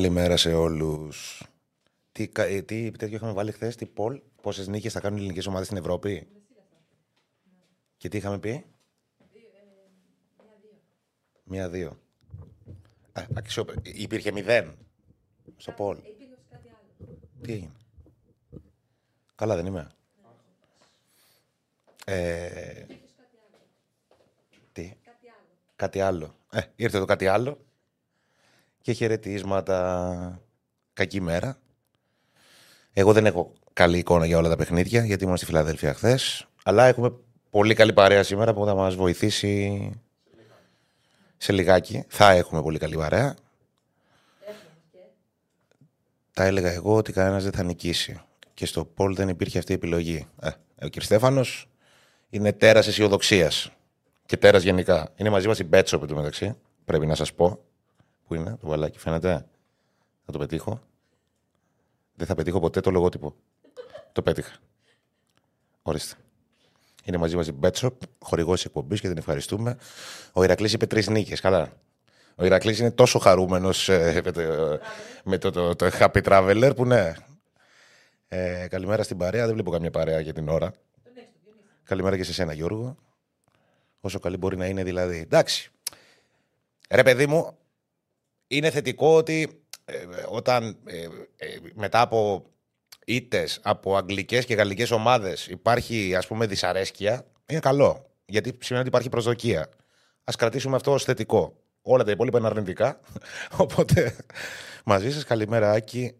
Καλημέρα σε όλους. Τι, κα- ε, τι τέτοιο είχαμε βάλει χθες, τι Πολ, πόσες νίκες θα κάνουν οι ελληνικές ομάδες στην Ευρώπη; Και τι είχαμε πει; Μία-δύο. Α, αξιόπε- Υπήρχε μηδέν στο Πολ. Τι έγινε; Καλά δεν είμαι. Ε, τι; Κάτι άλλο. Ε, ήρθε το κάτι άλλο. Και χαιρετίσματα. Κακή μέρα. Εγώ δεν έχω καλή εικόνα για όλα τα παιχνίδια, γιατί ήμουν στη Φιλαδέλφια χθες. Αλλά έχουμε πολύ καλή παρέα σήμερα που θα μας βοηθήσει σε λιγάκι. Θα έχουμε πολύ καλή παρέα. Τα έλεγα εγώ ότι κανένας δεν θα νικήσει. Και στο Πολ δεν υπήρχε αυτή η επιλογή. Ε, ο κ. Στέφανος είναι τέρας αισιοδοξίας. Και τέρας γενικά. Είναι μαζί μας η Μπέτσο επί του μεταξύ. Πρέπει να σας πω. Πού είναι το βαλάκι, φαίνεται. Θα το πετύχω. Δεν θα πετύχω ποτέ το λογότυπο. το πέτυχα. Ορίστε. Είναι μαζί μας η Μπέτσο, χορηγός τη εκπομπής και την ευχαριστούμε. Ο Ηρακλής είπε τρεις νίκες. Καλά. Ο Ηρακλής είναι τόσο χαρούμενος με, το, με το, το, το Happy Traveler που ναι. Ε, καλημέρα στην παρέα. Δεν βλέπω καμία παρέα για την ώρα. Καλημέρα και σε σένα, Γιώργο. Όσο καλή μπορεί να είναι, δηλαδή. Εντάξει. Ρε, παιδί μου, είναι θετικό ότι ε, όταν ε, ε, μετά από ήττες από αγγλικές και γαλλικές ομάδες υπάρχει ας πούμε δυσαρέσκεια, είναι καλό. Γιατί σημαίνει ότι υπάρχει προσδοκία. Ας κρατήσουμε αυτό ως θετικό. Όλα τα υπόλοιπα είναι αρνητικά. Οπότε μαζί σας καλημέρα Άκη.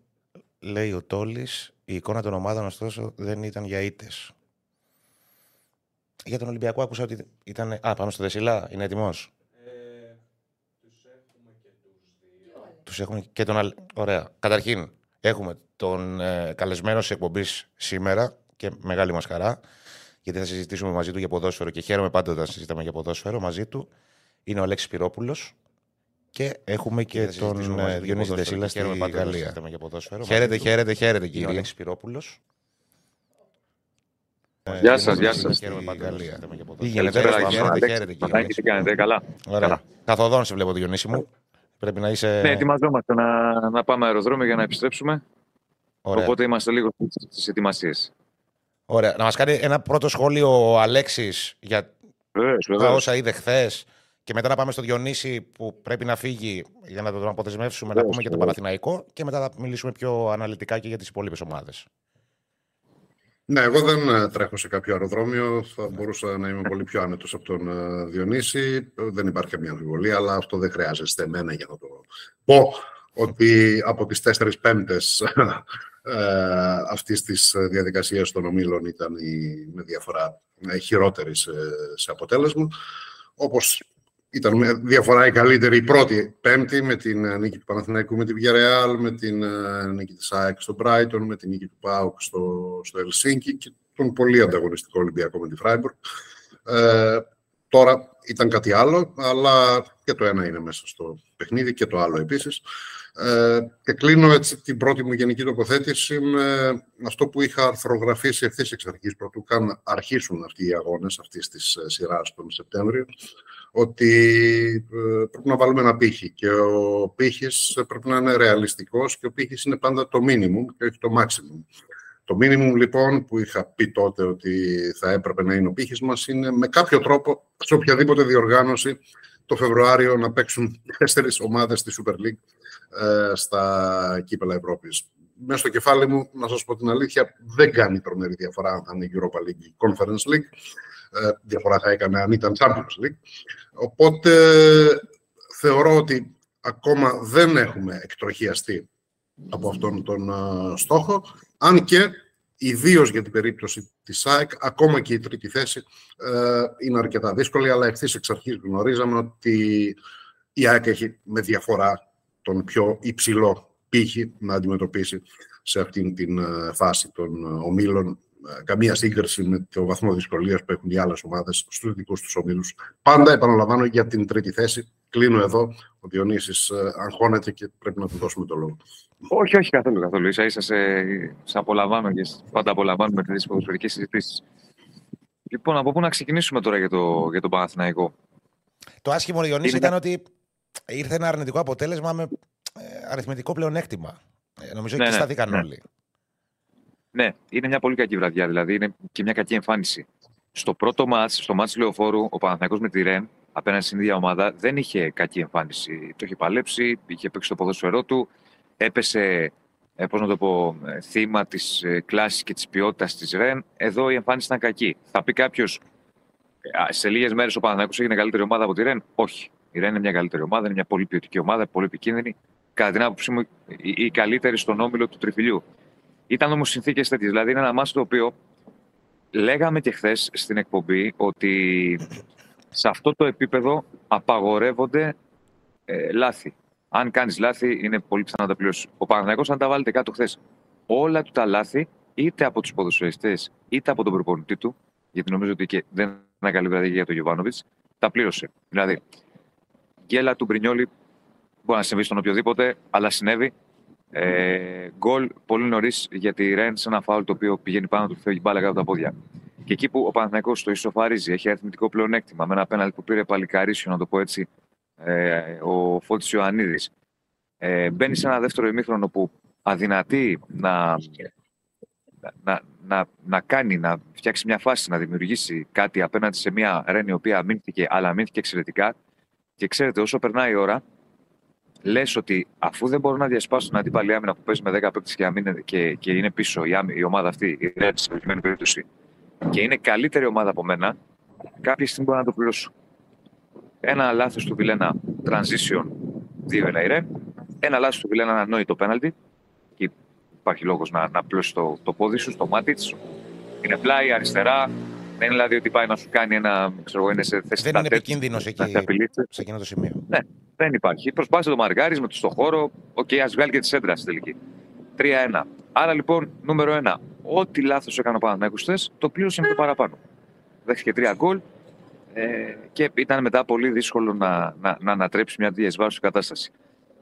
Λέει ο Τόλης, η εικόνα των ομάδων ωστόσο δεν ήταν για ήττες. Για τον Ολυμπιακό άκουσα ότι ήταν... Α, πάμε στο Δεσίλα, είναι έτοιμος; Τους έχουμε και τον Αλ... Ωραία. Καταρχήν, έχουμε τον ε, καλεσμένο τη εκπομπής σήμερα και μεγάλη μας χαρά, γιατί θα συζητήσουμε μαζί του για ποδόσφαιρο και χαίρομαι πάντα όταν συζητάμε για ποδόσφαιρο μαζί του. Είναι ο Αλέξης Πυρόπουλος και έχουμε και, θα τον συζητήσουμε ε, μαζί του για Διονύση ποδόσφαιρο Δεσίλα και στη χαίρομαι πάντα όταν Γαλλία. συζητάμε για ποδόσφαιρο Χαίρετε, μαζί του. χαίρετε, χαίρετε, Είναι ο κύριε. Αλέξης Πυρόπουλος. Γεια σας, γεια σας. Χαίρομαι πάντα όταν Γαλλία. συζητάμε για Τι ποδόσφαιρο. γίνεται, Καλησπέρα, χαίρετε, Αλέξη. χαίρετε, κύριε. Μανάκη, τι κάνετε, καλά. Ωραία. Καλά. Καθοδόν σε βλέπω, Διονύση μου. Πρέπει να είσαι. Ναι, ετοιμαζόμαστε να, να πάμε αεροδρόμιο για να επιστρέψουμε. Ωραία. Οπότε είμαστε λίγο στις ετοιμασίες. Ωραία. Να μας κάνει ένα πρώτο σχόλιο ο Αλέξης για τα όσα είδε χθες και μετά να πάμε στο Διονύση που πρέπει να φύγει για να τον αποδεσμεύσουμε, να Βεβαίως, πούμε για το βεβαίως. Παναθηναϊκό και μετά θα μιλήσουμε πιο αναλυτικά και για τις υπόλοιπες ομάδες. Ναι, εγώ δεν ε, τρέχω σε κάποιο αεροδρόμιο. Θα μπορούσα να είμαι πολύ πιο άνετος από τον ε, Διονύση. Ε, Δεν υπάρχει καμία αμφιβολία, αλλά αυτό δεν χρειάζεται εμένα για να το πω ότι από τις τέσσερις πέμπτες ε, αυτής της διαδικασίας των ομίλων ήταν η, με διαφορά ε, χειρότερη σε, σε αποτέλεσμα. Όπως ήταν με διαφορά η καλύτερη η πρώτη πέμπτη με την ε, νίκη του Παναθηναϊκού με την Villarreal, με την ε, νίκη της ΑΕΚ στο Brighton, με την νίκη του ΠΑΟΚ στο, στο Ελσίνκι και τον πολύ ανταγωνιστικό Ολυμπιακό με τη Φράιμπουργκ. Ε, τώρα ήταν κάτι άλλο, αλλά και το ένα είναι μέσα στο παιχνίδι και το άλλο επίσης. Ε, και κλείνω έτσι την πρώτη μου γενική τοποθέτηση με αυτό που είχα αρθρογραφήσει ευθύς εξ αρχής, πρωτού καν αρχίσουν αυτοί οι αγώνες αυτής της ε, σειράς τον Σεπτέμβριο, ότι ε, πρέπει να βάλουμε ένα πύχη και ο πύχης πρέπει να είναι ρεαλιστικός και ο πύχης είναι πάντα το minimum και όχι το maximum. Το minimum λοιπόν που είχα πει τότε ότι θα έπρεπε να είναι ο πύχης μας είναι με κάποιο τρόπο σε οποιαδήποτε διοργάνωση το Φεβρουάριο να παίξουν τέσσερις ομάδες στη Super League ε, στα κύπελα Ευρώπης. Μέσα στο κεφάλι μου, να σας πω την αλήθεια, δεν κάνει τρομερή διαφορά αν θα είναι η Europa League ή Conference League. Ε, διαφορά θα έκανε αν ήταν Champions League. Οπότε θεωρώ ότι ακόμα δεν έχουμε εκτροχιαστεί από αυτόν τον α, στόχο, αν και ιδίως για την περίπτωση της ΑΕΚ, ακόμα και η τρίτη θέση ε, είναι αρκετά δύσκολη, αλλά ευθύς εξ αρχής γνωρίζαμε ότι η ΑΕΚ έχει με διαφορά τον πιο υψηλό πύχη να αντιμετωπίσει σε αυτήν την ε, φάση των ε, ομίλων ε, καμία σύγκριση με το βαθμό δυσκολίας που έχουν οι άλλες ομάδες στους δικούς τους ομίλους. Πάντα επαναλαμβάνω για την τρίτη θέση. Κλείνω εδώ. Ο Διονύσης ε, αγχώνεται και πρέπει να του δώσουμε το λόγο. Όχι, όχι καθόλου. καθόλου. Ίσα ίσα σε, σε απολαμβάνω και πάντα απολαμβάνουμε τις ποδοσφαιρικές συζητήσεις. Λοιπόν, από πού να ξεκινήσουμε τώρα για, το, για τον Παναθηναϊκό; Το άσχημο Διονύση Είναι- ήταν ότι ήρθε ένα αρνητικό αποτέλεσμα με ε, αριθμητικό πλεονέκτημα. Ε, νομίζω Ναι, εκεί ναι, στάθηκαν ναι. όλοι. Ναι, είναι μια πολύ κακή βραδιά, δηλαδή είναι και μια κακή εμφάνιση. Στο πρώτο μάτς, στο μάτς Λεωφόρου, ο Παναθηναϊκός με τη Ρεν, απέναντι στην ίδια ομάδα, δεν είχε κακή εμφάνιση. Το είχε παλέψει, είχε παίξει το ποδόσφαιρό του, έπεσε, ε, πώς να το πω, ε, θύμα της ε, κλάσης και της ποιότητας της Ρεν. Εδώ η εμφάνιση ήταν κακή. Θα πει κάποιος, σε λίγες μέρες ο Παναθηναϊκός έγινε καλύτερη ομάδα από τη Ρεν; Όχι. Η Ρεν είναι μια καλύτερη ομάδα, είναι μια πολύ ποιοτική ομάδα, πολύ επικίνδυνη. Κατά την άποψή μου, η, η καλύτερη στον όμιλο του τριφυλιού. Ήταν όμως συνθήκες τέτοιες. Δηλαδή, είναι ένα μάτι το οποίο λέγαμε και χθες στην εκπομπή ότι σε αυτό το επίπεδο απαγορεύονται ε, λάθη. Αν κάνεις λάθη, είναι πολύ πιθανό να τα πληρώσεις. Ο Παναγιακός, αν τα βάλετε κάτω χθες, όλα του τα λάθη, είτε από τους ποδοσφαιριστές, είτε από τον προπονητή του, γιατί νομίζω ότι και δεν είναι ένα καλή βραδιά για τον Γιωβάνοβιτς, τα πλήρωσε. Δηλαδή, γκέλα του Μπρινιόλη μπορεί να συμβεί στον οποιοδήποτε, αλλά συνέβη. Ε, γκολ πολύ νωρίς για τη Ρεν σε ένα φάουλ το οποίο πηγαίνει πάνω του, φεύγει μπάλα κάτω από τα πόδια. Και εκεί που ο Παναθηναϊκός το ισοφαρίζει, έχει αριθμητικό πλεονέκτημα με ένα πέναλ που πήρε παλικαρίσιο, να το πω έτσι, ε, ο Φώτης Ιωαννίδης. Ε, μπαίνει σε ένα δεύτερο ημίχρονο που αδυνατεί να, να, να, να κάνει, να φτιάξει μια φάση, να δημιουργήσει κάτι απέναντι σε μια Ρεν η οποία αμήνθηκε, αλλά αμήνθηκε εξαιρετικά. Και ξέρετε, όσο περνάει η ώρα, λες ότι αφού δεν μπορώ να διασπάσω την αντίπαλη άμυνα που παίζει με 10 παίκτες και, αμήνε- και, και είναι πίσω η, άμυ- η ομάδα αυτή, η Ρεν στην προκειμένη περίπτωση, και είναι καλύτερη ομάδα από μένα, κάποια στιγμή μπορώ να το πληρώσω. Ένα λάθος του Βιλένα transition 2-1 η Ρεν. Ένα λάθος του Βιλένα ένα ανόητο πέναλτι. Και υπάρχει λόγος να, να πλώσει το, το πόδι σου στο μάτι της. Είναι πλάι, αριστερά. Δεν είναι δηλαδή ότι πάει να σου κάνει ένα. Ξέρω, εγώ, είναι σε θέση Δεν είναι τετ α τετ, επικίνδυνος να σε εκεί, απειλήσει. σε εκείνο το σημείο. Δεν υπάρχει. Προσπάθησε το μαργάρι με το στο χώρο. Οκ, ας βγάλει και τη σέντρα στην τελική. 3-1. Άρα λοιπόν, νούμερο 1. Ό,τι λάθος έκανε ο Παναθηναϊκός χθες, το πλήρωσε με το παραπάνω. Δέχτηκε τρία γκολ ε, και ήταν μετά πολύ δύσκολο να, να, να ανατρέψει μια διασβάρουσα κατάσταση.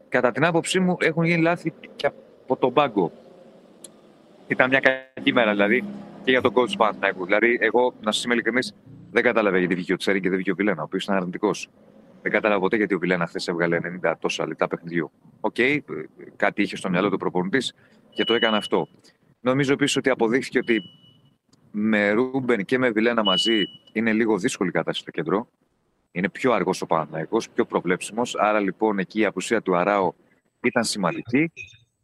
Κατά την άποψή μου, έχουν γίνει λάθη και από τον πάγκο. Ήταν μια κακή μέρα δηλαδή και για τον coach του Παναθηναϊκού. Δηλαδή, εγώ, να σας είμαι ειλικρινής, δεν κατάλαβα γιατί βγήκε ο Τσέρι και δεν βγήκε ο Βιλένα, ο οποίος ήταν αρνητικός. Δεν κατάλαβα ποτέ γιατί ο Βιλένα χθες έβγαλε 90 τόσα λεπτά παιχνιδιού. Οκ, ε, κάτι είχε στο μυαλό του προπονητής και το έκανε αυτό. Νομίζω επίσης ότι αποδείχθηκε ότι με Ρούμπεν και με Βιλένα μαζί είναι λίγο δύσκολη η κατάσταση στο κέντρο. Είναι πιο αργός ο Παναθηναϊκός, πιο προβλέψιμος. Άρα λοιπόν εκεί η απουσία του Αράο ήταν σημαντική.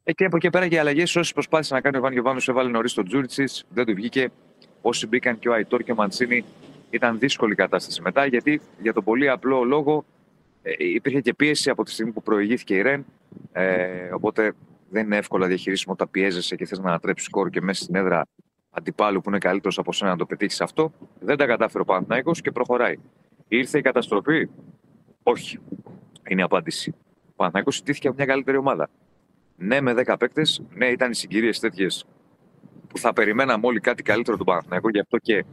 Ε, και από εκεί πέρα και οι αλλαγές, όσε προσπάθησε να κάνει ο Βάνιο Γιωβάνος, έβαλε νωρίς τον Τζούριτσις, δεν του βγήκε. Όσοι μπήκαν και ο Αϊτόρ και ο Μαντσίνη, ήταν δύσκολη η κατάσταση μετά, γιατί για τον πολύ απλό λόγο ε, υπήρχε και πίεση από τη στιγμή που προηγήθηκε η Ρεν. Ε, οπότε δεν είναι εύκολα διαχειρίσιμο όταν πιέζεσαι και θες να ανατρέψεις σκορ και μέσα στην έδρα αντιπάλου που είναι καλύτερος από σένα να το πετύχεις αυτό. Δεν τα κατάφερε ο Παναθηναϊκός και προχωράει. Ήρθε η καταστροφή; Όχι. Είναι η απάντηση. Ο Παναθηναϊκός ιτήθηκε από μια καλύτερη ομάδα. Ναι, με 10 παίκτες. Ναι, ήταν οι συγκυρίες τέτοιες που θα περιμέναμε όλοι κάτι καλύτερο του Παναθηναϊκού. Γι' αυτό και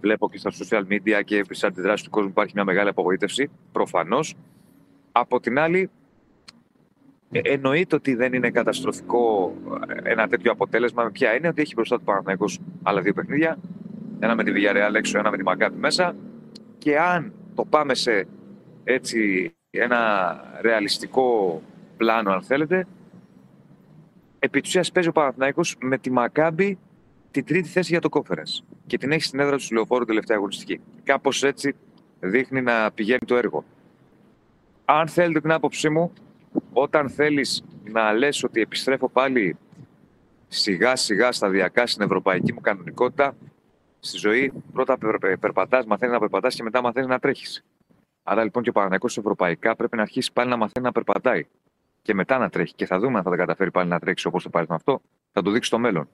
βλέπω και στα social media και στις αντιδράσεις του κόσμου υπάρχει μια μεγάλη απογοήτευση. Προφανώς. Από την άλλη, ε, εννοείται ότι δεν είναι καταστροφικό ε, ένα τέτοιο αποτέλεσμα. Με ποια είναι ότι έχει μπροστά του Παναθηναϊκός άλλα δύο παιχνίδια. Ένα με τη Villarreal έξω, ένα με τη Μακάμπη μέσα. Και αν το πάμε σε έτσι ένα ρεαλιστικό πλάνο, αν θέλετε, επί της ουσίας παίζει ο Παναθηναϊκός με τη Μακάμπη την τρίτη θέση για το conference. Και την έχει στην έδρα του λεωφόρου τελευταία αγωνιστική. Κάπως έτσι δείχνει να πηγαίνει το έργο. Αν θέλετε την άποψή μου, όταν θέλεις να λες ότι επιστρέφω πάλι σιγά σιγά σταδιακά στην ευρωπαϊκή μου κανονικότητα, στη ζωή πρώτα περ, περπατάς, μαθαίνεις να περπατάς και μετά μαθαίνεις να τρέχεις. Άρα λοιπόν και ο Παναγιακός ευρωπαϊκά πρέπει να αρχίσει πάλι να μαθαίνει να περπατάει και μετά να τρέχει. Και θα δούμε αν θα τα καταφέρει πάλι να τρέξει όπως το παρελθόν αυτό, θα το δείξει στο μέλλον.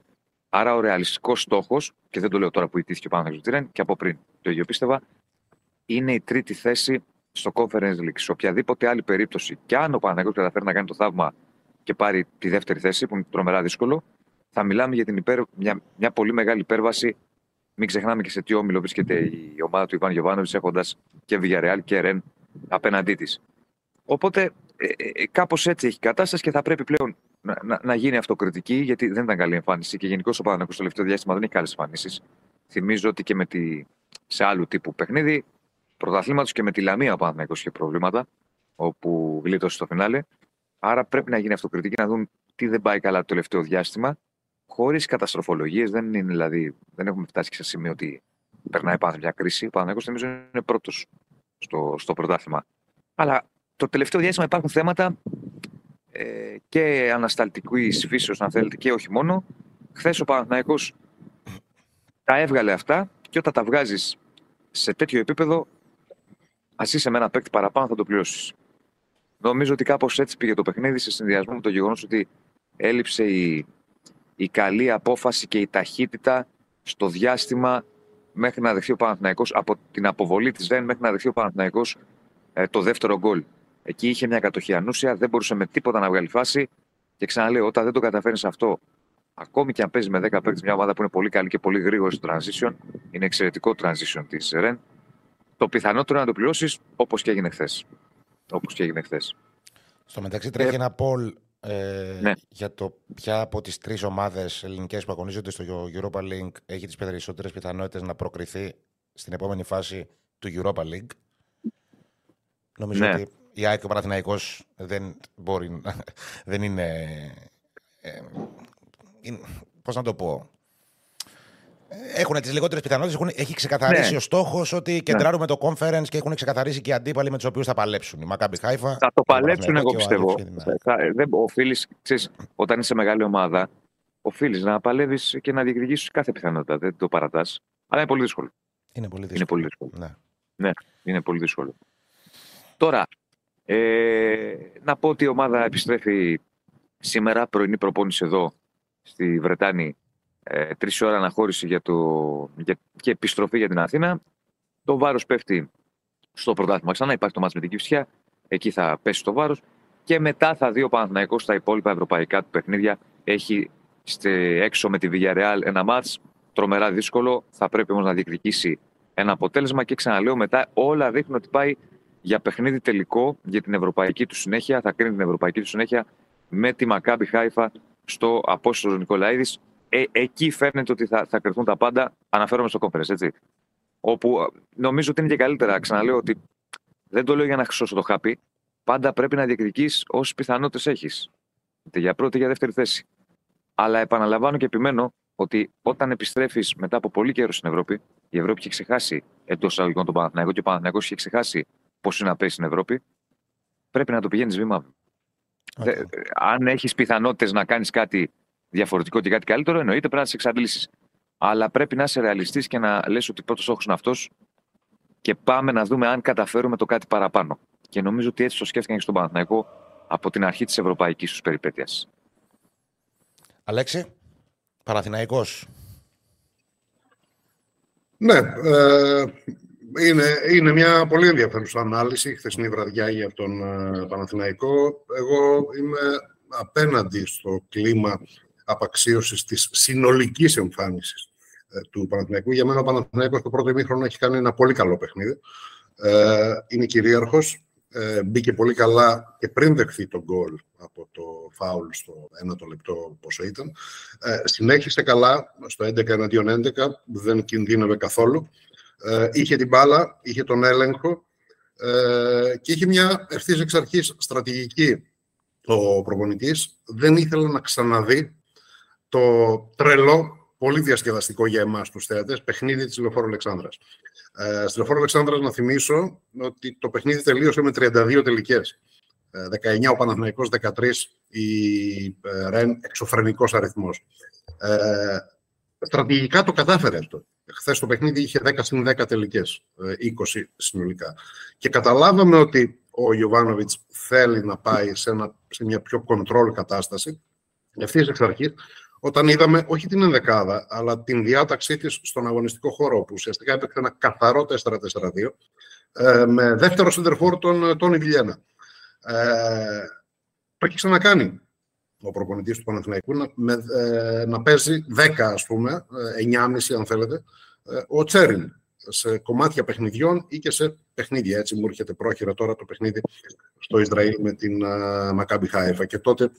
Άρα ο ρεαλιστικός στόχος, και δεν το λέω τώρα που ιτήθηκε ο Παναγιακός Τυρέν, και από πριν το ίδιο πίστευα, είναι η τρίτη θέση στο Conference League. Σε οποιαδήποτε άλλη περίπτωση, και αν ο Παναγιώτης καταφέρει να κάνει το θαύμα και πάρει τη δεύτερη θέση, που είναι τρομερά δύσκολο, θα μιλάμε για την υπέρ, μια, μια πολύ μεγάλη υπέρβαση. Μην ξεχνάμε και σε τι όμιλο βρίσκεται η ομάδα του Ιβάν Γιοβάνοβιτ, έχοντας και Villarreal και Ρεν απέναντί της. Οπότε ε, ε, κάπως έτσι έχει η κατάσταση και θα πρέπει πλέον να, να, να γίνει αυτοκριτική, γιατί δεν ήταν καλή εμφάνιση και γενικώς ο Παναγιώτης στο τελευταίο διάστημα δεν έχει καλές εμφανίσεις. Θυμίζω ότι και με τη, σε άλλου τύπου παιχνίδι πρωταθλήματος και με τη Λαμία ο Παναθηναϊκός είχε προβλήματα, όπου γλίτωσε στο φινάλε. Άρα πρέπει να γίνει αυτοκριτική, να δούμε τι δεν πάει καλά το τελευταίο διάστημα, χωρίς καταστροφολογίες. Δεν, είναι, δηλαδή, δεν έχουμε φτάσει σε σημείο ότι περνάει πάνω μια κρίση. Ο Παναγιώτο νομίζω είναι πρώτος στο, στο πρωτάθλημα. Αλλά το τελευταίο διάστημα υπάρχουν θέματα ε, και ανασταλτικής φύσεως, αν θέλετε, και όχι μόνο. Χθες ο Παναθηναϊκός τα έβγαλε αυτά και όταν τα βγάζεις σε τέτοιο επίπεδο, ας είσαι με ένα παίκτη παραπάνω, θα το πληρώσεις. Νομίζω ότι κάπως έτσι πήγε το παιχνίδι σε συνδυασμό με το γεγονός ότι έλειψε η, η καλή απόφαση και η ταχύτητα στο διάστημα μέχρι να δεχθεί ο Παναθηναϊκός από την αποβολή της ΔΕΝ μέχρι να δεχθεί ο Παναθηναϊκός ε, το δεύτερο γκολ. Εκεί είχε μια κατοχή ανούσια, δεν μπορούσε με τίποτα να βγάλει φάση. Και ξαναλέω, όταν δεν το καταφέρει αυτό, ακόμη και αν παίζεις με 10 παίκτες μια ομάδα που είναι πολύ καλή και πολύ γρήγορη στο transition, είναι εξαιρετικό transition της ΡΕΝ, το πιθανότερο είναι να το πληρώσεις όπως και έγινε χθες. Όπως και έγινε χθες. Στο μεταξύ τρέχει ε, ένα poll ε, ναι. για το ποια από τις τρεις ομάδες ελληνικές που αγωνίζονται στο Europa League έχει τις περισσότερες πιθανότητες να προκριθεί στην επόμενη φάση του Europa League. Νομίζω ναι. ότι η ΑΕΚ και ο Παναθηναϊκός δεν μπορεί δεν είναι, ε, είναι πώς να το πω έχουν τις λιγότερες πιθανότητες. Έχει ξεκαθαρίσει ναι. ο στόχος ότι ναι. κεντράρουμε το conference και έχουν ξεκαθαρίσει και οι αντίπαλοι με τους οποίους θα παλέψουν. Η Μακάμπι Χάιφα. Θα το παλέψουν, εγώ πιστεύω. Οφείλεις, όταν είσαι μεγάλη ομάδα, οφείλεις να παλεύεις και να διεκδικήσεις κάθε πιθανότητα. Δεν το παρατάς. Αλλά είναι πολύ δύσκολο. Είναι πολύ δύσκολο. Είναι πολύ δύσκολο. Ναι. ναι, είναι πολύ δύσκολο. Τώρα, ε, να πω ότι η ομάδα επιστρέφει σήμερα, πρωινή προπόνηση εδώ στη Βρετάνη, ε, τρεις ώρα αναχώρηση για το, για, και επιστροφή για την Αθήνα. Το βάρος πέφτει στο πρωτάθλημα ξανά, υπάρχει το μάτς με την Κυψιά, εκεί θα πέσει το βάρος και μετά θα δει ο Παναθηναϊκός στα υπόλοιπα ευρωπαϊκά του παιχνίδια. Έχει έξω με τη Villarreal ένα μάτς, τρομερά δύσκολο, θα πρέπει όμως να διεκδικήσει ένα αποτέλεσμα και ξαναλέω μετά όλα δείχνουν ότι πάει για παιχνίδι τελικό για την ευρωπαϊκή του συνέχεια. Θα κρίνει την ευρωπαϊκή του συνέχεια με τη Μακάμπι Χάιφα στο απόστολο Νικολαίδης. Ε, εκεί φαίνεται ότι θα, θα κρυφθούν τα πάντα. Αναφέρομαι στο κόφερε, έτσι. Όπου νομίζω ότι είναι και καλύτερα. Ξαναλέω ότι δεν το λέω για να χρυσώσω το χάπι. Πάντα πρέπει να διεκδικείς όσες πιθανότητες έχεις. Είτε για πρώτη είτε για δεύτερη θέση. Αλλά επαναλαμβάνω και επιμένω ότι όταν επιστρέφεις μετά από πολύ καιρό στην Ευρώπη, η Ευρώπη έχει ξεχάσει εντός εισαγωγικών τον Παναθηναϊκό και ο Παναθηναϊκός έχει ξεχάσει πώς είναι να πέσει στην Ευρώπη, πρέπει να το πηγαίνεις βήμα. Okay. αν έχεις πιθανότητες να κάνεις κάτι διαφορετικό και κάτι καλύτερο, εννοείται πρέπει να τις εξαντλήσεις. Αλλά πρέπει να είσαι ρεαλιστής και να λες ότι πρώτος στόχο είναι αυτός και πάμε να δούμε αν καταφέρουμε το κάτι παραπάνω. Και νομίζω ότι έτσι το σκέφτηκαν και στον Παναθηναϊκό από την αρχή της ευρωπαϊκής τους περιπέτειας. Αλέξη, Παναθηναϊκός. Ναι, ε, είναι, είναι μια πολύ ενδιαφέρουσα ανάλυση, χθεσινή βραδιά για τον uh, Παναθηναϊκό. Εγώ είμαι απέναντι στο κλίμα απαξίωσης της συνολικής εμφάνισης ε, του Παναθηναϊκού. Για μένα ο Παναθηναϊκός το πρώτο ημίχρονο έχει κάνει ένα πολύ καλό παιχνίδι. Ε, είναι κυρίαρχος, ε, μπήκε πολύ καλά και πριν δεχθεί τον γκολ από το φάουλ στο ένα το λεπτό πόσο ήταν. Ε, συνέχισε καλά στο 11 εναντίον 11, δεν κινδύνευε καθόλου. Ε, είχε την μπάλα, είχε τον έλεγχο ε, και είχε μια ευθύς εξ αρχής στρατηγική ο προπονητής. Δεν ήθελε να ξαναδεί το τρελό, πολύ διασκεδαστικό για εμάς τους θέατες, παιχνίδι της Λεωφόρου Αλεξάνδρας. Ε, στη Λεωφόρου Αλεξάνδρας να θυμίσω ότι το παιχνίδι τελείωσε με 32 τελικές. 19 ε, ο Παναθηναϊκός, 13 η ε, ΡΕΝ, εξωφρενικός αριθμός. Ε, στρατηγικά το κατάφερε αυτό. Χθες το παιχνίδι είχε 10 συν 10 τελικές, 20 συνολικά. Και καταλάβαμε ότι ο Ιωβάνοβιτ θέλει να πάει σε, ένα, σε μια πιο control κατάσταση. Ευθύς εξ αρχής, όταν είδαμε όχι την ενδεκάδα, αλλά την διάταξή της στον αγωνιστικό χώρο, που ουσιαστικά έπαιξε ένα καθαρό 4-4-2, ε, με δεύτερο σεντερφόρ τον Τόνι Βιλιένα. Ε, το έχει ξανακάνει ο προπονητής του Παναθηναϊκού να, με, ε, να παίζει 10 ας πούμε, 9,5 ε, αν θέλετε, ε, ο Τσέριν σε κομμάτια παιχνιδιών ή και σε παιχνίδια. Έτσι μου έρχεται πρόχειρα τώρα το παιχνίδι στο Ισραήλ με την uh, Μακάμπι Χάιφα. Και τότε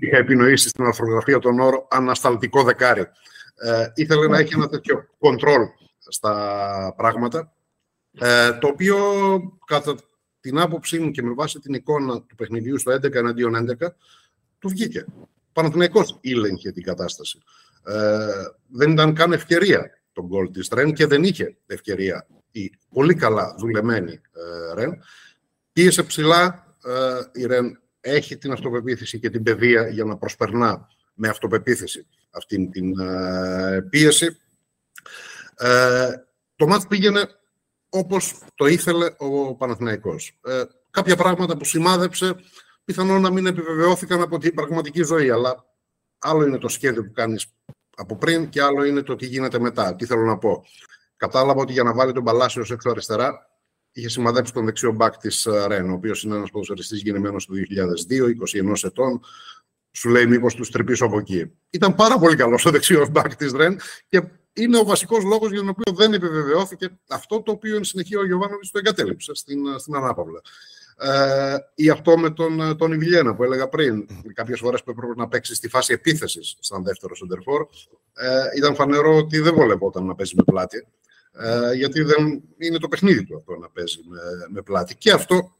είχα επινοήσει στην αρθρογραφία τον όρο ανασταλτικό δεκάρι. Ε, ήθελε να έχει ένα τέτοιο κοντρόλ στα πράγματα, ε, το οποίο κατά την άποψή μου και με βάση την εικόνα του παιχνιδιού στο 11 εναντίον 11, του βγήκε. Παναθηναϊκός ήλεγχε την κατάσταση. Ε, δεν ήταν καν ευκαιρία τον γκολ της Ρεν και δεν είχε ευκαιρία η πολύ καλά δουλεμένη ε, Ρεν. Πίεσε ψηλά, ε, η Ρεν έχει την αυτοπεποίθηση και την παιδεία για να προσπερνά με αυτοπεποίθηση αυτήν την ε, πίεση. Ε, το μάτς πήγαινε όπως το ήθελε ο Παναθηναϊκός. Ε, κάποια πράγματα που σημάδεψε πιθανόν να μην επιβεβαιώθηκαν από την πραγματική ζωή, αλλά άλλο είναι το σχέδιο που κάνεις από πριν και άλλο είναι το τι γίνεται μετά. Τι θέλω να πω. Κατάλαβα ότι για να βάλει τον Παλάσιο έξω αριστερά είχε σημαδέψει τον δεξιό μπακ της ε, Ρεν, ο οποίος είναι ένας ποδοσφαιριστής γεννημένος το 2002, 21 ετών. Σου λέει, μήπως τους τρυπήσω από εκεί. Ήταν πάρα πολύ καλός ο δεξιός μπακ της Ρεν και είναι ο βασικός λόγος για τον οποίο δεν επιβεβαιώθηκε αυτό το οποίο εν συνεχεία ο Γιωβάνοβιτς το εγκατέλειψε στην, ε, στην Ανάπαυλα. Ε, ή αυτό με τον, ε, τον Ιβιλιένα που έλεγα πριν, κάποιες φορές που έπρεπε να παίξει στη φάση επίθεσης σαν δεύτερο σεντερφόρ, ε, ήταν φανερό ότι δεν βολευόταν να παίζει με πλάτη. Ε, γιατί δεν είναι το παιχνίδι του αυτό να παίζει με, με πλάτη. Και αυτό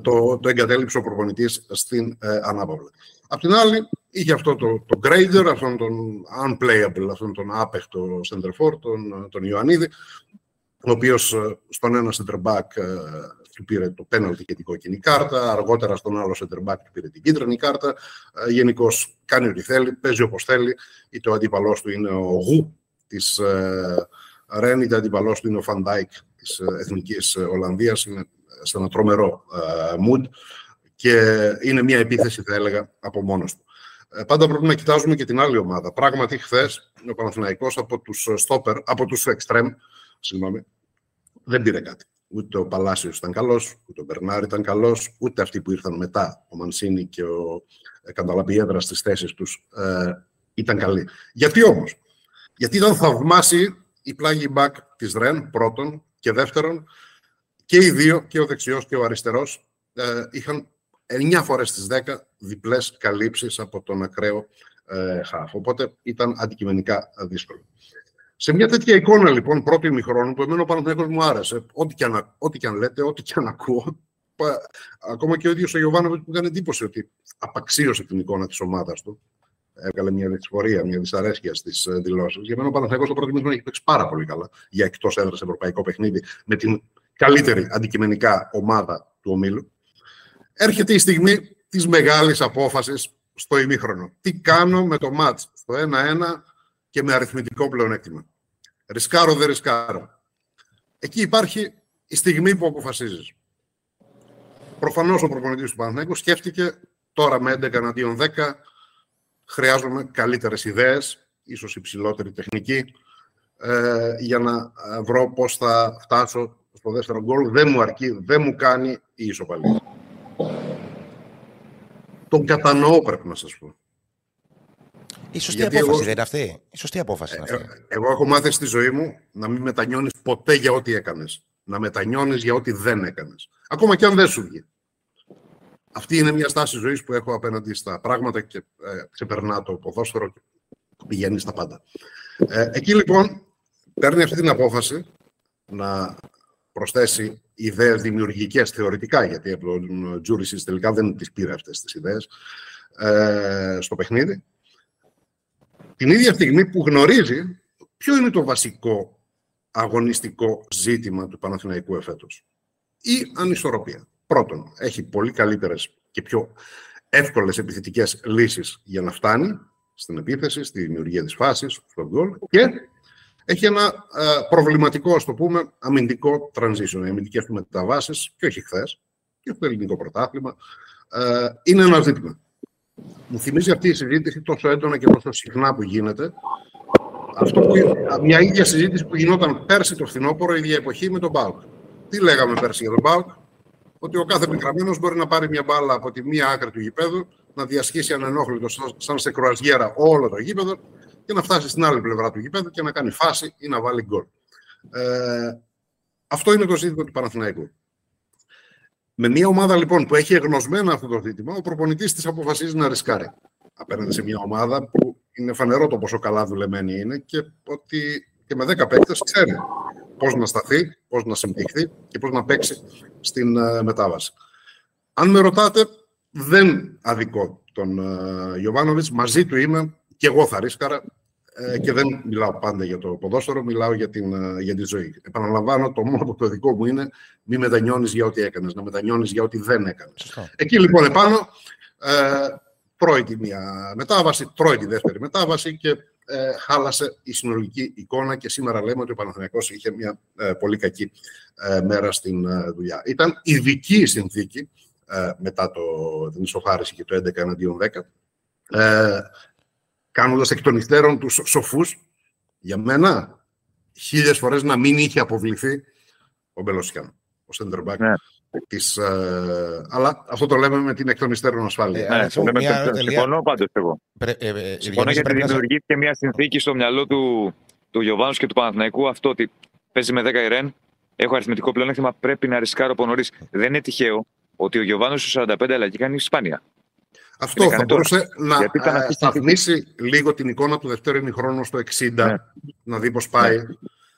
το, το εγκατέλειψε ο προπονητής στην ε, ανάπαυλα. Απ' την άλλη, είχε αυτό το, το grader, αυτόν τον unplayable, αυτόν τον άπεχτο center τον, τον Ιωαννίδη, ο οποίος ε, στον ένα center back ε, του πήρε το πέναλτι και την κόκκινη κάρτα, αργότερα στον άλλο center back του πήρε την κίτρινη κάρτα. Ε, Γενικώς κάνει ό,τι θέλει, παίζει όπως θέλει, είτε ο αντίπαλός του είναι ο Γου της Ρεν, είτε ο αντίπαλός του είναι ο Φαν Ντάικ της Εθνικής Ολλανδίας. Είναι σε ένα τρομερό mood και είναι μια επίθεση, θα έλεγα, από μόνος του. Πάντα πρέπει να κοιτάζουμε και την άλλη ομάδα. Πράγματι, χθες ο Παναθηναϊκός από τους στόπερ, από τους εξτρέμ, συγγνώμη, δεν πήρε κάτι. Ούτε ο Παλάσιος ήταν καλός, ούτε ο Μπερνάρ ήταν καλός, ούτε αυτοί που ήρθαν μετά, ο Μανσίνη και ο ε, Κανταλαπιέδρα στις θέσεις τους, ε, ήταν καλοί. Γιατί όμως, Γιατί ήταν θαυμάσιοι η πλάγη μπακ της Ρεν, πρώτον, και δεύτερον, και οι δύο, και ο δεξιός και ο αριστερός, ε, είχαν 9 φορές στις 10 διπλές καλύψεις από τον ακραίο ε, χαφ. Οπότε ήταν αντικειμενικά δύσκολο. Σε μια τέτοια εικόνα, λοιπόν, πρώτη ημιχρόνου, που εμένα ο Παναθηναϊκός μου άρεσε, ό,τι και, αν, ό,τι και αν λέτε, ό,τι και αν ακούω, ακόμα και ο ίδιος ο Ιωβάνοβιτς που έκανε εντύπωση ότι απαξίωσε την εικόνα της ομάδας του. Έβγαλε μια δυσφορία, μια δυσαρέσκεια στις ε, δηλώσεις. Για μένα ο Παναθηναϊκός το πρώτο ημίχρονο έχει παίξει πάρα πολύ καλά για εκτός έδρας ευρωπαϊκό παιχνίδι με την καλύτερη αντικειμενικά ομάδα του ομίλου. Έρχεται η στιγμή της μεγάλης απόφασης στο ημίχρονο. Τι κάνω με το ματ στο 1-1 και με αριθμητικό πλεονέκτημα. Ρισκάρω, δεν ρισκάρω. Εκεί υπάρχει η στιγμή που αποφασίζεις. Προφανώς ο προπονητής του Παναθηναϊκού σκέφτηκε τώρα με 11 εναντίον 10 χρειάζομαι καλύτερες ιδέες, ίσως υψηλότερη τεχνική, ε, για να βρω πώς θα φτάσω στο δεύτερο γκολ. Δεν μου αρκεί, δεν μου κάνει η ισοπαλία. Τον κατανοώ, πρέπει να σας πω. Η σωστή Γιατί απόφαση εγώ... δεν είναι αυτή. Η σωστή απόφαση είναι αυτή. Ε, εγώ έχω μάθει στη ζωή μου να μην μετανιώνεις ποτέ για ό,τι έκανες. Να μετανιώνεις για ό,τι δεν έκανες. Ακόμα και αν δεν σου βγει. Αυτή είναι μια στάση ζωής που έχω απέναντι στα πράγματα και ε, ξεπερνά το ποδόσφαιρο και πηγαίνει στα πάντα. Ε, εκεί λοιπόν παίρνει αυτή την απόφαση να προσθέσει ιδέες δημιουργικές θεωρητικά, γιατί από τον Τζούρισις τελικά δεν τις πήρε αυτές τις ιδέες ε, στο παιχνίδι την ίδια στιγμή που γνωρίζει ποιο είναι το βασικό αγωνιστικό ζήτημα του Παναθηναϊκού εφέτος. Η ανισορροπία. Πρώτον, έχει πολύ καλύτερες και πιο εύκολες επιθετικές λύσεις για να φτάνει στην επίθεση, στη δημιουργία της φάσης, στον γκολ και έχει ένα ε, προβληματικό, ας το πούμε, αμυντικό transition, αμυντικές του μεταβάσεις και όχι χθες και στο ελληνικό πρωτάθλημα. Ε, είναι ένα ζήτημα. Μου θυμίζει αυτή η συζήτηση τόσο έντονα και τόσο συχνά που γίνεται. Αυτό που, μια ίδια συζήτηση που γινόταν πέρσι το φθινόπωρο, η ίδια εποχή με τον Μπάουκ. Τι λέγαμε πέρσι για τον Μπάουκ, ότι ο κάθε πικραμένος μπορεί να πάρει μια μπάλα από τη μία άκρη του γηπέδου, να διασχίσει ανενόχλητο σαν σε κρουαζιέρα όλο το γήπεδο και να φτάσει στην άλλη πλευρά του γηπέδου και να κάνει φάση ή να βάλει γκολ. Ε, αυτό είναι το ζήτημα του Παναθηναϊκού. Με μια ομάδα λοιπόν που έχει εγνωσμένα αυτό το ζήτημα, ο προπονητής της αποφασίζει να ρισκάρει. Απέναντι σε μια ομάδα που είναι φανερό το πόσο καλά δουλεμένη είναι και ότι και με 10 παίκτες ξέρει πώς να σταθεί, πώς να συμπτυχθεί και πώς να παίξει στην ε, μετάβαση. Αν με ρωτάτε, δεν αδικό τον uh, Μαζί του είμαι και εγώ θα ρίσκαρα ε, και δεν μιλάω πάντα για το ποδόσφαιρο, μιλάω για, την, για τη ζωή. Επαναλαμβάνω, το μόνο το δικό μου είναι μη μετανιώνεις για ό,τι έκανες, να μετανιώνεις για ό,τι δεν έκανες. Εκεί λοιπόν επάνω ε, τρώει τη μία μετάβαση, τρώει τη δεύτερη μετάβαση και ε, χάλασε η συνολική εικόνα και σήμερα λέμε ότι ο Παναθηναϊκός είχε μια ε, πολύ κακή ε, μέρα στην ε, δουλειά. Ήταν ειδική συνθήκη μετά το, την ισοχάρηση και το 11 εναντίον 10, ε, κάνοντας εκ των υστέρων τους σοφούς, για μένα, χίλιες φορές να μην είχε αποβληθεί ο Μπελοσιάν, ο Σέντερμπακ. Ναι. Της, ε, αλλά αυτό το λέμε με την εκ των υστέρων ασφάλεια. Ε, ναι, συμφωνώ πάντως εγώ. Ε, ε, συμφωνώ γιατί δημιουργήθηκε μια συνθήκη στο μυαλό του, του Γιωβάνου και του Παναθηναϊκού αυτό ότι παίζει με 10 η Ρεν, έχω αριθμητικό πλεονέκτημα, πρέπει να ρισκάρω από νωρίς. Δεν είναι τυχαίο ότι ο Γιωβάνος στο 45 αλλαγή κάνει Ισπανία. Αυτό θα μπορούσε να ε, σταθμίσει λίγο την εικόνα του δευτέρου ημιχρόνου στο 60, ναι. να δει πώς πάει. Ναι.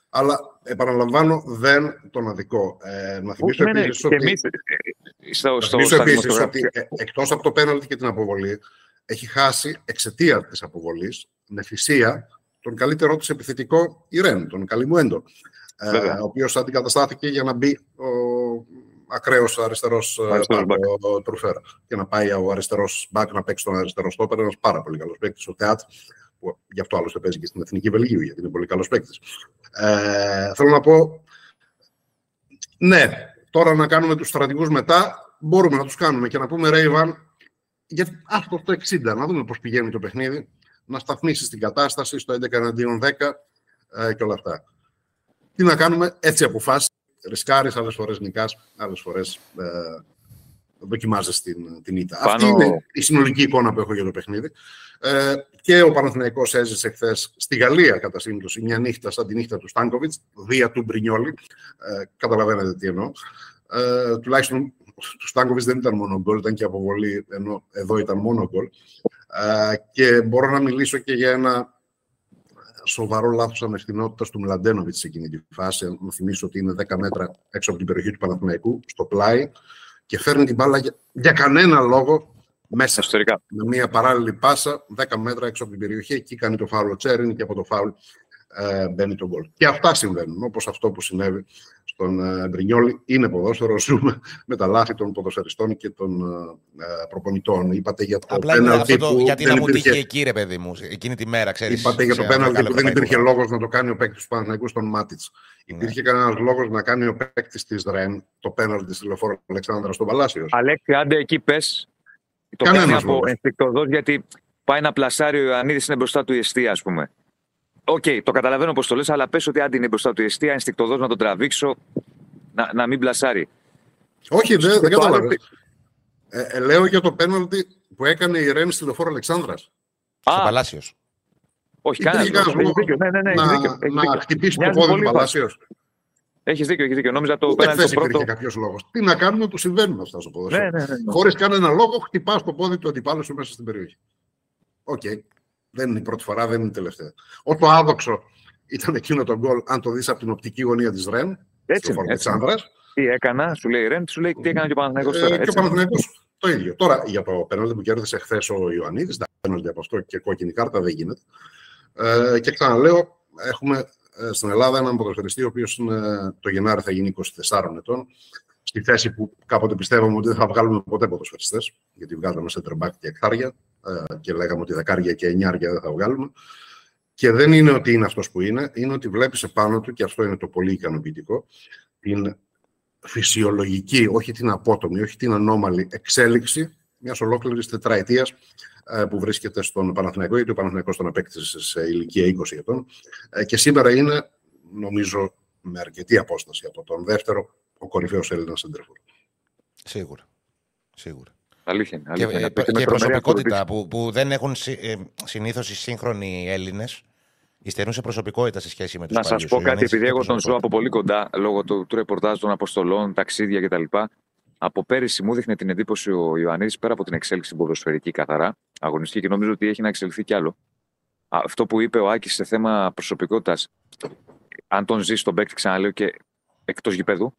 Αλλά επαναλαμβάνω, δεν τον αδικό. Ε, να θυμίσω ναι, επίσης ότι, εμείς, ε, στο, στο, στο επίσης ότι ε, εκτός από το πέναλτι και την αποβολή, έχει χάσει εξαιτίας της αποβολής, με θυσία, τον καλύτερό της επιθετικό Ιρέν, τον Καλιμουέντο, ε, ο οποίος αντικαταστάθηκε για να μπει ο ακραίος αριστερός ε, τρουφέρα. Και να πάει ο αριστερός μπακ να παίξει τον αριστερό στόπερ, ένας πάρα πολύ καλός παίκτης, ο Τεάτ, που γι' αυτό άλλωστε παίζει και στην Εθνική Βελγίου, γιατί είναι πολύ καλός παίκτης. Ε, θέλω να πω, ναι, τώρα να κάνουμε τους στρατηγούς μετά, μπορούμε να τους κάνουμε και να πούμε Ρέιβαν, γιατί αυτό το 60, να δούμε πώς πηγαίνει το παιχνίδι, να σταθμίσεις την κατάσταση στο 11 εναντίον 10 ε, και όλα αυτά. Τι να κάνουμε, έτσι αποφάσισε ρισκάρεις, άλλες φορές νικάς, άλλες φορές ε, δοκιμάζεις την, την ήττα. Αυτή είναι η συνολική εικόνα που έχω για το παιχνίδι. Ε, και ο Παναθηναϊκός έζησε χθες στη Γαλλία, κατά σύμπτωση, μια νύχτα σαν τη νύχτα του Στάνκοβιτς, δια του Μπρινιόλη. Ε, καταλαβαίνετε τι εννοώ. Ε, τουλάχιστον του Στάνκοβιτς δεν ήταν μόνο γκολ, ήταν και αποβολή, ενώ εδώ ήταν μόνο γκολ. Ε, και μπορώ να μιλήσω και για ένα σοβαρό λάθος ανευθυνότητας του Μλαντένοβιτς σε εκείνη τη φάση. Να θυμίσω ότι είναι 10 μέτρα έξω από την περιοχή του Παναθηναϊκού, στο πλάι, και φέρνει την μπάλα για, για κανένα λόγο μέσα. Ιστορικά. Με μια παράλληλη πάσα, 10 μέτρα έξω από την περιοχή. Εκεί κάνει το φάουλο Τσέριν και από το φάουλ ε, μπαίνει το γκολ. Και αυτά συμβαίνουν, όπως αυτό που συνέβη στον ε, Μπρινιόλη. Είναι ποδόσφαιρο, ζούμε με τα λάθη των ποδοσφαιριστών και των ε, προπονητών. Είπατε για το πέναλτι που γιατί δεν να μου υπήρχε... εκεί, ρε παιδί μου, εκείνη τη μέρα, ξέρεις. Είπατε για το πέναλτι που δεν υπήρχε λόγος να το κάνει ο παίκτης του Παναθηναϊκού στον Μάτιτς. Ναι. Υπήρχε κανένας λόγος να κάνει ο παίκτης της ΡΕΝ το πέναλτι στη λεωφόρο Αλεξάνδρα στον Παλάσιος; Αλέξη, άντε εκεί πες. Το κάνει από ενστικτωδώς γιατί πάει ένα πλασάριο ο Ιωαννίδης είναι μπροστά του η εστία, ας πούμε. OK, okay, το καταλαβαίνω πώς το λες, αλλά πες ότι αν είναι μπροστά του εστία, ενστικτωδώς να τον τραβήξω, να, να μην πλασάρει. Όχι, δεν δε κατάλαβα. Ε, ε, λέω για το πέναλτι που έκανε η Ρέμι στη λεωφόρο Αλεξάνδρας. Στο Παλάσιος. Όχι, κανένας. Έχεις δίκιο. Ναι, ναι, ναι, να, δίκιο. να χτυπήσει το πόδι του Παλάσιος. Έχεις δίκιο, έχεις δίκιο. Νόμιζα το πέναλτι. Δεν υπήρχε κάποιος λόγος. Τι να κάνουμε, του συμβαίνουν αυτά στο ποδόσφαιρο. Ναι, ναι, ναι, ναι. Χωρίς κανένα λόγο, χτυπάς το πόδι του αντιπάλου σου μέσα στην περιοχή. OK. Okay. Δεν είναι η πρώτη φορά, δεν είναι η τελευταία. Όσο άδοξο ήταν εκείνο το γκολ, αν το δεις από την οπτική γωνία της Ρεν, έτσι, στο έτσι. Τι έκανα, σου λέει η Ρεν, σου λέει τι έκανε και ο Παναθηναϊκός τώρα. Ε, και ο Παναθηναϊκός το ίδιο. Τώρα για το πέναλτι που κέρδισε χθες ο Ιωαννίδης, τα πέναλτι από αυτό και κόκκινη κάρτα δεν γίνεται. Ε, και ξαναλέω, έχουμε ε, στην Ελλάδα έναν ποδοσφαιριστή, ο οποίος το Γενάρη θα γίνει 24 ετών, στη θέση που κάποτε πιστεύαμε ότι δεν θα βγάλουμε ποτέ ποδοσφαιριστές, γιατί βγάζαμε σε back και εκτάρια ε, και λέγαμε ότι δεκάρια και εννιάρια δεν θα βγάλουμε. Και δεν είναι ότι είναι αυτός που είναι, είναι ότι βλέπεις επάνω του, και αυτό είναι το πολύ ικανοποιητικό, την φυσιολογική, όχι την απότομη, όχι την ανώμαλη εξέλιξη μιας ολόκληρης τετραετίας ε, που βρίσκεται στον Παναθηναϊκό, γιατί ο Παναθηναϊκός τον απέκτησε σε ηλικία 20 ετών. Ε, και σήμερα είναι, νομίζω, με αρκετή απόσταση από τον δεύτερο, ο κορυφαίος Έλληνας Σεντρεφόρ. Σίγουρα. Σίγουρα. Αλήθεια, αλήθεια. Και, και προσωπικότητα που, που δεν έχουν ε, συνήθως οι σύγχρονοι Έλληνες. Υστερούν σε προσωπικότητα σε σχέση με τους Να σας πω κάτι, επειδή εγώ τον ζω από πολύ κοντά λόγω του, του ρεπορτάζ των αποστολών, ταξίδια κτλ. Από πέρυσι μου δείχνε την εντύπωση ο Ιωαννίδης πέρα από την εξέλιξη στην ποδοσφαιρική καθαρά, αγωνιστική και νομίζω ότι έχει να εξελιχθεί κι άλλο. Αυτό που είπε ο Άκης σε θέμα προσωπικότητας αν τον ζεις στον παίκτη, ξαναλέω και εκτός γηπέδου,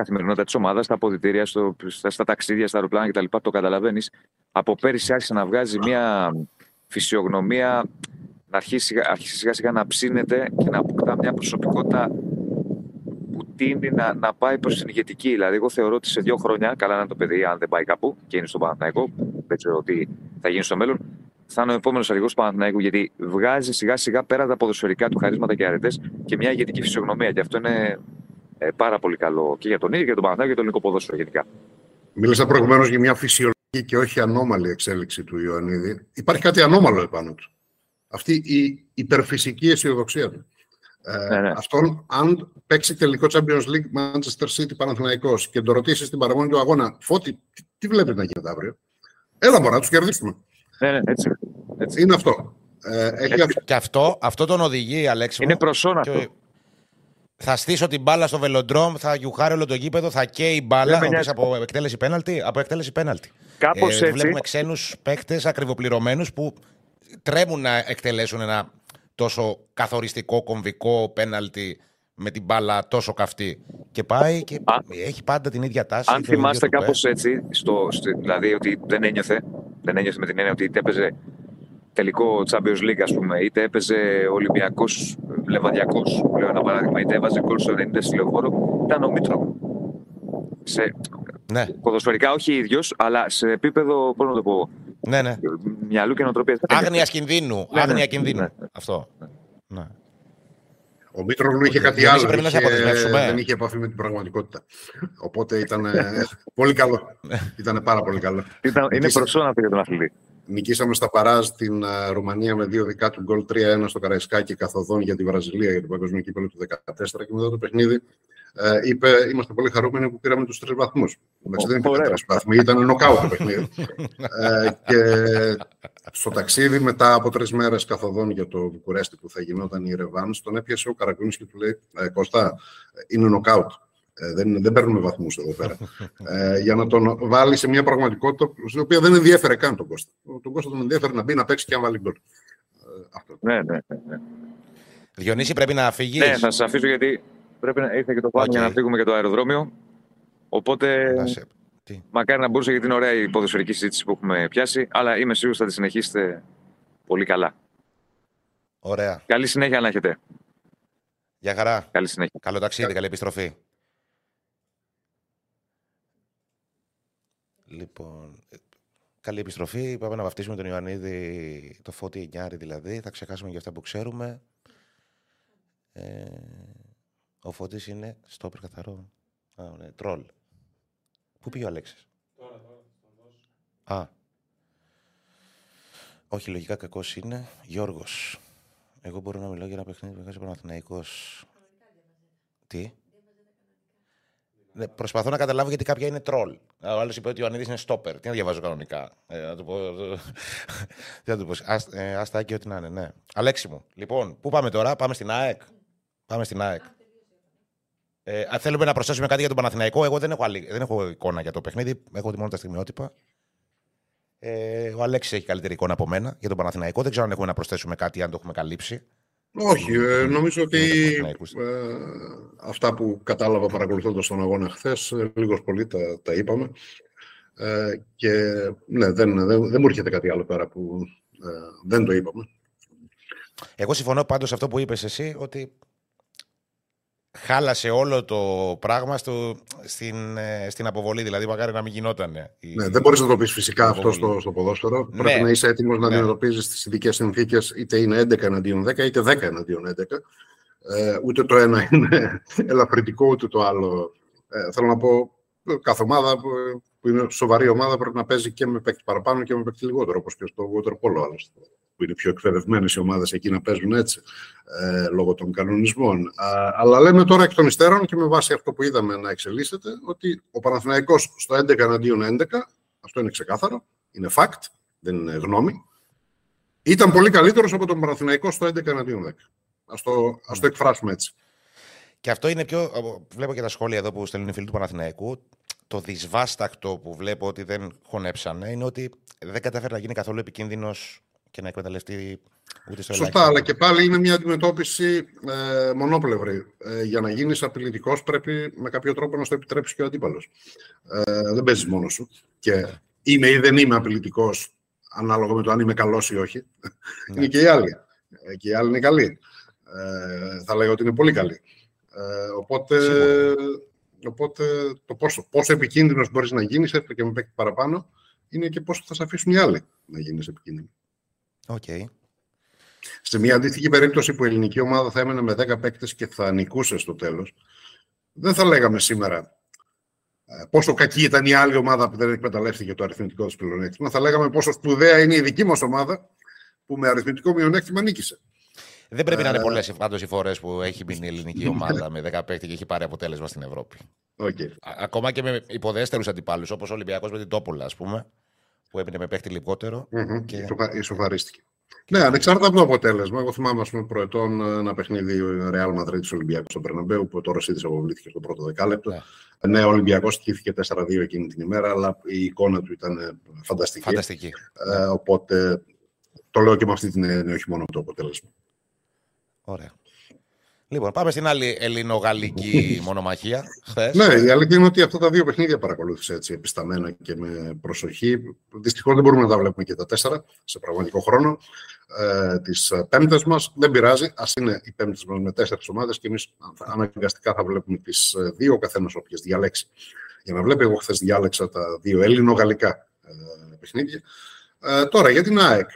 καθημερινότητα της ομάδας, στα αποδητήρια, στο, στα, στα ταξίδια, στα αεροπλάνα κτλ. Το καταλαβαίνεις. Από πέρυσι άρχισε να βγάζει μια φυσιογνωμία, να αρχίσει, αρχίσει σιγά σιγά να ψήνεται και να αποκτά μια προσωπικότητα που τίνει να, να πάει προς την ηγετική. Δηλαδή, εγώ θεωρώ ότι σε δύο χρόνια, καλά να είναι το παιδί, αν δεν πάει κάπου και είναι στον Παναθηναϊκό, δεν ξέρω τι θα γίνει στο μέλλον, θα είναι ο επόμενος αρχηγός του Παναθηναϊκού. Γιατί βγάζει σιγά σιγά πέρα τα ποδοσφαιρικά του χαρίσματα και αρετές και μια ηγετική φυσιογνωμία. Και αυτό είναι ε, πάρα πολύ καλό και για τον ίδιο και για τον Παναθηναϊκό και το ελληνικό ποδόσφαιρο γενικά. Μίλησα προηγουμένως για μια φυσιολογική και όχι ανώμαλη εξέλιξη του Ιωαννίδη. Υπάρχει κάτι ανώμαλο επάνω του. Αυτή η υπερφυσική αισιοδοξία του. Ε, ναι, ναι. Αυτόν, αν παίξει τελικό Champions League Manchester City Παναθηναϊκός και το ρωτήσεις στην παραμονή του αγώνα, Φώτη, τι, τι βλέπει να γίνεται αύριο; Έλα μπορεί να τους κερδίσουμε. Ναι, ναι, έτσι. έτσι. Είναι αυτό. Ε, έχει έτσι. Και αυτό, αυτό τον οδηγεί, Αλέξη. Είναι προσώνα αυτό. Θα στήσω την μπάλα στο βελοντρόμ, θα γιουχάρει όλο το γήπεδο, θα καίει η μπάλα μια... από εκτέλεση πέναλτη. Από εκτέλεση πέναλτη. Κάπως ε, έτσι. Βλέπουμε ξένους παίκτες ακριβοπληρωμένους που τρέμουν να εκτελέσουν ένα τόσο καθοριστικό κομβικό πέναλτι με την μπάλα τόσο καυτή. Και πάει και Α, έχει πάντα την ίδια τάση. Αν θυμάστε κάπως έτσι, στο, στο, δηλαδή ότι δεν ένιωθε, δεν ένιωθε με την έννοια ότι είτε έπαιζε τελικό Champions League, ας πούμε, είτε έπαιζε Ολυμπιακός Λεβαδιακός, λέω ένα παράδειγμα, είτε έβαζε γκολ στο 90 στη λεωφόρο, ήταν ο Μήτρο. Σε, ναι. Ποδοσφαιρικά όχι ίδιος, αλλά σε επίπεδο, πώς να το πω, ναι, ναι. μυαλού και νοοτροπίας. Άγνοια κινδύνου. Ναι, ναι. Άγνοια κινδύνου. Ναι. Αυτό. Ναι. Ο Μήτρογλου είχε κάτι άλλο. Πρέπει είχε, δεν είχε επαφή με την πραγματικότητα. Οπότε ήταν πολύ καλό. ήταν πάρα πολύ καλό. Ήταν, είναι προσώνα αυτό για τον αθλητή. Νικήσαμε στα Παράζ την uh, Ρουμανία με δύο δικά του γκολ 3-1 στο Καραϊσκάκι καθοδόν για τη Βραζιλία για το παγκόσμιο κύπελο του 2014 και μετά το παιχνίδι ε, είπε είμαστε πολύ χαρούμενοι που πήραμε τους τρεις βαθμούς. Εντάξει, δεν ήταν τρεις βαθμοί, ήταν νοκάου το παιχνίδι. ε, και στο ταξίδι μετά από τρεις μέρες καθοδόν για το Βουκουρέστι που θα γινόταν η Ρεβάνς, τον έπιασε ο Καραγκούνης και του λέει ε, Κώστα, είναι νοκάουτ. Ε, δεν, δεν παίρνουμε βαθμούς εδώ πέρα. ε, για να τον βάλει σε μια πραγματικότητα στην οποία δεν ενδιέφερε καν τον Κώστα. Τον Κώστα τον ενδιέφερε να μπει να παίξει και να βάλει γκολ. Ε, ναι, ναι, ναι, ναι. Διονύση πρέπει να φύγεις; Ναι, θα σας αφήσω γιατί πρέπει να ήρθε και το πάμε okay. για να φύγουμε για το αεροδρόμιο. Οπότε Τι; μακάρι να μπορούσε γιατί είναι ωραία η ποδοσφαιρική συζήτηση που έχουμε πιάσει, αλλά είμαι σίγουρος θα τη συνεχίσετε πολύ καλά. Ωραία. Καλή συνέχεια να έχετε. Γεια χαρά. Καλή συνέχεια. Καλό ταξίδι, καλή επιστροφή. Λοιπόν, καλή επιστροφή. Πάμε να βαφτίσουμε τον Ιωαννίδη, το Φώτη Εννιάρη δηλαδή. Θα ξεχάσουμε για αυτά που ξέρουμε. Ε, ο Φώτης είναι στόπερ καθαρό. Α, ναι, τρόλ. Πού πήγε ο Αλέξης; Τώρα, τώρα, Α. Όχι, λογικά κακός είναι. Γιώργος. Εγώ μπορώ να μιλάω για ένα παιχνίδι που βγάζει Παναθηναϊκός. Τι; Ναι, προσπαθώ να καταλάβω γιατί κάποια είναι τρόλ. Ο άλλος είπε ότι ο Ανίδης είναι στόπερ. Τι να διαβάζω κανονικά. Ε, να του πω. Τι να του πω. Άστα και ό,τι να είναι, ναι. Αλέξη μου. Λοιπόν, πού πάμε τώρα, πάμε στην ΑΕΚ. Πάμε στην ΑΕΚ. Ε, αν θέλουμε να προσθέσουμε κάτι για τον Παναθηναϊκό, εγώ δεν έχω, άλλη, δεν έχω εικόνα για το παιχνίδι. Έχω μόνο τα στιγμιότυπα. Ε, ο Αλέξης έχει καλύτερη εικόνα από μένα για τον Παναθηναϊκό. Δεν ξέρω αν έχουμε να προσθέσουμε κάτι, αν το έχουμε καλύψει. Όχι, ε, νομίζω ότι ε, αυτά που κατάλαβα παρακολουθώντας τον αγώνα χθες, λίγος πολύ τα, τα είπαμε. Ε, και ναι, δεν, δεν, δεν μου έρχεται κάτι άλλο πέρα που ε, δεν το είπαμε. Εγώ συμφωνώ πάντως αυτό που είπες εσύ, ότι χάλασε όλο το πράγμα στο, στην, ε, στην αποβολή. Δηλαδή, μακάρι να μην γινόταν. Ναι, δεν μπορείς να το πεις φυσικά αυτό στο, στο ποδόσφαιρο. Ναι. Πρέπει να είσαι έτοιμος να ναι. αντιμετωπίζεις τις ειδικές συνθήκες, είτε είναι 11 εναντίον 10, είτε 10 εναντίον 11. Ε, ούτε το ένα είναι ελαφρυντικό, ούτε το άλλο. Ε, θέλω να πω, κάθε ομάδα που είναι σοβαρή ομάδα πρέπει να παίζει και με παίκτη παραπάνω και με παίκτη λιγότερο, όπως και στο waterpolo άλλωστε που είναι πιο εκπαιδευμένες οι ομάδες εκεί να παίζουν έτσι, ε, λόγω των κανονισμών. αλλά λέμε τώρα εκ των υστέρων και με βάση αυτό που είδαμε να εξελίσσεται, ότι ο Παναθηναϊκός στο 11 εναντίον 11, αυτό είναι ξεκάθαρο, είναι fact, δεν είναι γνώμη, ήταν πολύ καλύτερος από τον Παναθηναϊκό στο 11 εναντίον 10. Α το, ας το εκφράσουμε έτσι. Και αυτό είναι πιο. Βλέπω και τα σχόλια εδώ που στέλνουν οι φίλοι του Παναθηναϊκού. Το δυσβάστακτο που βλέπω ότι δεν χωνέψανε είναι ότι δεν καταφέρει να γίνει καθόλου επικίνδυνος και να εκμεταλλευτεί ούτε στο Σωστά, αλλά και πάλι είναι μια αντιμετώπιση ε, μονόπλευρη. Ε, για να γίνεις απειλητικός, πρέπει με κάποιο τρόπο να στο επιτρέψεις και ο αντίπαλος. Ε, δεν παίζεις μόνος σου. Και είμαι ή δεν είμαι απειλητικός, ανάλογα με το αν είμαι καλός ή όχι. Ναι. Είναι και οι άλλοι. Ε, και οι άλλοι είναι καλοί. Ε, θα λέγω ότι είναι πολύ καλοί. Ε, οπότε, οπότε το πόσο, πόσο επικίνδυνος μπορείς να γίνεις, έρχεται και με παίκτη παραπάνω, είναι και πόσο θα σε αφήσουν οι άλλοι να γίνεις επικίνδυνος. Okay. Σε μια αντίστοιχη περίπτωση που η ελληνική ομάδα θα έμενε με 10 παίκτες και θα νικούσε στο τέλος, δεν θα λέγαμε σήμερα ε, πόσο κακή ήταν η άλλη ομάδα που δεν εκμεταλλεύτηκε το αριθμητικό της πλεονέκτημα. Θα λέγαμε πόσο σπουδαία είναι η δική μας ομάδα που με αριθμητικό μειονέκτημα νίκησε. Δεν πρέπει να είναι ε, πολλές πάντω οι φορές που έχει μπει η ελληνική ομάδα με 10 παίκτη και έχει πάρει αποτέλεσμα στην Ευρώπη. Okay. Ακόμα και με υποδέστερους αντιπάλους, όπως ο Ολυμπιακός με την Τόπολα, ας πούμε, που έπαιρνε με παίκτη λιγότερο. Mm-hmm. Και... Ισοφαρίστηκε. Ναι, ανεξάρτητα από το αποτέλεσμα. Εγώ θυμάμαι, ας πούμε, προετών ένα παιχνίδι Real Madrid Ολυμπιακού στον Περναμπέου, που τώρα Ρωσίδη αποβλήθηκε στο πρώτο δεκάλεπτο. Ναι, ναι ο Ολυμπιακός στήθηκε 4-2 εκείνη την ημέρα, αλλά η εικόνα του ήταν φανταστική. φανταστική. Ε, οπότε το λέω και με αυτή την έννοια, όχι μόνο το αποτέλεσμα. Ωραία. Λοιπόν, πάμε στην άλλη ελληνογαλλική μονομαχία. Χθες. Ναι, η αλήθεια είναι ότι αυτά τα δύο παιχνίδια παρακολούθησα έτσι επισταμένα και με προσοχή. Δυστυχώς δεν μπορούμε να τα βλέπουμε και τα τέσσερα σε πραγματικό χρόνο. Ε, Τις πέμπτες μας δεν πειράζει. Α είναι οι πέμπτες μας με τέσσερις ομάδες και εμείς αναγκαστικά θα βλέπουμε τις ε, δύο, ο καθένας όποιες διαλέξει. Για να βλέπει, εγώ χθες διάλεξα τα δύο ελληνογαλλικά ε, παιχνίδια. Ε, τώρα για την ΑΕΚ.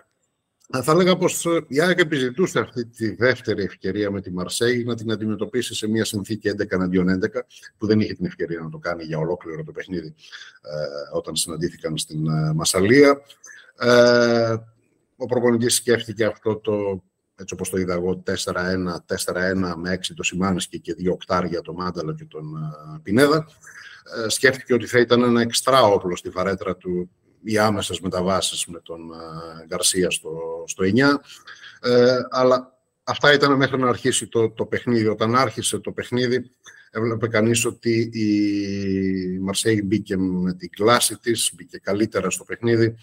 Θα έλεγα πως ε, η ΑΕΚ επιζητούσε αυτή τη δεύτερη ευκαιρία με τη Μαρσέη να την αντιμετωπίσει σε μια συνθήκη 11 εναντίον 11, που δεν είχε την ευκαιρία να το κάνει για ολόκληρο το παιχνίδι ε, όταν συναντήθηκαν στην ε, Μασαλία. Ε, ο προπονητής σκέφτηκε αυτό το, έτσι όπως το είδα εγώ, 4-1, 4-1 με 6 το Σιμάνσκι και δύο οκτάρια το Μάνταλο και τον ε, Πινέδα. Ε, σκέφτηκε ότι θα ήταν ένα εξτρά όπλο στη φαρέτρα του οι άμεσες μεταβάσεις με τον ε, Γκαρσία στο, στο 9. Ε, αλλά αυτά ήταν μέχρι να αρχίσει το, το παιχνίδι. Όταν άρχισε το παιχνίδι, έβλεπε κανείς ότι η Μαρσέη μπήκε με την κλάση της, μπήκε καλύτερα στο παιχνίδι.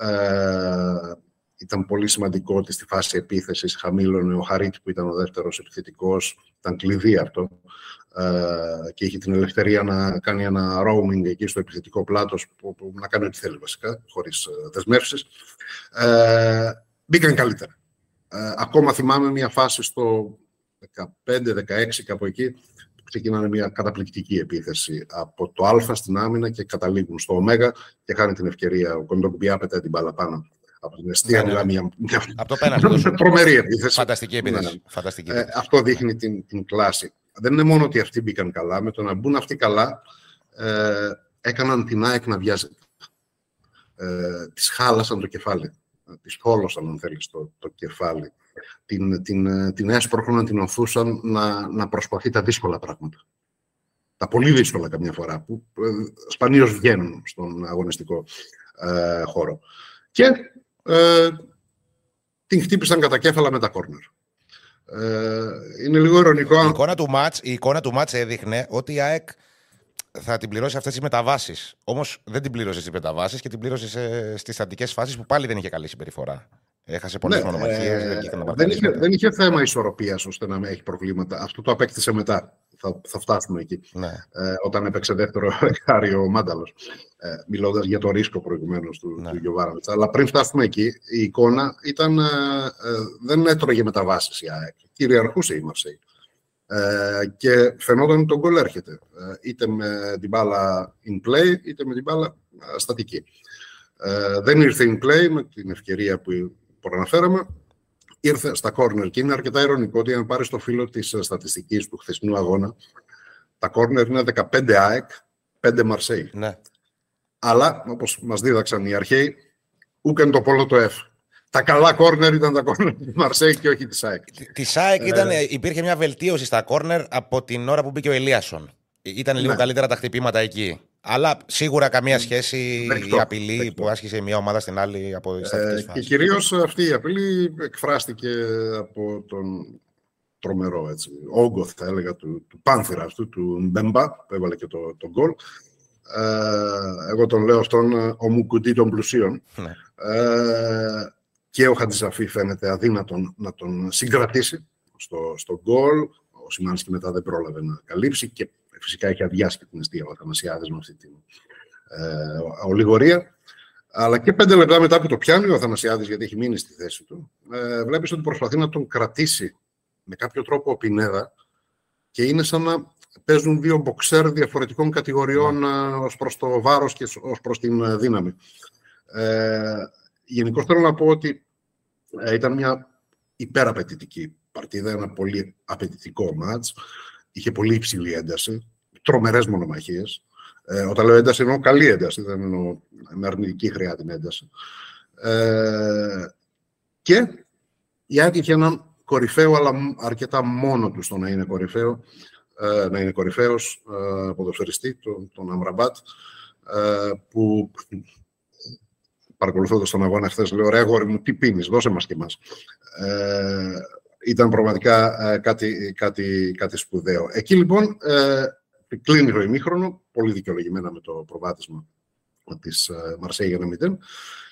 Ε, ήταν πολύ σημαντικό ότι στη φάση επίθεσης χαμήλωνε ο Χαρίτ που ήταν ο δεύτερος επιθετικός. Ήταν κλειδί αυτό. Ε, και είχε την ελευθερία να κάνει ένα roaming εκεί στο επιθετικό πλάτος που, που να κάνει ό,τι θέλει βασικά, χωρίς ε, δεσμεύσεις. Ε, μπήκαν καλύτερα. Ε, ακόμα θυμάμαι μια φάση στο 15-16 κάπου εκεί που ξεκινάνε μια καταπληκτική επίθεση από το Α στην άμυνα και καταλήγουν στο Ω και κάνει την ευκαιρία ο Κοντογκμπιά πετάει την μπάλα πάνω από την αιστεία. Ναι, ναι. Μια, μια, από το πέναλτι. Τρομερή επίθεση. Φανταστική επίθεση. Ναι, ναι. Φανταστική Ε, αυτό δείχνει την, την κλάση δεν είναι μόνο ότι αυτοί μπήκαν καλά, με το να μπουν αυτοί καλά, ε, έκαναν την ΑΕΚ να βιάζεται. Ε, της χάλασαν το κεφάλι. Της θόλωσαν, αν θέλεις, το, το κεφάλι. Την, την, την έσπροχναν, την οθούσαν να, να προσπαθεί τα δύσκολα πράγματα. Τα πολύ δύσκολα καμιά φορά, που ε, σπανίως βγαίνουν στον αγωνιστικό ε, χώρο. Και ε, την χτύπησαν κατά κέφαλα με τα κόρνερ. Ε, είναι λίγο ειρωνικό. Η εικόνα του μάτς, η εικόνα του μάτς έδειχνε ότι η ΑΕΚ θα την πληρώσει αυτές τις μεταβάσεις. Όμως δεν την πλήρωσες στι μεταβάσεις και την πλήρωσες στις στατικές φάσεις που πάλι δεν είχε καλή συμπεριφορά. Έχασε πολλές ναι, μονομαχίες. Ε, δεν, είχε, δεν είχε θέμα ισορροπίας ώστε να μην έχει προβλήματα. Αυτό το απέκτησε μετά. Θα, θα φτάσουμε εκεί. Ναι. Ε, όταν έπαιξε δεύτερο εκάριο ο Μάνταλος. Ε, Μιλώντας για το ρίσκο προηγουμένως του, ναι. του Αλλά πριν φτάσουμε εκεί, η εικόνα ήταν, ε, ε δεν έτρωγε μεταβάσεις η ΑΕΚ. Κυριαρχούσε η Μαρσέη. Ε, και φαινόταν ότι τον γκολ έρχεται. Ε, είτε με την μπάλα in play, είτε με την μπάλα στατική. Ε, δεν ήρθε in play με την ευκαιρία που προαναφέραμε. Ήρθε στα corner και είναι αρκετά ειρωνικό ότι αν πάρεις το φύλλο της στατιστικής του χθεσινού αγώνα, τα corner είναι 15 ΑΕΚ, 5 Μαρσέη. Ναι. Αλλά, όπως μας δίδαξαν οι αρχαίοι, ούκεν το πόλο το F. Τα καλά κόρνερ ήταν τα κόρνερ της Μαρσέη και όχι της ΑΕΚ. Τη ΑΕΚ ε, υπήρχε μια βελτίωση στα κόρνερ από την ώρα που μπήκε ο Ελίασον. Ήταν λίγο ναι. καλύτερα τα χτυπήματα εκεί. Αλλά σίγουρα καμία σχέση η απειλή που άσκησε μια ομάδα στην άλλη από τι ε, Και κυρίως αυτή η απειλή εκφράστηκε από τον τρομερό έτσι, όγκο, θα έλεγα, του, του πάνθυρας αυτού, του Μπέμπα, που έβαλε και το, το γκολ. Ε, εγώ τον λέω αυτόν ο Μουκουτί των πλουσίων. Ναι. Ε, και ο Χατζησαφή φαίνεται αδύνατον να τον συγκρατήσει στο, στο γκολ. Ο Σιμάνσκι μετά δεν πρόλαβε να καλύψει και φυσικά έχει αδειάσει και την αιστεία ο Αθανασιάδης με αυτή την ε, ολιγορία. Αλλά και πέντε λεπτά μετά που το πιάνει ο Αθανασιάδης, γιατί έχει μείνει στη θέση του, ε, βλέπεις ότι προσπαθεί να τον κρατήσει με κάποιο τρόπο ο Πινέδα και είναι σαν να παίζουν δύο μποξέρ διαφορετικών κατηγοριών ναι. Ε, ως προς το βάρος και ως προς την ε, δύναμη. Ε, Γενικώς θέλω να πω ότι ε, ήταν μια υπεραπαιτητική παρτίδα, ένα πολύ απαιτητικό μάτς. Είχε πολύ υψηλή ένταση, τρομερές μονομαχίες. Ε, όταν λέω ένταση εννοώ καλή ένταση, δεν εννοώ με αρνητική χρειά την ένταση. Ε, και η Άκη είχε έναν κορυφαίο, αλλά αρκετά μόνο του στο να είναι κορυφαίο, ε, να είναι κορυφαίος ε, ποδοσφαιριστή, τον, τον Αμραμπάτ, ε, που παρακολουθώντας τον αγώνα χθες, λέω: Ρε, αγόρι μου, τι πίνεις, δώσε μας και εμάς. Ε, ήταν πραγματικά ε, κάτι, κάτι, κάτι σπουδαίο. Εκεί λοιπόν ε, κλείνει το ημίχρονο, πολύ δικαιολογημένα με το προβάδισμα της ε, Μαρσέη για ένα 0,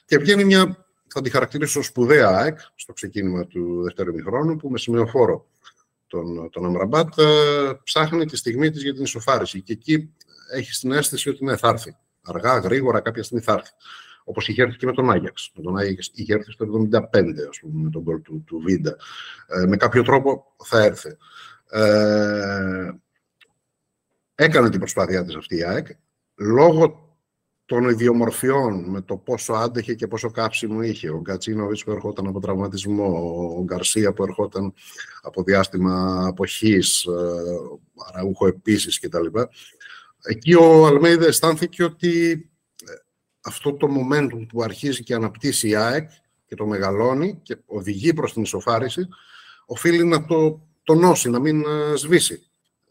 και βγαίνει μια, θα τη χαρακτηρίσω σπουδαία ΑΕΚ στο ξεκίνημα του δεύτερου ημίχρονου, που με σημειοφόρο τον, τον Αμραμπάτ ε, ψάχνει τη στιγμή της για την ισοφάριση. Και εκεί έχει την αίσθηση ότι ναι, θα έρθει. Αργά, γρήγορα, κάποια στιγμή θα έρθει. Όπως είχε έρθει και με τον Άγιαξ. Με τον Άγιαξ είχε έρθει στο 75, ας πούμε, με τον γκολ του, του Βίντα. Ε, με κάποιο τρόπο θα έρθει. Ε, έκανε την προσπάθειά της αυτή η ΑΕΚ. Λόγω των ιδιομορφιών, με το πόσο άντεχε και πόσο κάψιμο είχε. Ο Γκατσίνοβιτς που ερχόταν από τραυματισμό, ο Γκαρσία που ερχόταν από διάστημα αποχής, ε, ο Αραούχο επίσης κτλ. Εκεί ο Αλμέιδα αισθάνθηκε ότι αυτό το momentum που αρχίζει και αναπτύσσει η ΑΕΚ και το μεγαλώνει και οδηγεί προς την ισοφάριση, οφείλει να το τονώσει, να μην ε, σβήσει.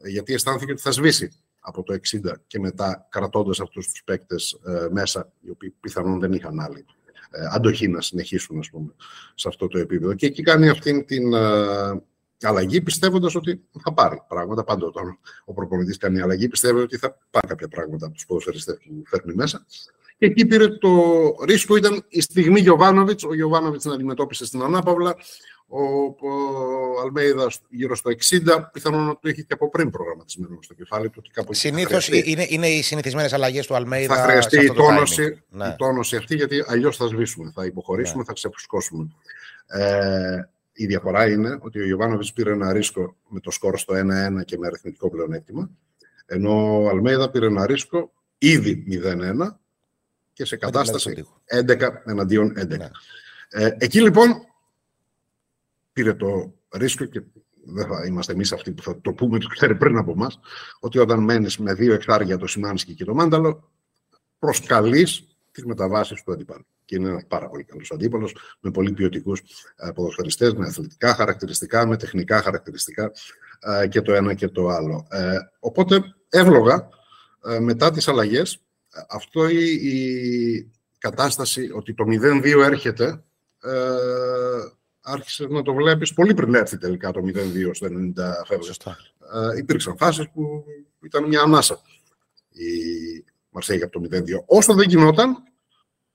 Γιατί αισθάνθηκε ότι θα σβήσει από το 60 και μετά κρατώντας αυτούς τους παίκτες ε, μέσα, οι οποίοι πιθανόν δεν είχαν άλλη ε, αντοχή να συνεχίσουν ας πούμε, σε αυτό το επίπεδο. Και εκεί κάνει αυτή την ε, αλλαγή πιστεύοντας ότι θα πάρει πράγματα. Πάντα όταν ο προπονητής κάνει αλλαγή πιστεύει ότι θα πάρει κάποια πράγματα από τους ποδοσφαιριστές που φέρνει μέσα. Και εκεί πήρε το ρίσκο, ήταν η στιγμή Γιωβάνοβιτς. Ο Γιωβάνοβιτς την αντιμετώπισε στην Ανάπαυλα. Ο, ο Αλμέιδα γύρω στο 60, πιθανόν να το είχε και από πριν προγραμματισμένο στο κεφάλι του. Συνήθως είναι, είναι οι συνηθισμένες αλλαγές του Αλμέιδα. Θα χρειαστεί η τόνωση, ναι. η τόνωση αυτή, γιατί αλλιώς θα σβήσουμε, θα υποχωρήσουμε, ναι. θα ξεφουσκώσουμε. Ε, η διαφορά είναι ότι ο Γιωβάνοβιτς πήρε ένα ρίσκο με το σκορ στο 1-1 και με αριθμητικό πλεονέκτημα. Ενώ ο Αλμέιδα πήρε ένα ρίσκο ήδη 0-1 και σε κατάσταση 11 εναντίον 11. Ναι. Ε, εκεί λοιπόν πήρε το ρίσκο και δεν θα είμαστε εμείς αυτοί που θα το πούμε, το ξέρει πριν από εμάς, ότι όταν μένεις με δύο εκτάρια το Σιμάνσκι και το Μάνταλο, προσκαλείς τις μεταβάσεις του αντιπάλου. Και είναι ένα πάρα πολύ καλός αντίπαλος, με πολύ ποιοτικούς ε, ποδοσφαιριστές, με αθλητικά χαρακτηριστικά, με τεχνικά χαρακτηριστικά ε, και το ένα και το άλλο. Ε, οπότε, εύλογα, μετά τις αλλαγές, αυτό η, η κατάσταση ότι το 0-2 έρχεται, ε, άρχισε να το βλέπεις πολύ πριν έρθει τελικά το 0-2 στο 90 Φεβρουάριο. Ε, υπήρξαν φάσεις που ήταν μια ανάσα η Μαρσέγια από το 0-2. Όσο δεν γινόταν,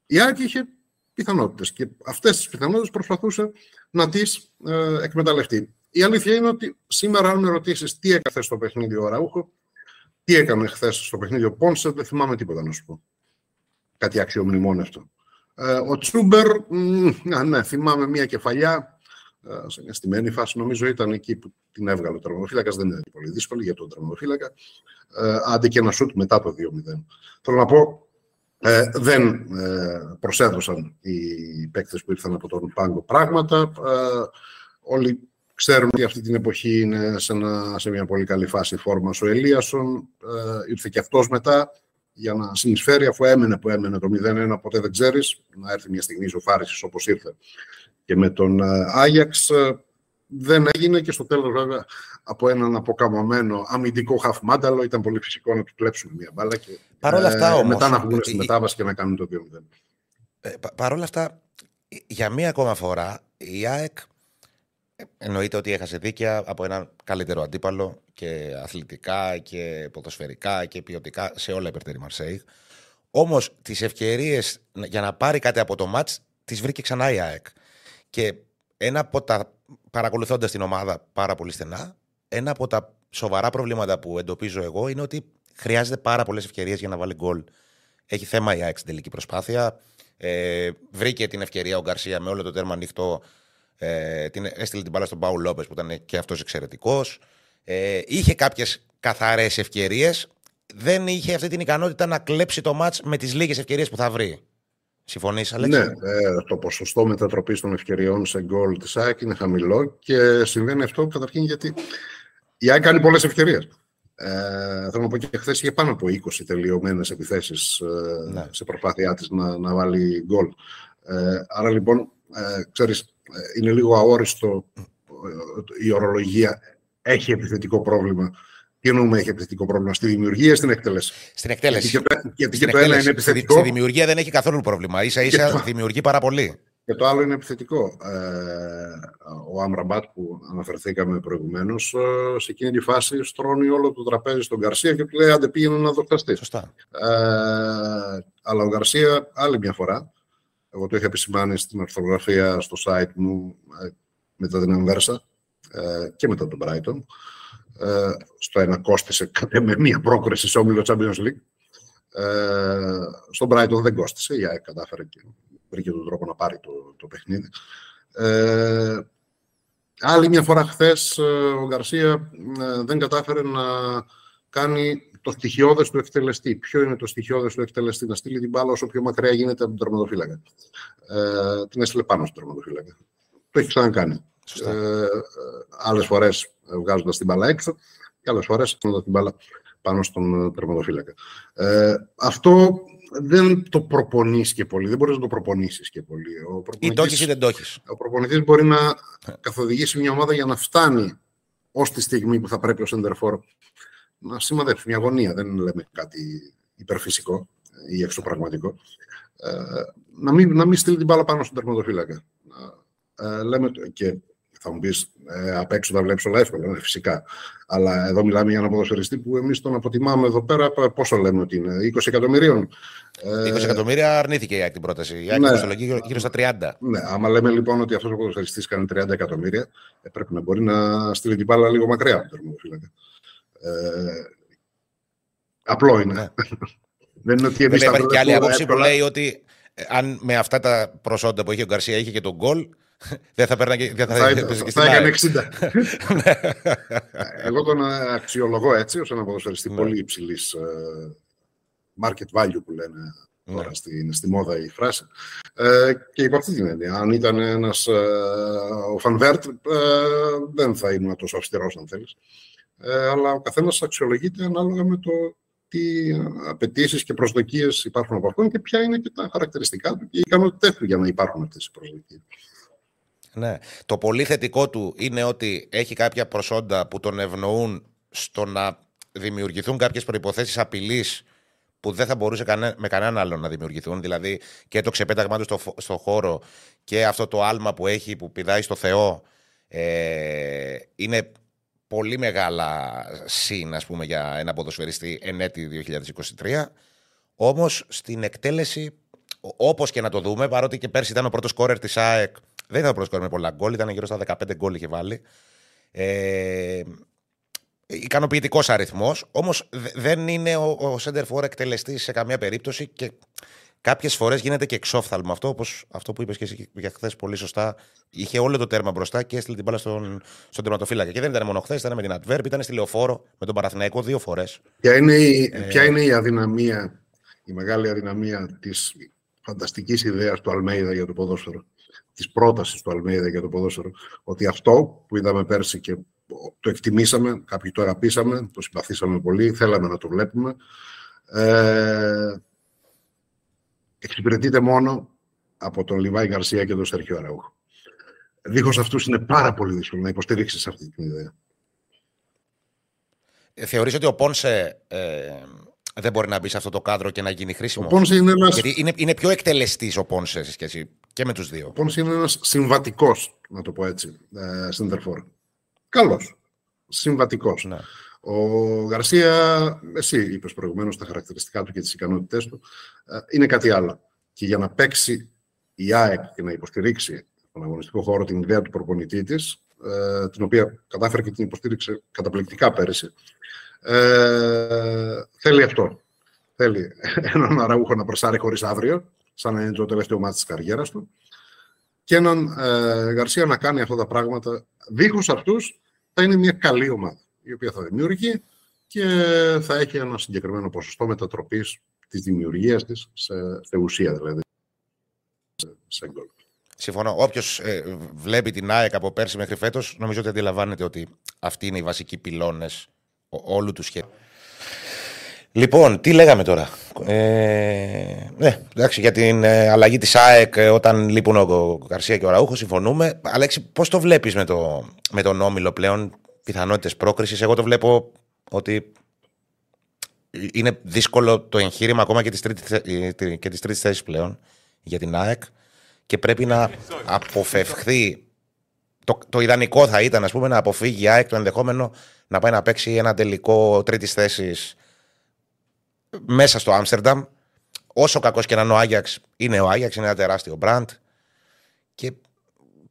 η Άκη είχε πιθανότητες και αυτές τις πιθανότητες προσπαθούσε να τις ε, εκμεταλλευτεί. Η αλήθεια είναι ότι σήμερα, αν με ρωτήσεις τι έκανε στο παιχνίδι ο Ραούχο, τι έκανε χθες στο παιχνίδι ο Πόνσε, δεν θυμάμαι τίποτα να σου πω. Κάτι αξιομνημόνευτο. Ε, ο Τσούμπερ, α, ναι, θυμάμαι μια κεφαλιά ε, σε μια στημένη φάση, νομίζω ήταν εκεί που την έβγαλε ο τραυματοφύλακα. Δεν είναι πολύ δύσκολη για τον τραυματοφύλακα. Ε, άντε και ένα σουτ μετά το 2-0. Θέλω να πω, ε, δεν ε, προσέδωσαν οι παίκτες που ήρθαν από τον Πάγκο πράγματα. Ε, όλοι Ξέρουμε ότι αυτή την εποχή είναι σε, ένα, σε μια πολύ καλή φάση φόρμας ο Ελίασον. Ε, ήρθε και αυτός μετά για να συνεισφέρει, αφού έμενε που έμενε το 0-1, ποτέ δεν ξέρεις, να έρθει μια στιγμή ισοφάρισης όπως ήρθε. Και με τον ε, Άγιαξ ε, δεν έγινε και στο τέλος βέβαια από έναν αποκαμωμένο αμυντικό χαφμάνταλο ήταν πολύ φυσικό να του κλέψουμε μια μπάλα και Παρ αυτά, ε, όμως, μετά να βγουν στη μετάβαση και να κάνουν το 2-0. Ε, Παρ' όλα αυτά, για μία ακόμα φορά η ΑΕΚ Εννοείται ότι έχασε δίκαια από έναν καλύτερο αντίπαλο και αθλητικά και ποδοσφαιρικά και ποιοτικά σε όλα υπερτερή Μαρσέη. Όμως τις ευκαιρίες για να πάρει κάτι από το ματ τις βρήκε ξανά η ΑΕΚ. Και ένα από τα. παρακολουθώντας την ομάδα πάρα πολύ στενά, ένα από τα σοβαρά προβλήματα που εντοπίζω εγώ είναι ότι χρειάζεται πάρα πολλές ευκαιρίες για να βάλει γκολ. Έχει θέμα η ΑΕΚ στην τελική προσπάθεια. Ε, βρήκε την ευκαιρία ο Γκαρσία με όλο το τέρμα ανοιχτό. Ε, την, έστειλε την μπάλα στον Πάου Λόπες που ήταν και αυτός εξαιρετικός. Ε, είχε κάποιες καθαρές ευκαιρίες. Δεν είχε αυτή την ικανότητα να κλέψει το μάτς με τις λίγες ευκαιρίες που θα βρει. Συμφωνείς, Αλέξη. Ναι, ε, το ποσοστό μετατροπής των ευκαιριών σε γκολ της ΑΕΚ είναι χαμηλό και συμβαίνει αυτό καταρχήν γιατί η ΑΕΚ κάνει πολλές ευκαιρίες. Ε, θέλω να πω και χθες είχε πάνω από 20 τελειωμένες επιθέσεις ε, ναι. σε προσπάθειά της να, να βάλει γκολ. Ε, άρα λοιπόν, ε, ξέρεις, ε, είναι λίγο αόριστο ε, η ορολογία. Έχει επιθετικό πρόβλημα. Τι εννοούμε έχει επιθετικό πρόβλημα, στη δημιουργία ή στην εκτέλεση; Στην εκτέλεση. Γιατί και, γιατί και το ένα είναι επιθετικό. Στη δημιουργία δεν έχει καθόλου πρόβλημα. σα ίσα το... δημιουργεί πάρα πολύ. Και το άλλο είναι επιθετικό. Ε, ο Άμραμπατ που αναφερθήκαμε προηγουμένως, ε, σε εκείνη τη φάση στρώνει όλο το τραπέζι στον Γκαρσία και του λέει: Άντε πήγαινε να δοκταστεί. Σωστά. Ε, αλλά ο Γκαρσία, άλλη μια φορά, εγώ το είχα επισημάνει στην ορθογραφία στο site μου ε, μετά την Αμβέρσα ε, και μετά τον Brighton. Ε, στο ένα κόστησε με μία πρόκριση σε όμιλο Champions League. Ε, στον Brighton δεν κόστησε, η ΑΕΚ κατάφερε και βρήκε τον τρόπο να πάρει το, το παιχνίδι. Ε, άλλη μια φορά χθες ε, ο Γκαρσία ε, δεν κατάφερε να κάνει το στοιχειώδες του εκτελεστή. Ποιο είναι το στοιχειώδες του εκτελεστή, να στείλει την μπάλα όσο πιο μακριά γίνεται από τον τερματοφύλακα. Ε, την έστειλε πάνω στον τερματοφύλακα. Το έχει ξανακάνει. Ε, άλλες φορές βγάζοντας την μπάλα έξω και άλλες φορές την μπάλα πάνω στον τερματοφύλακα. Ε, αυτό δεν το προπονείς και πολύ. Δεν μπορείς να το προπονήσεις και πολύ. Ο ή το ή δεν το έχεις. Ο προπονητής μπορεί να καθοδηγήσει μια ομάδα για να φτάνει ως τη στιγμή που θα πρέπει ο Σέντερφορ να σημαδέψει μια αγωνία. Δεν λέμε κάτι υπερφυσικό ή εξωπραγματικό. Ε, να, μην, να μην στείλει την μπάλα πάνω στον τερματοφύλακα. Ε, λέμε και θα μου πεις ε, απ' έξω τα βλέπεις όλα εύκολα, ναι, φυσικά. Αλλά εδώ μιλάμε για ένα ποδοσφαιριστή που εμείς τον αποτιμάμε εδώ πέρα. Πόσο λέμε ότι είναι, 20 εκατομμυρίων. 20 ε, εκατομμύρια αρνήθηκε η ΑΕΚ την πρόταση. Η ΑΕΚ ναι. γύρω, γύρω στα 30. Ναι, άμα λέμε λοιπόν ότι αυτός ο ποδοσφαιριστής κάνει 30 εκατομμύρια, ε, πρέπει να μπορεί να στείλει την μπάλα λίγο μακριά από τον Ε, απλό είναι. Ναι. Δεν είναι ότι εμείς. Υπάρχει και άλλη άποψη που λέει ότι ε, αν με αυτά τα προσόντα που έχει ο Γκαρσία είχε και τον γκολ, δεν θα παίρνει δεν θα, θα, θα, θα έκανε 60. Εγώ τον αξιολογώ έτσι, ως ένα ποδοσφαιριστή ναι. πολύ υψηλής uh, market value που λένε ναι. τώρα στη, στη μόδα η φράση. Ε, και υπό αυτή την έννοια, αν ήταν ένας ε, ο Φανβέρτ, ε, δεν θα ήμουν τόσο αυστηρός αν θέλεις. Ε, αλλά ο καθένας αξιολογείται ανάλογα με το τι απαιτήσεις και προσδοκίες υπάρχουν από αυτόν και ποια είναι και τα χαρακτηριστικά του και οι ικανότητές του για να υπάρχουν αυτές οι προσδοκίες. Ναι. Το πολύ θετικό του είναι ότι έχει κάποια προσόντα που τον ευνοούν στο να δημιουργηθούν κάποιες προποθέσει απειλής που δεν θα μπορούσε με κανέναν άλλο να δημιουργηθούν. Δηλαδή και το ξεπέταγμά του στο, στο χώρο και αυτό το άλμα που έχει που πηδάει στο Θεό ε, είναι πολύ μεγάλα συν ας πούμε, για ένα ποδοσφαιριστή εν έτη 2023. Όμως στην εκτέλεση, όπως και να το δούμε, παρότι και πέρσι ήταν ο πρώτος κόρερ της ΑΕΚ δεν ήταν πρώτος με πολλά γκολ, ήταν γύρω στα 15 γκολ είχε βάλει. Ε, Ικανοποιητικός αριθμός. Όμως δεν είναι ο, ο center for εκτελεστής σε καμία περίπτωση και κάποιες φορές γίνεται και εξόφθαλμο αυτό. Όπως αυτό που είπες και εσύ για χθες πολύ σωστά. Είχε όλο το τέρμα μπροστά και έστειλε την μπάλα στον, στον τερματοφύλακα. Και δεν ήταν μόνο χθες, ήταν με την Adverb, ήταν στη λεωφόρο με τον Παραθυναϊκό δύο φορές. Ποια, είναι η, ε... ποια είναι η αδυναμία, η μεγάλη αδυναμία της φανταστικής ιδέας του Αλμέιδα για το ποδόσφαιρο της πρότασης του Αλμέιδα για το ποδόσφαιρο, ότι αυτό που είδαμε πέρσι και το εκτιμήσαμε, κάποιοι το αγαπήσαμε, το συμπαθήσαμε πολύ, θέλαμε να το βλέπουμε, ε, εξυπηρετείται μόνο από τον Λιβάη Γκαρσία και τον Σέρχιο Αραούχο. Δίχως αυτούς είναι πάρα πολύ δύσκολο να υποστηρίξεις αυτή την ιδέα. Ε, θεωρείς ότι ο Πόνσε ε, δεν μπορεί να μπει σε αυτό το κάδρο και να γίνει χρήσιμο; Ο Πόνσε είναι ένας... Γιατί είναι, είναι πιο εκτελεστής ο Πόνσε σε σχέση και με τους δύο. Ο Πόνσε είναι ένας συμβατικός, να το πω έτσι, ε, Σέντερφορ. Καλός. Συμβατικός. Ναι. Ο Γαρσία, εσύ είπες προηγουμένως τα χαρακτηριστικά του και τις ικανότητές του, ε, είναι κάτι άλλο. Και για να παίξει η ΑΕΚ και να υποστηρίξει στον αγωνιστικό χώρο την ιδέα του προπονητή της, ε, την οποία κατάφερε και την υποστήριξε καταπληκτικά πέρυσι. Ε, θέλει αυτό. Θέλει έναν αραούχο να προσάρει χωρίς αύριο, σαν να είναι το τελευταίο μάτι της καριέρας του, και έναν ε, Γαρσία να κάνει αυτά τα πράγματα. Δίχως αυτούς θα είναι μια καλή ομάδα, η οποία θα δημιουργεί και θα έχει ένα συγκεκριμένο ποσοστό μετατροπής της δημιουργίας της σε, σε ουσία, δηλαδή. Σε γκολ. Συμφωνώ. Όποιος ε, βλέπει την ΑΕΚ από πέρσι μέχρι φέτος, νομίζω ότι αντιλαμβάνεται ότι αυτοί είναι οι βασικοί πυλώνες όλου του σχέδιου. Λοιπόν, τι λέγαμε τώρα; Ε, ναι, εντάξει, για την ε, αλλαγή της ΑΕΚ ε, όταν λείπουν ο Καρσία και ο Ραούχο, συμφωνούμε. Αλέξη, πώς το βλέπεις με, το, με τον Όμιλο πλέον, πιθανότητες πρόκρισης. Εγώ το βλέπω ότι είναι δύσκολο το εγχείρημα ακόμα και τη τρίτη θέση πλέον για την ΑΕΚ και πρέπει να αποφευχθεί. Το, το ιδανικό θα ήταν, ας πούμε, να αποφύγει η ΑΕΚ το ενδεχόμενο να πάει να παίξει ένα τελικό τρίτης θέσης μέσα στο Άμστερνταμ. Όσο κακός και να είναι ο Άγιαξ, είναι ο Άγιαξ, είναι ένα τεράστιο μπραντ. Και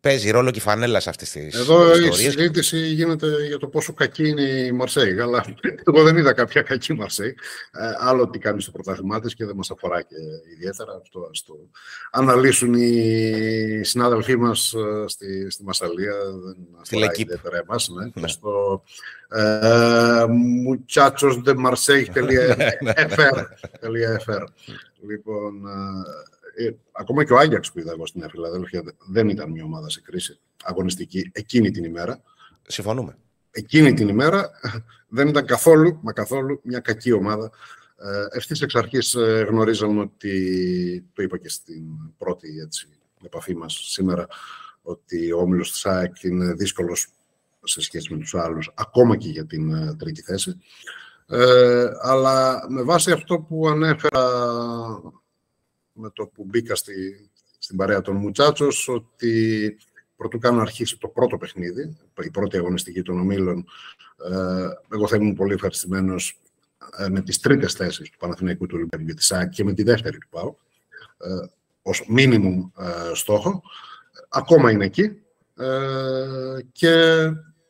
παίζει ρόλο και η φανέλα σε αυτέ τι Εδώ η συζήτηση γίνεται για το πόσο κακή είναι η Μαρσέη. Αλλά εγώ δεν είδα κάποια κακή Μαρσέη. Ε, άλλο τι κάνει στο πρωτάθλημά της και δεν μας αφορά και ιδιαίτερα. Αυτό ας το αναλύσουν οι συνάδελφοί μας ε, στη, στη Μασαλία. Δεν αφορά ιδιαίτερα εμάς. Ναι. ναι. Στο ε, muchachosdemarseille.fr Λοιπόν, ε, ακόμα και ο Άγιαξ που είδα εγώ στην Φιλαδέλφια δεν ήταν μια ομάδα σε κρίση αγωνιστική εκείνη την ημέρα. Συμφωνούμε. Εκείνη την ημέρα δεν ήταν καθόλου, μα καθόλου, μια κακή ομάδα. Ε, Ευθύς εξ αρχής ε, γνωρίζαμε ότι, το είπα και στην πρώτη έτσι, επαφή μας σήμερα, ότι ο όμιλος της ΑΕΚ είναι δύσκολος σε σχέση με τους άλλους, ακόμα και για την ε, τρίτη θέση. Ε, αλλά με βάση αυτό που ανέφερα με το που μπήκα στη, στην παρέα των Μουτσάτσος ότι πρωτού κάνω αρχίσει το πρώτο παιχνίδι, η πρώτη αγωνιστική των ομίλων, ε, εγώ θα ήμουν πολύ ευχαριστημένος ε, με τις τρίτες θέσεις του Παναθηναϊκού του Ολυμπιακού και της και με τη δεύτερη του ΠΑΟ, ε, ως μίνιμουμ ε, στόχο. Ακόμα είναι εκεί ε, και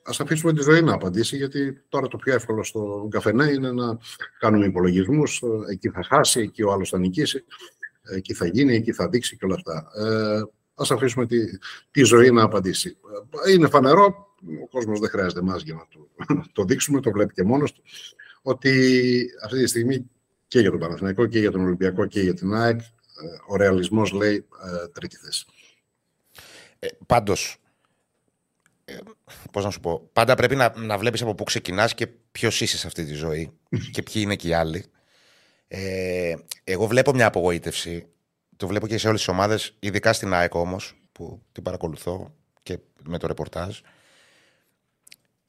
ας αφήσουμε τη ζωή να απαντήσει, γιατί τώρα το πιο εύκολο στο καφενέ είναι να κάνουμε υπολογισμούς, εκεί θα χάσει, εκεί ο άλλος θα νικήσει εκεί θα γίνει, εκεί θα δείξει και όλα αυτά. Ε, ας αφήσουμε τη, τη ζωή να απαντήσει. Ε, είναι φανερό, ο κόσμος δεν χρειάζεται εμάς για να το, το δείξουμε, το βλέπει και μόνος του, ότι αυτή τη στιγμή και για τον Παναθηναϊκό και για τον Ολυμπιακό και για την ΑΕΚ, ε, ο ρεαλισμός λέει ε, τρίτη θέση. Ε, πάντως, ε, πώς να σου πω, πάντα πρέπει να, να βλέπεις από πού ξεκινάς και ποιος είσαι σε αυτή τη ζωή και ποιοι είναι και οι άλλοι. Ε, εγώ βλέπω μια απογοήτευση. Το βλέπω και σε όλες τις ομάδες, ειδικά στην ΑΕΚ όμως, που την παρακολουθώ και με το ρεπορτάζ.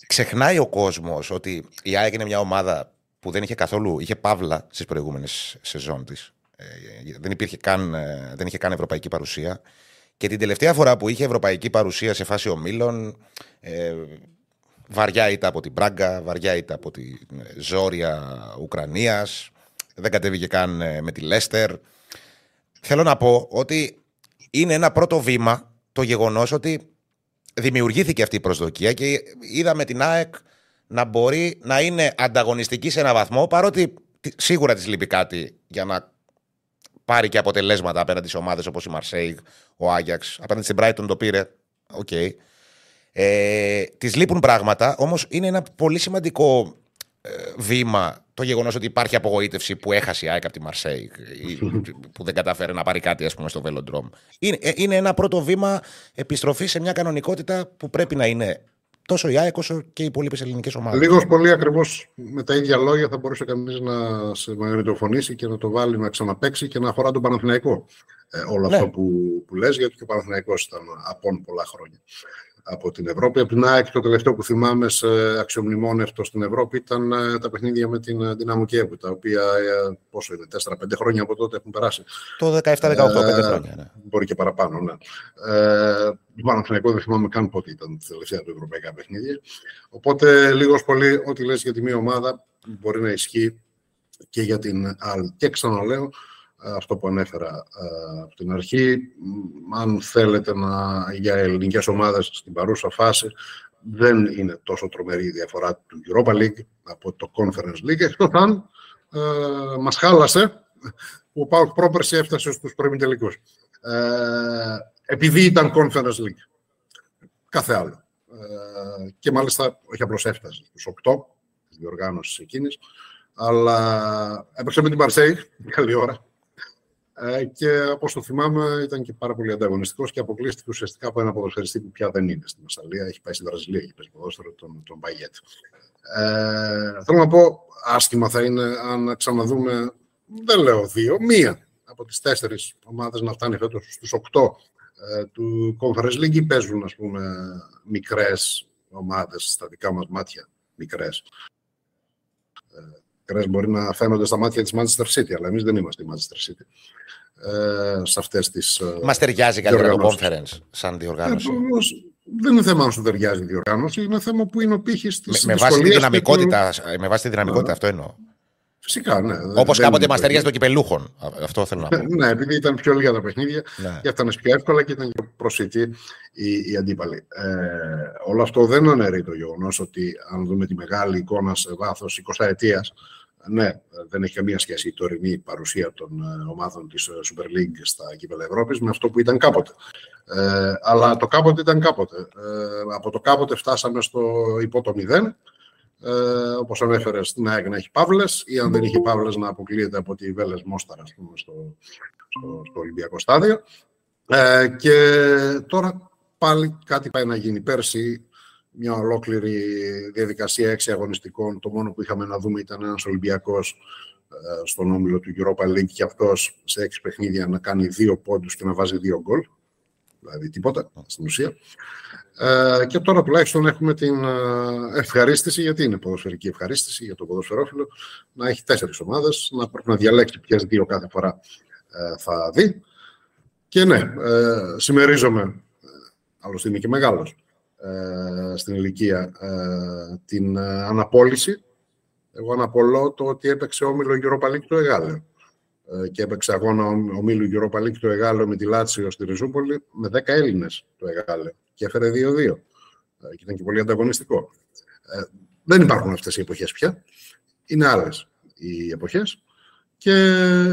Ξεχνάει ο κόσμος ότι η ΑΕΚ είναι μια ομάδα που δεν είχε καθόλου. είχε παύλα στις προηγούμενες σεζόν της. Ε, δεν, υπήρχε καν, ε, δεν είχε καν ευρωπαϊκή παρουσία. Και την τελευταία φορά που είχε ευρωπαϊκή παρουσία σε φάση ομίλων, ε, βαριά ήταν από την Μπράγκα, βαριά ήταν από τη Ζόρια Ουκρανίας, δεν κατέβηκε καν ε, με τη Λέστερ. Θέλω να πω ότι είναι ένα πρώτο βήμα το γεγονός ότι δημιουργήθηκε αυτή η προσδοκία και είδαμε την ΑΕΚ να μπορεί να είναι ανταγωνιστική σε ένα βαθμό παρότι σίγουρα της λείπει κάτι για να πάρει και αποτελέσματα απέναντι σε ομάδες όπως η Μαρσέιγ, ο Άγιαξ. Απέναντι στην Brighton το πήρε. OK. Okay. Ε, της λείπουν πράγματα, όμως είναι ένα πολύ σημαντικό ε, βήμα το γεγονός ότι υπάρχει απογοήτευση που έχασε η ΑΕΚ από τη Μαρσέη, που δεν κατάφερε να πάρει κάτι ας πούμε, στο Βελοντρόμ. Είναι, ε, είναι ένα πρώτο βήμα επιστροφή σε μια κανονικότητα που πρέπει να είναι τόσο η ΑΕΚ όσο και οι υπόλοιπες ελληνικές ομάδες. Λίγος πολύ ακριβώς με τα ίδια λόγια θα μπορούσε κανείς να σε μαγνητοφωνήσει και να το βάλει να ξαναπέξει και να αφορά τον Παναθηναϊκό. Ε, όλο ναι. αυτό που, που λες, γιατί και ο Παναθηναϊκός ήταν απόν πολλά χρόνια από την Ευρώπη. Από την ΑΕΚ το τελευταίο που θυμάμαι σε αξιομνημόνευτο στην Ευρώπη ήταν ε, τα παιχνίδια με την Δυνάμο Κιέβου, τα οποία ε, πόσο είναι, 4-5 χρόνια από τότε έχουν περάσει. Το 17-18, 5 ε, χρόνια. Ναι. Μπορεί και παραπάνω, ναι. Ε, το Παναθηναϊκό δεν θυμάμαι καν πότε ήταν τα τελευταία του ευρωπαϊκά παιχνίδια. Οπότε, λίγος πολύ, ό,τι λες για τη μία ομάδα μπορεί να ισχύει και για την άλλη. Και ξαναλέω, αυτό που ανέφερα από την αρχή. Αν θέλετε να, για ελληνικές ομάδες στην παρούσα φάση, δεν είναι τόσο τρομερή η διαφορά του Europa League από το Conference League, εκτός αν ε, μας χάλασε που ο Πάουκ πρόπερση έφτασε στους προημιτελικούς. Ε, επειδή ήταν Conference League. Κάθε άλλο. Ε, και μάλιστα όχι απλώς έφτασε στους 8 της διοργάνωσης εκείνης, αλλά έπαιξε με την Μαρσέη, καλή ώρα. Ε, και όπως το θυμάμαι, ήταν και πάρα πολύ ανταγωνιστικός και αποκλείστηκε ουσιαστικά από ένα ποδοσφαιριστή που πια δεν είναι στη Μασαλία. Έχει πάει στη Βραζιλία, έχει παίξει ποδόσφαιρο, τον, τον Μπαγιέτ. Ε, θέλω να πω, άσχημα θα είναι αν ξαναδούμε, δεν λέω δύο, μία από τις τέσσερις ομάδες να φτάνει φέτος στους οκτώ ε, του Conference League παίζουν, ας πούμε, μικρές ομάδες στα δικά μας μάτια, μικρές. Ε, μικρές μπορεί να φαίνονται στα μάτια της Manchester City, αλλά εμείς δεν είμαστε η Manchester City. Ε, σε αυτές τις ε, Μας ταιριάζει καλύτερα το conference σαν διοργάνωση. Ε, δεν είναι θέμα αν σου ταιριάζει η διοργάνωση, είναι θέμα που είναι ο πύχης της με, με βάση τη δυναμικότητα, με βάση τη δυναμικότητα αυτό εννοώ. Φυσικά, ναι. Όπως κάποτε μας ταιριάζει το κυπελούχων. Αυτό θέλω να πω. ναι, επειδή ήταν πιο λίγα τα παιχνίδια ναι. και έφτανε πιο εύκολα και ήταν πιο προσιτή η, η αντίπαλη. Ε, όλο αυτό δεν αναιρεί το γεγονός ότι αν δούμε τη μεγάλη εικόνα σε βάθος 20 ετίας, ναι, δεν έχει καμία σχέση η τωρινή παρουσία των ε, ομάδων της ε, Super League στα κύπελα Ευρώπης με αυτό που ήταν κάποτε. Ε, αλλά το κάποτε ήταν κάποτε. Ε, από το κάποτε φτάσαμε στο υπό το μηδέν, ε, όπως ανέφερες στην ΑΕΚ να έχει Παύλες ή αν δεν είχε Παύλες να αποκλείεται από τη Βέλες Μόσταρα στο, στο, στο Ολυμπιακό στάδιο. Ε, και τώρα πάλι κάτι πάει να γίνει. Πέρσι μια ολόκληρη διαδικασία έξι αγωνιστικών. Το μόνο που είχαμε να δούμε ήταν ένας Ολυμπιακός ε, στον όμιλο του Europa League και αυτός σε έξι παιχνίδια να κάνει δύο πόντους και να βάζει δύο γκολ. Δηλαδή τίποτα στην ουσία. Ε, και τώρα τουλάχιστον έχουμε την ε, ευχαρίστηση, γιατί είναι ποδοσφαιρική ευχαρίστηση για το ποδοσφαιρόφιλο, να έχει τέσσερις ομάδες, να πρέπει να διαλέξει ποιες δύο κάθε φορά θα δει. Και ναι, ε, συμμερίζομαι, άλλωστε είμαι και μεγάλος, ε, στην ηλικία ε, την ε, αναπόλυση. Εγώ αναπολώ το ότι έπαιξε όμιλο Europa League το Εγάλεο. Και έπαιξε αγώνα ομίλου Europa League το Εγάλεο με τη Λάτσιο στη Ριζούπολη με 10 Έλληνες το Εγάλεο. Και έφερε 2-2. Και ήταν και πολύ ανταγωνιστικό. Δεν υπάρχουν αυτές οι εποχές πια. Είναι άλλες οι εποχές. Και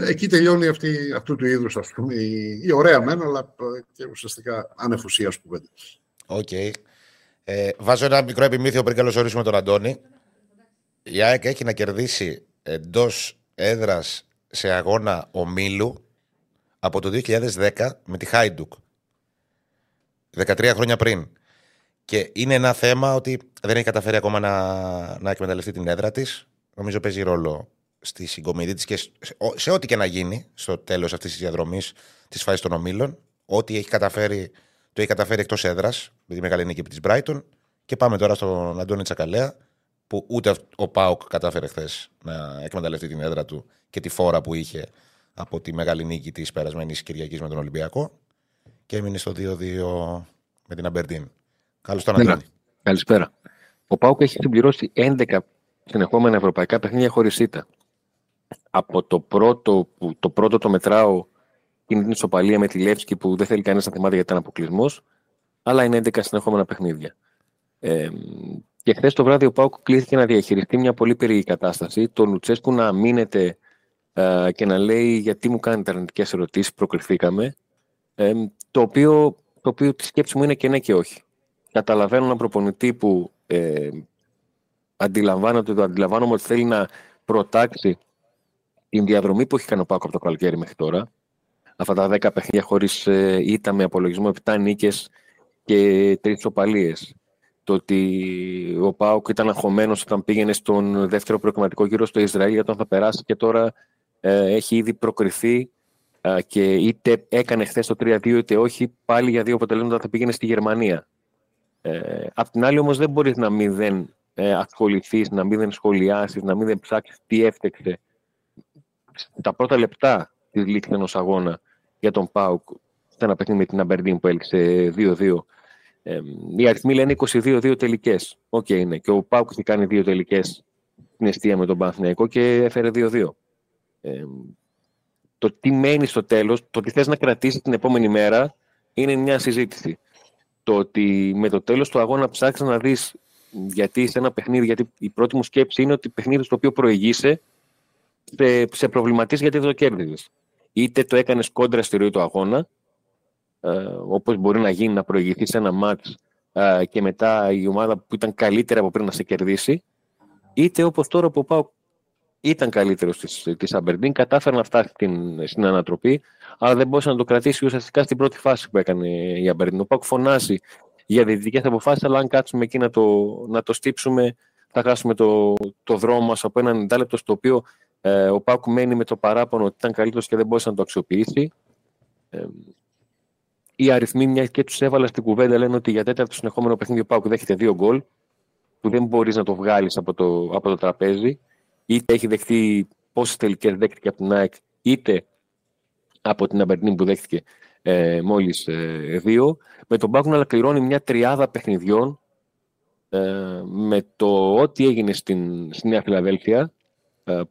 εκεί τελειώνει αυτή, αυτού του είδους ας πούμε, η, η ωραία μεν, αλλά και ουσιαστικά άνευ ουσίας κουβέντα. OK. Okay. Ε, βάζω ένα μικρό επιμύθιο πριν καλωσορίσουμε τον Αντώνη. Η ΑΕΚ έχει να κερδίσει εντός έδρας σε αγώνα ομίλου από το 2010 με τη Χάιντουκ. 13 χρόνια πριν. Και είναι ένα θέμα ότι δεν έχει καταφέρει ακόμα να, να εκμεταλλευτεί την έδρα της. Νομίζω παίζει ρόλο στη συγκομιδή της και σε, σε ό,τι και να γίνει στο τέλος αυτής της διαδρομής της φάσης των ομίλων. Ό,τι έχει καταφέρει το έχει καταφέρει εκτός έδρας με τη μεγάλη νίκη της Brighton. Και πάμε τώρα στον Αντώνη Τσακαλέα, που ούτε ο Πάοκ κατάφερε χθες να εκμεταλλευτεί την έδρα του και τη φόρα που είχε από τη μεγάλη νίκη της περασμένης Κυριακής με τον Ολυμπιακό. Και έμεινε στο 2-2 με την Αμπερντίν. Καλώς τον Αντώνη. Καλησπέρα. Ο Πάοκ έχει συμπληρώσει 11 συνεχόμενα ευρωπαϊκά παιχνίδια χωρίς ήττα. Από το πρώτο, που, το πρώτο το μετράω είναι την ισοπαλία με τη Λεύσκη που δεν θέλει κανένα να θυμάται γιατί ήταν αποκλεισμός, αλλά είναι 11 συνεχόμενα παιχνίδια. Ε, και χθες το βράδυ ο Πάουκ κλείθηκε να διαχειριστεί μια πολύ περίεργη κατάσταση. Το Λουτσέσκου να μείνεται ε, και να λέει γιατί μου κάνετε αρνητικές ερωτήσεις, προκριθήκαμε. Ε, το, οποίο, το οποίο τη σκέψη μου είναι και ναι και όχι. Καταλαβαίνω έναν προπονητή που ε, αντιλαμβάνεται, το αντιλαμβάνομαι ότι θέλει να προτάξει την διαδρομή που έχει κάνει ο Πάκο από το καλοκαίρι μέχρι τώρα αυτά τα 10 παιχνίδια χωρίς ε, ήττα με απολογισμό 7 νίκες και 3 οπαλίε. Το ότι ο Πάουκ ήταν αγχωμένος όταν πήγαινε στον δεύτερο προκριματικό γύρο στο Ισραήλ για τον θα περάσει και τώρα ε, έχει ήδη προκριθεί ε, και είτε έκανε χθες το 3-2 είτε όχι, πάλι για δύο αποτελέσματα θα πήγαινε στη Γερμανία. Ε, απ' την άλλη όμως δεν μπορείς να μην δεν ε, ασχοληθείς, να μην δεν σχολιάσεις, να μην δεν ψάξεις τι έφταιξε τα πρώτα λεπτά της λήξης ενός αγώνα για τον ΠΑΟΚ σε ένα παιχνίδι με την Αμπερντίν που έληξε 2-2. Ε, οι αριθμοί λένε 22-2 τελικές. OK, okay, είναι. Και ο ΠΑΟΚ έχει κάνει δύο τελικές στην αιστεία με τον Παναθηναϊκό και έφερε 2-2. Ε, Το τι μένει στο τέλος, το τι θες να κρατήσεις την επόμενη μέρα, είναι μια συζήτηση. Το ότι με το τέλος του αγώνα ψάξεις να δεις γιατί σε ένα παιχνίδι, γιατί η πρώτη μου σκέψη είναι ότι παιχνίδι στο οποίο προηγείσαι σε, σε προβληματίζεις γιατί δεν το κέρδιζες. Είτε το έκανες κόντρα στη ροή του αγώνα, ε, όπως μπορεί να γίνει να προηγηθείς σε ένα μάτς ε, και μετά η ομάδα που ήταν καλύτερα από πριν να σε κερδίσει, είτε όπως τώρα που πάω ήταν καλύτερος της Αμπερντίν, κατάφερε να φτάσει στην, στην ανατροπή, αλλά δεν μπορούσε να το κρατήσει ουσιαστικά στην πρώτη φάση που έκανε η Αμπερντίν. Ο Πάκου φωνάζει για δυτικέ αποφάσεις, αλλά αν κάτσουμε εκεί να το, να το στύψουμε, θα χάσουμε το, το δρόμο μας από έναν εντάλεπτο στο οποίο ε, ο Πάκου μένει με το παράπονο ότι ήταν καλύτερος και δεν μπορούσε να το αξιοποιήσει. Ε, οι αριθμοί, μια και τους έβαλα στην κουβέντα, λένε ότι για τέταρτο συνεχόμενο παιχνίδι ο Πάκου δέχεται δύο γκολ, που δεν μπορείς να το βγάλεις από το, από το τραπέζι. Είτε έχει δεχτεί πόσες τελικές δέχτηκε από την ΑΕΚ, είτε από την Αμπερνίν που δέχτηκε ε, μόλις ε, δύο. Με τον Πάκου να ολοκληρώνει μια τριάδα παιχνιδιών ε, με το ό,τι έγινε στην, στη Νέα Φιλαδέλφια ε,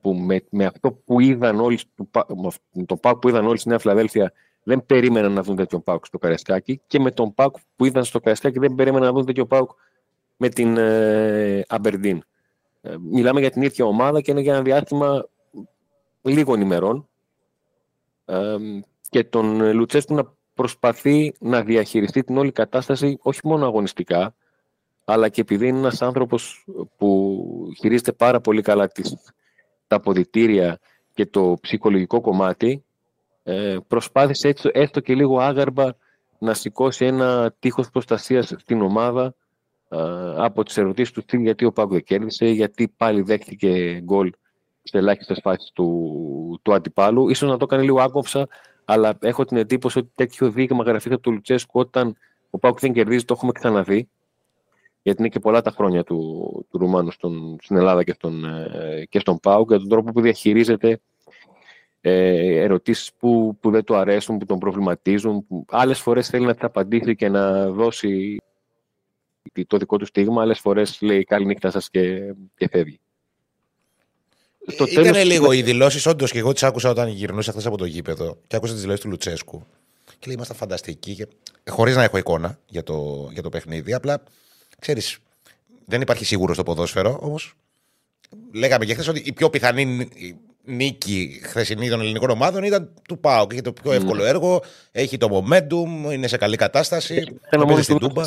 που με, με αυτό που είδαν όλοι, με τον Πάκου που είδαν όλοι στη Νέα Φιλαδέλφια δεν περίμεναν να δουν τέτοιο Πάουκ στο Καρεσκάκι και με τον Πάουκ που είδαν στο Καρεσκάκι δεν περίμεναν να δουν τέτοιο Πάουκ με την ε, Αμπερντίν. Ε, μιλάμε για την ίδια ομάδα και είναι για ένα διάστημα λίγων ημερών ε, και τον Λουτσέσκου να προσπαθεί να διαχειριστεί την όλη κατάσταση όχι μόνο αγωνιστικά αλλά και επειδή είναι ένας άνθρωπος που χειρίζεται πάρα πολύ καλά τις, τα αποδητήρια και το ψυχολογικό κομμάτι ε, προσπάθησε έτσι, έστω και λίγο άγαρμα να σηκώσει ένα τείχος προστασίας στην ομάδα ε, από τις ερωτήσεις του στυλ γιατί ο Πάγκο κέρδισε, γιατί πάλι δέχτηκε γκολ σε ελάχιστες φάσεις του, του αντιπάλου. Ίσως να το έκανε λίγο άγκομψα, αλλά έχω την εντύπωση ότι τέτοιο δείγμα γραφή από του Λουτσέσκου όταν ο Πάουκ δεν κερδίζει, το έχουμε ξαναδεί. Γιατί είναι και πολλά τα χρόνια του, του Ρουμάνου στον, στην Ελλάδα και στον, ε, και στον Πάουκ για τον τρόπο που διαχειρίζεται ε, ερωτήσεις που, που δεν του αρέσουν, που τον προβληματίζουν. Που άλλες φορές θέλει να τις απαντήσει και να δώσει το δικό του στίγμα, άλλες φορές λέει καλή νύχτα σας και, και φεύγει. Στο Ήταν τέλος... λίγο οι δηλώσεις, όντως και εγώ τις άκουσα όταν γυρνούσα χθες από το γήπεδο και άκουσα τις δηλώσεις του Λουτσέσκου. Και λέει: Είμαστε φανταστικοί. Και... Χωρίς να έχω εικόνα για το, για το παιχνίδι. Απλά ξέρεις, δεν υπάρχει σίγουρος στο ποδόσφαιρο. Όμως λέγαμε και χθες ότι η πιο πιθανή νίκη χθεσινή των ελληνικών ομάδων ήταν του ΠΑΟΚ. Έχει το πιο εύκολο ναι. έργο, έχει το momentum, είναι σε καλή κατάσταση. Ήταν στην Τούμπα.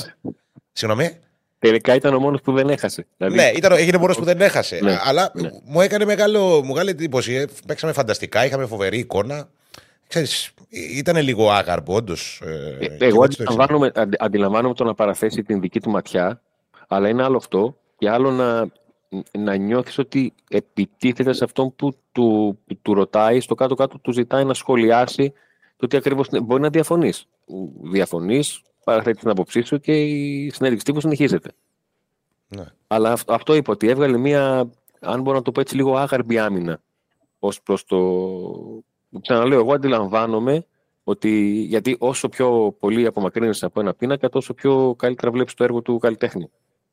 Συγγνώμη. Τελικά ήταν ο μόνος που δεν έχασε. Δηλαδή... Ναι, ήταν, έγινε ο μόνος που δεν έχασε. Ναι, Αλλά ναι. μου έκανε μεγάλο, μεγάλη εντύπωση. Ε, παίξαμε φανταστικά, είχαμε φοβερή εικόνα. Ξέρεις, ήταν λίγο άγαρπο, όντως. Ε, ε, εγώ αντιλαμβάνομαι, αντιλαμβάνομαι το να παραθέσει την δική του ματιά, αλλά είναι άλλο αυτό και άλλο να να νιώθεις ότι επιτίθεται σε αυτόν που του, του ρωτάει, στο κάτω-κάτω του ζητάει να σχολιάσει το τι ακριβώς μπορεί να διαφωνείς. Διαφωνείς, παραθέτεις την άποψή σου και η συνέντευξη τύπου συνεχίζεται. Ναι. Αλλά αυτό είπα ότι έβγαλε μία, αν μπορώ να το πω έτσι, λίγο άγαρμπη άμυνα ως προς το... Ξαναλέω, εγώ αντιλαμβάνομαι ότι γιατί όσο πιο πολύ απομακρύνεσαι από ένα πίνακα, τόσο πιο καλύτερα βλέπεις το έργο του καλλιτέχνη,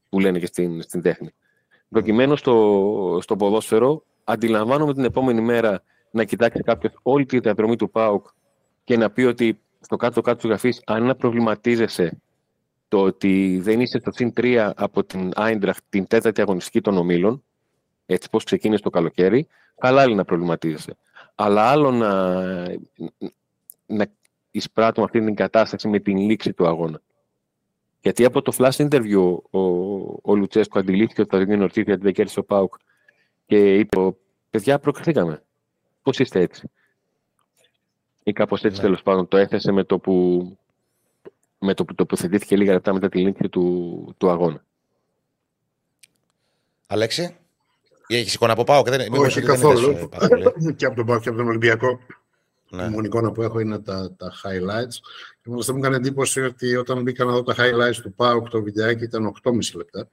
που λένε και στην, στην τέχνη. Προκειμένου στο, στο ποδόσφαιρο, αντιλαμβάνομαι την επόμενη μέρα να κοιτάξει κάποιος όλη τη διαδρομή του ΠΑΟΚ και να πει ότι στο κάτω-κάτω του γραφής, αν να προβληματίζεσαι το ότι δεν είσαι στο συν 3 από την Άιντραχτ την τέταρτη αγωνιστική των ομίλων, έτσι πώ ξεκίνησε το καλοκαίρι, καλά είναι να προβληματίζεσαι. Αλλά άλλο να, να εισπράττουμε αυτή την κατάσταση με την λήξη του αγώνα. Γιατί από το flash interview ο, ο Λουτσέσκο αντιλήφθηκε ότι θα γίνει ορθή γιατί δεν κέρδισε ο Πάουκ και είπε: Παιδιά, προκριθήκαμε. Πώς είστε έτσι; Ή κάπως έτσι ναι. τέλος πάντων το έθεσε με το που, με το που τοποθετήθηκε λίγα λεπτά μετά τη λήξη του, του αγώνα. Αλέξη, έχεις εικόνα από Πάουκ, δεν Όχι καθόλου. και από τον Πάουκ και από τον Ολυμπιακό. Ναι. Η μόνη εικόνα που έχω είναι τα, τα highlights. Και μάλιστα μου έκανε εντύπωση ότι όταν μπήκα να δω τα highlights του ΠΑΟΚ, το βιντεάκι ήταν 8,5 λεπτά.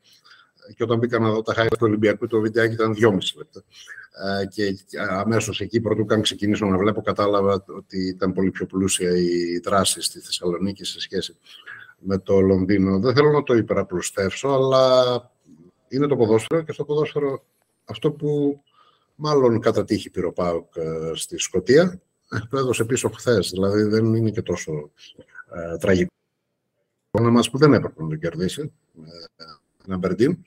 Και όταν μπήκα να δω τα highlights του Ολυμπιακού, το βιντεάκι ήταν 2,5 λεπτά. Και αμέσως εκεί, πρωτού καν ξεκινήσω να βλέπω, κατάλαβα ότι ήταν πολύ πιο πλούσια η δράση στη Θεσσαλονίκη σε σχέση με το Λονδίνο. Δεν θέλω να το υπεραπλουστεύσω, αλλά είναι το ποδόσφαιρο και στο ποδόσφαιρο αυτό που μάλλον κατά τύχη πήρε ο ΠΑΟΚ στη Σκωτία ε, το έδωσε πίσω χθες. Δηλαδή δεν είναι και τόσο ε, τραγικό. Να μας που δεν έπρεπε να το κερδίσει ε, την Αμπερντίν.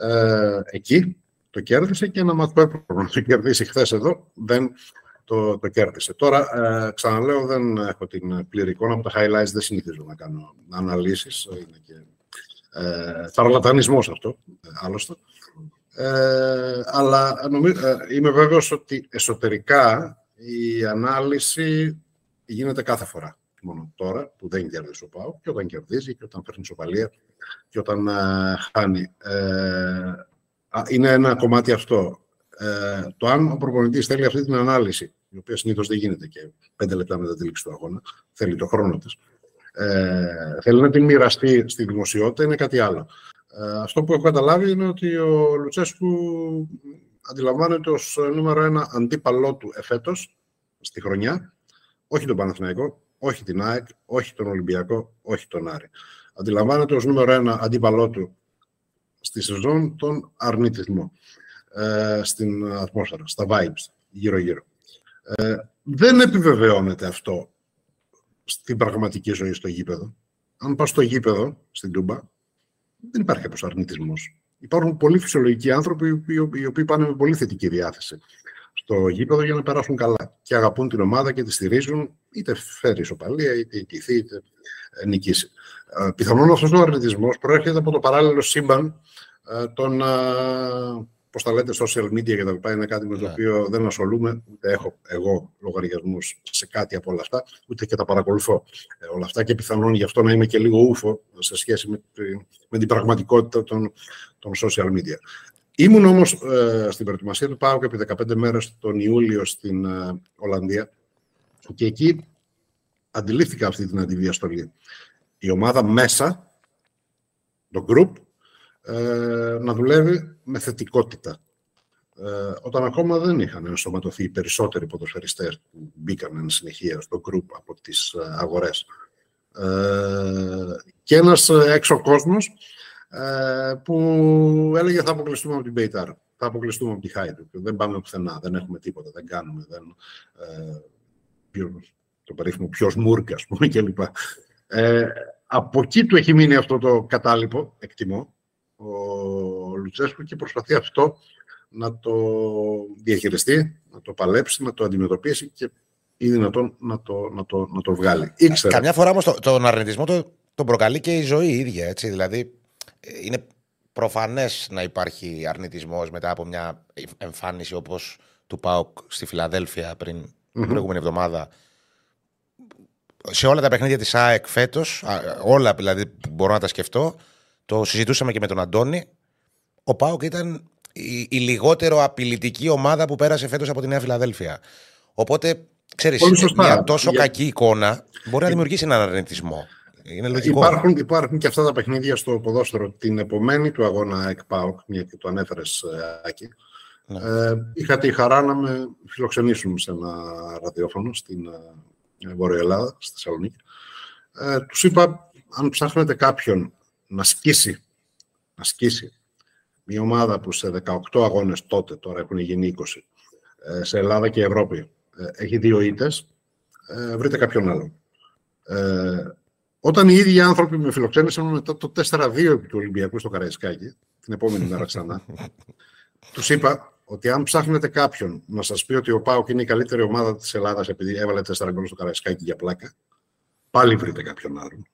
Ε, εκεί το κέρδισε και ένα μάτς που έπρεπε να το κερδίσει χθες εδώ δεν το, το κέρδισε. Τώρα, ε, ξαναλέω, δεν έχω την πλήρη εικόνα από τα highlights, δεν συνηθίζω να κάνω αναλύσεις. Είναι και ε, αυτό, άλλωστε. Ε, αλλά νομίζω, ε, είμαι βέβαιος ότι εσωτερικά η ανάλυση γίνεται κάθε φορά. Μόνο τώρα που δεν κερδίζει ο Πάο και όταν κερδίζει και όταν φέρνει σοπαλία και όταν ε, χάνει. Ε, είναι ένα κομμάτι αυτό. Ε, το αν ο προπονητής θέλει αυτή την ανάλυση, η οποία συνήθως δεν γίνεται και πέντε λεπτά μετά τη λήξη του αγώνα, θέλει το χρόνο της, ε, θέλει να την μοιραστεί στη δημοσιότητα, είναι κάτι άλλο. Ε, αυτό που έχω καταλάβει είναι ότι ο Λουτσέσκου αντιλαμβάνεται ως νούμερο ένα αντίπαλό του εφέτος, στη χρονιά, όχι τον Παναθηναϊκό, όχι την ΑΕΚ, όχι τον Ολυμπιακό, όχι τον Άρη. Αντιλαμβάνεται ως νούμερο ένα αντίπαλό του στη σεζόν τον αρνητισμό, ε, στην ατμόσφαιρα, στα vibes, γύρω-γύρω. Ε, δεν επιβεβαιώνεται αυτό στην πραγματική ζωή στο γήπεδο. Αν πας στο γήπεδο, στην Τούμπα, δεν υπάρχει κάποιος αρνητισμός. Υπάρχουν πολύ φυσιολογικοί άνθρωποι οι οποίοι πάνε με πολύ θετική διάθεση στο γήπεδο για να περάσουν καλά και αγαπούν την ομάδα και τη στηρίζουν, είτε φέρει ισοπαλία, είτε ιτηθεί, είτε νικήσει. Ε, πιθανόν αυτός ο αρνητισμός προέρχεται από το παράλληλο σύμπαν ε, των πώς τα λέτε, social media και τα λοιπά, είναι κάτι με το ναι. οποίο δεν ασχολούμαι, ούτε έχω εγώ λογαριασμούς σε κάτι από όλα αυτά, ούτε και τα παρακολουθώ ε, όλα αυτά και πιθανόν γι' αυτό να είμαι και λίγο ούφο σε σχέση με, με την πραγματικότητα των, των social media. Ήμουν όμως ε, στην προετοιμασία του πάω και επί 15 μέρες τον Ιούλιο στην ε, Ολλανδία και εκεί αντιλήφθηκα αυτή την αντιδιαστολή. Η ομάδα μέσα, το group, ε, να δουλεύει με θετικότητα. Ε, όταν ακόμα δεν είχαν ενσωματωθεί οι περισσότεροι ποδοσφαιριστές που μπήκαν εν συνεχεία στο group από τις ε, αγορές. Ε, και ένας έξω κόσμος ε, που έλεγε θα αποκλειστούμε από την Μπέιταρ, θα αποκλειστούμε από τη Χάιντου. Δεν πάμε πουθενά, δεν έχουμε τίποτα, δεν κάνουμε. Δεν, ε, το περίφημο ποιος μούρκας, ας πούμε, κλπ. Ε, από εκεί του έχει μείνει αυτό το κατάλοιπο, εκτιμώ, ο Λουτσέσκου και προσπαθεί αυτό να το διαχειριστεί, να το παλέψει, να το αντιμετωπίσει και ή δυνατόν να το, να το, να το βγάλει. Ήξερα. Καμιά φορά όμως το, τον αρνητισμό το, τον προκαλεί και η ζωή η ίδια. Έτσι. Δηλαδή είναι προφανές να υπάρχει αρνητισμός μετά από μια εμφάνιση όπως του ΠΑΟΚ στη Φιλαδέλφια πριν mm-hmm. την προηγούμενη εβδομάδα σε όλα τα παιχνίδια της ΑΕΚ φέτος, όλα δηλαδή που μπορώ να τα σκεφτώ, το συζητούσαμε και με τον Αντώνη. Ο Πάοκ ήταν η, η λιγότερο απειλητική ομάδα που πέρασε φέτος από τη Νέα Φιλαδέλφια. Οπότε, ξέρεις, μια τόσο Για... κακή εικόνα μπορεί να δημιουργήσει έναν αρνητισμό. Είναι λογικό. Υπάρχουν, υπάρχουν και αυτά τα παιχνίδια στο ποδόσφαιρο. Την επομένη του αγώνα ΕΚΠΑΟΚ, μια και το ανέφερε, ε, Άκη, ναι. ε, είχα τη χαρά να με φιλοξενήσουν σε ένα ραδιόφωνο στην ε, Βόρεια Ελλάδα, στη Θεσσαλονίκη. Ε, τους είπα, αν ψάχνετε κάποιον να σκίσει, να σκίσει μια ομάδα που σε 18 αγώνες τότε, τώρα έχουν γίνει 20, ε, σε Ελλάδα και Ευρώπη, ε, έχει δύο ήττες, ε, βρείτε κάποιον άλλον. Όταν οι ίδιοι άνθρωποι με φιλοξένησαν μετά το 4-2 επί του Ολυμπιακού στο Καραϊσκάκι, την επόμενη μέρα ξανά, τους είπα ότι αν ψάχνετε κάποιον να σας πει ότι ο Πάοκ είναι η καλύτερη ομάδα της Ελλάδας επειδή έβαλε 4 γκολ στο Καραϊσκάκι για πλάκα, πάλι βρείτε κάποιον άλλον.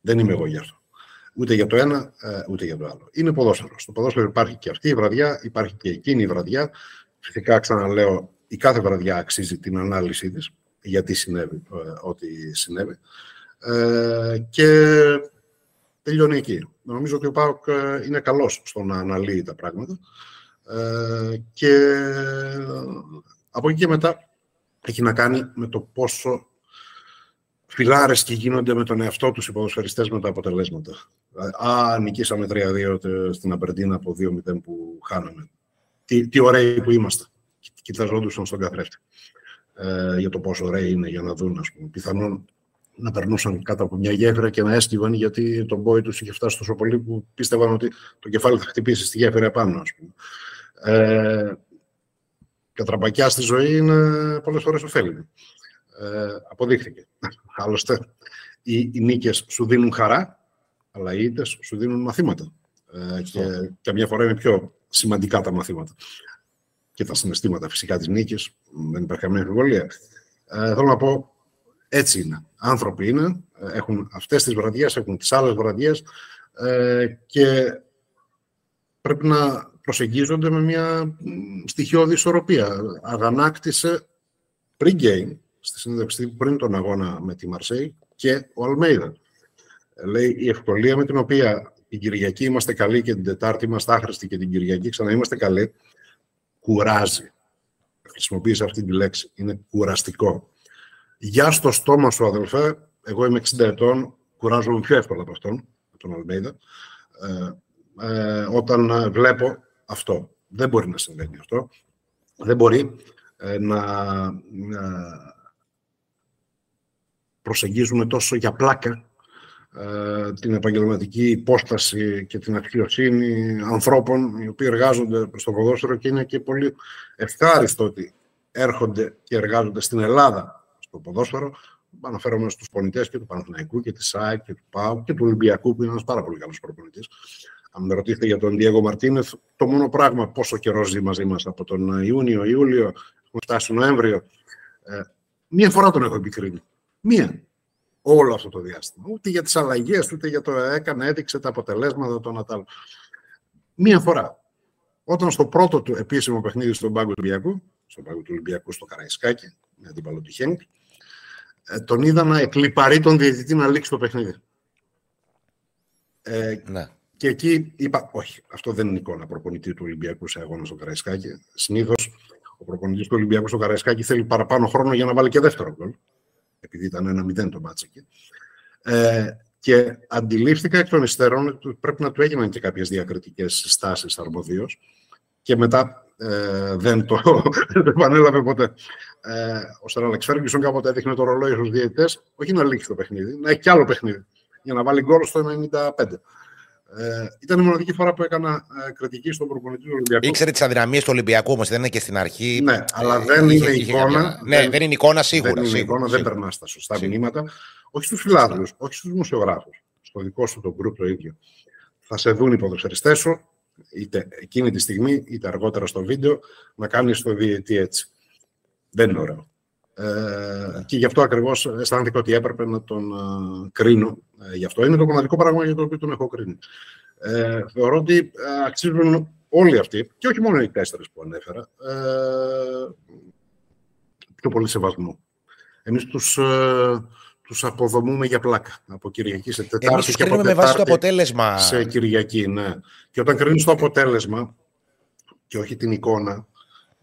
Δεν είμαι εγώ γι' αυτό. Ούτε για το ένα, ε, ούτε για το άλλο. Είναι ποδόσφαιρο. Στο ποδόσφαιρο υπάρχει και αυτή η βραδιά, υπάρχει και εκείνη η βραδιά. Φυσικά, ξαναλέω, η κάθε βραδιά αξίζει την ανάλυση της, γιατί συνέβη ε, ό,τι συνέβη. Ε, και τελειώνει εκεί. Νομίζω ότι ο Πάοκ είναι καλός στο να αναλύει τα πράγματα. και από εκεί και μετά έχει να κάνει με το πόσο φιλάρες και γίνονται με τον εαυτό τους οι ποδοσφαιριστές με τα αποτελέσματα. Α, νικήσαμε 3-2 στην Απερντίνα από 2-0 που χάναμε. Τι, τι ωραίοι που είμαστε. Κοιτάζοντουσαν στον καθρέφτη. Ε, για το πόσο ωραίοι είναι για να δουν, ας πούμε. Πιθανόν να περνούσαν κάτω από μια γέφυρα και να έσκυβαν γιατί το μπόι τους είχε φτάσει τόσο πολύ που πίστευαν ότι το κεφάλι θα χτυπήσει στη γέφυρα επάνω, ας πούμε. Ε, κατραπακιά στη ζωή είναι πολλές φορές ωφέλιμη. Ε, αποδείχθηκε. Άλλωστε, οι, οι νίκες σου δίνουν χαρά, αλλά οι ήττες σου δίνουν μαθήματα. Ε, και καμιά φορά είναι πιο σημαντικά τα μαθήματα. Και τα συναισθήματα φυσικά της νίκης, δεν υπάρχει καμία αμφιβολία. Ε, θέλω να πω, έτσι είναι. Άνθρωποι είναι, έχουν αυτές τις βραδιές, έχουν τις άλλες βραδιές ε, και πρέπει να προσεγγίζονται με μια στοιχειώδη ισορροπία. Αγανάκτησε pre-game, στη συνέντευξη πριν τον αγώνα με τη Μαρσέη και ο Αλμέιδα. Λέει η ευκολία με την οποία την Κυριακή είμαστε καλοί και την Τετάρτη είμαστε άχρηστοι και την Κυριακή ξανά είμαστε καλοί, κουράζει. Χρησιμοποίησε αυτή τη λέξη. Είναι κουραστικό. Γεια στο στόμα σου, αδελφέ. Εγώ είμαι 60 ετών, κουράζομαι πιο εύκολα από αυτόν, τον Αλμέιδα. Ε, ε, όταν βλέπω αυτό. Δεν μπορεί να συμβαίνει αυτό. Δεν μπορεί ε, να, προσεγγίζουμε τόσο για πλάκα ε, την επαγγελματική υπόσταση και την αξιοσύνη ανθρώπων οι οποίοι εργάζονται στο ποδόσφαιρο και είναι και πολύ ευχάριστο ότι έρχονται και εργάζονται στην Ελλάδα στο ποδόσφαιρο. Αναφέρομαι στους πονητές και του Παναθηναϊκού και της ΣΑΕΚ και του ΠΑΟ και του Ολυμπιακού που είναι ένας πάρα πολύ καλός προπονητής αν με ρωτήσετε για τον Διέγο Μαρτίνεθ, το μόνο πράγμα πόσο καιρός ζει μαζί μας από τον Ιούνιο, Ιούλιο, έχουμε φτάσει Νοέμβριο. Ε, μία φορά τον έχω επικρίνει. Μία. Όλο αυτό το διάστημα. Ούτε για τις αλλαγές, ούτε για το έκανε, έδειξε τα αποτελέσματα των Ατάλων. Μία φορά. Όταν στο πρώτο του επίσημο παιχνίδι στον πάγκο του Ολυμπιακού, στον πάγκο του Ολυμπιακού στο Καραϊσκάκι, με αντίπαλο του Χένκ, ε, τον είδα να εκλυπαρεί τον διαιτητή να λήξει το παιχνίδι. Ε, ναι. Και εκεί είπα, όχι, αυτό δεν είναι εικόνα προπονητή του Ολυμπιακού σε αγώνα στο Καραϊσκάκι. Συνήθως ο προπονητής του Ολυμπιακού στο Καραϊσκάκι θέλει παραπάνω χρόνο για να βάλει και δεύτερο γκολ. Επειδή ήταν ένα μηδέν το μάτς εκεί. Ε, και αντιλήφθηκα εκ των υστέρων ότι πρέπει να του έγιναν και κάποιες διακριτικές συστάσεις αρμοδίως. Και μετά ε, δεν το επανέλαβε ποτέ. Ε, ο Σερ Αλεξ Φέργκισον κάποτε έδειχνε το ρολόι στους διαιτητές, όχι να λήξει το παιχνίδι, να έχει κι άλλο παιχνίδι. Για να βάλει γκολ στο 95. Ε, ήταν η μοναδική φορά που έκανα ε, κριτική στον προπονητή του Ολυμπιακού. Ήξερε τις αδυναμίες του Ολυμπιακού όμως, δεν είναι και στην αρχή. Ναι, αλλά ε, δεν είναι εικόνα. Ναι, δεν, είναι εικόνα σίγουρα. Δεν είναι σίγουρα, εικόνα, δεν περνάς στα σωστά σίγουρα. μηνύματα. Όχι στους φιλάθλους, όχι στους δημοσιογράφους. Στο δικό σου το γκρουπ το ίδιο. Θα σε δουν οι ποδοσφαιριστές σου, είτε εκείνη τη στιγμή, είτε αργότερα στο βίντεο, να κάνεις το διαιτή έτσι. Δεν είναι ωραίο. Ε, και γι' αυτό ακριβώς αισθάνθηκα ότι έπρεπε να τον ε, κρίνω. Ε, γι' αυτό είναι το μοναδικό πράγμα για το οποίο τον έχω κρίνει. Ε, θεωρώ ότι ε, αξίζουν όλοι αυτοί, και όχι μόνο οι τέσσερις που ανέφερα, ε, πιο πολύ σεβασμό. Εμείς τους τους αποδομούμε για πλάκα. Από Κυριακή σε Τετάρτη και από με βάση το αποτέλεσμα. σε Κυριακή, ναι. Και όταν κρίνεις το αποτέλεσμα και όχι την εικόνα,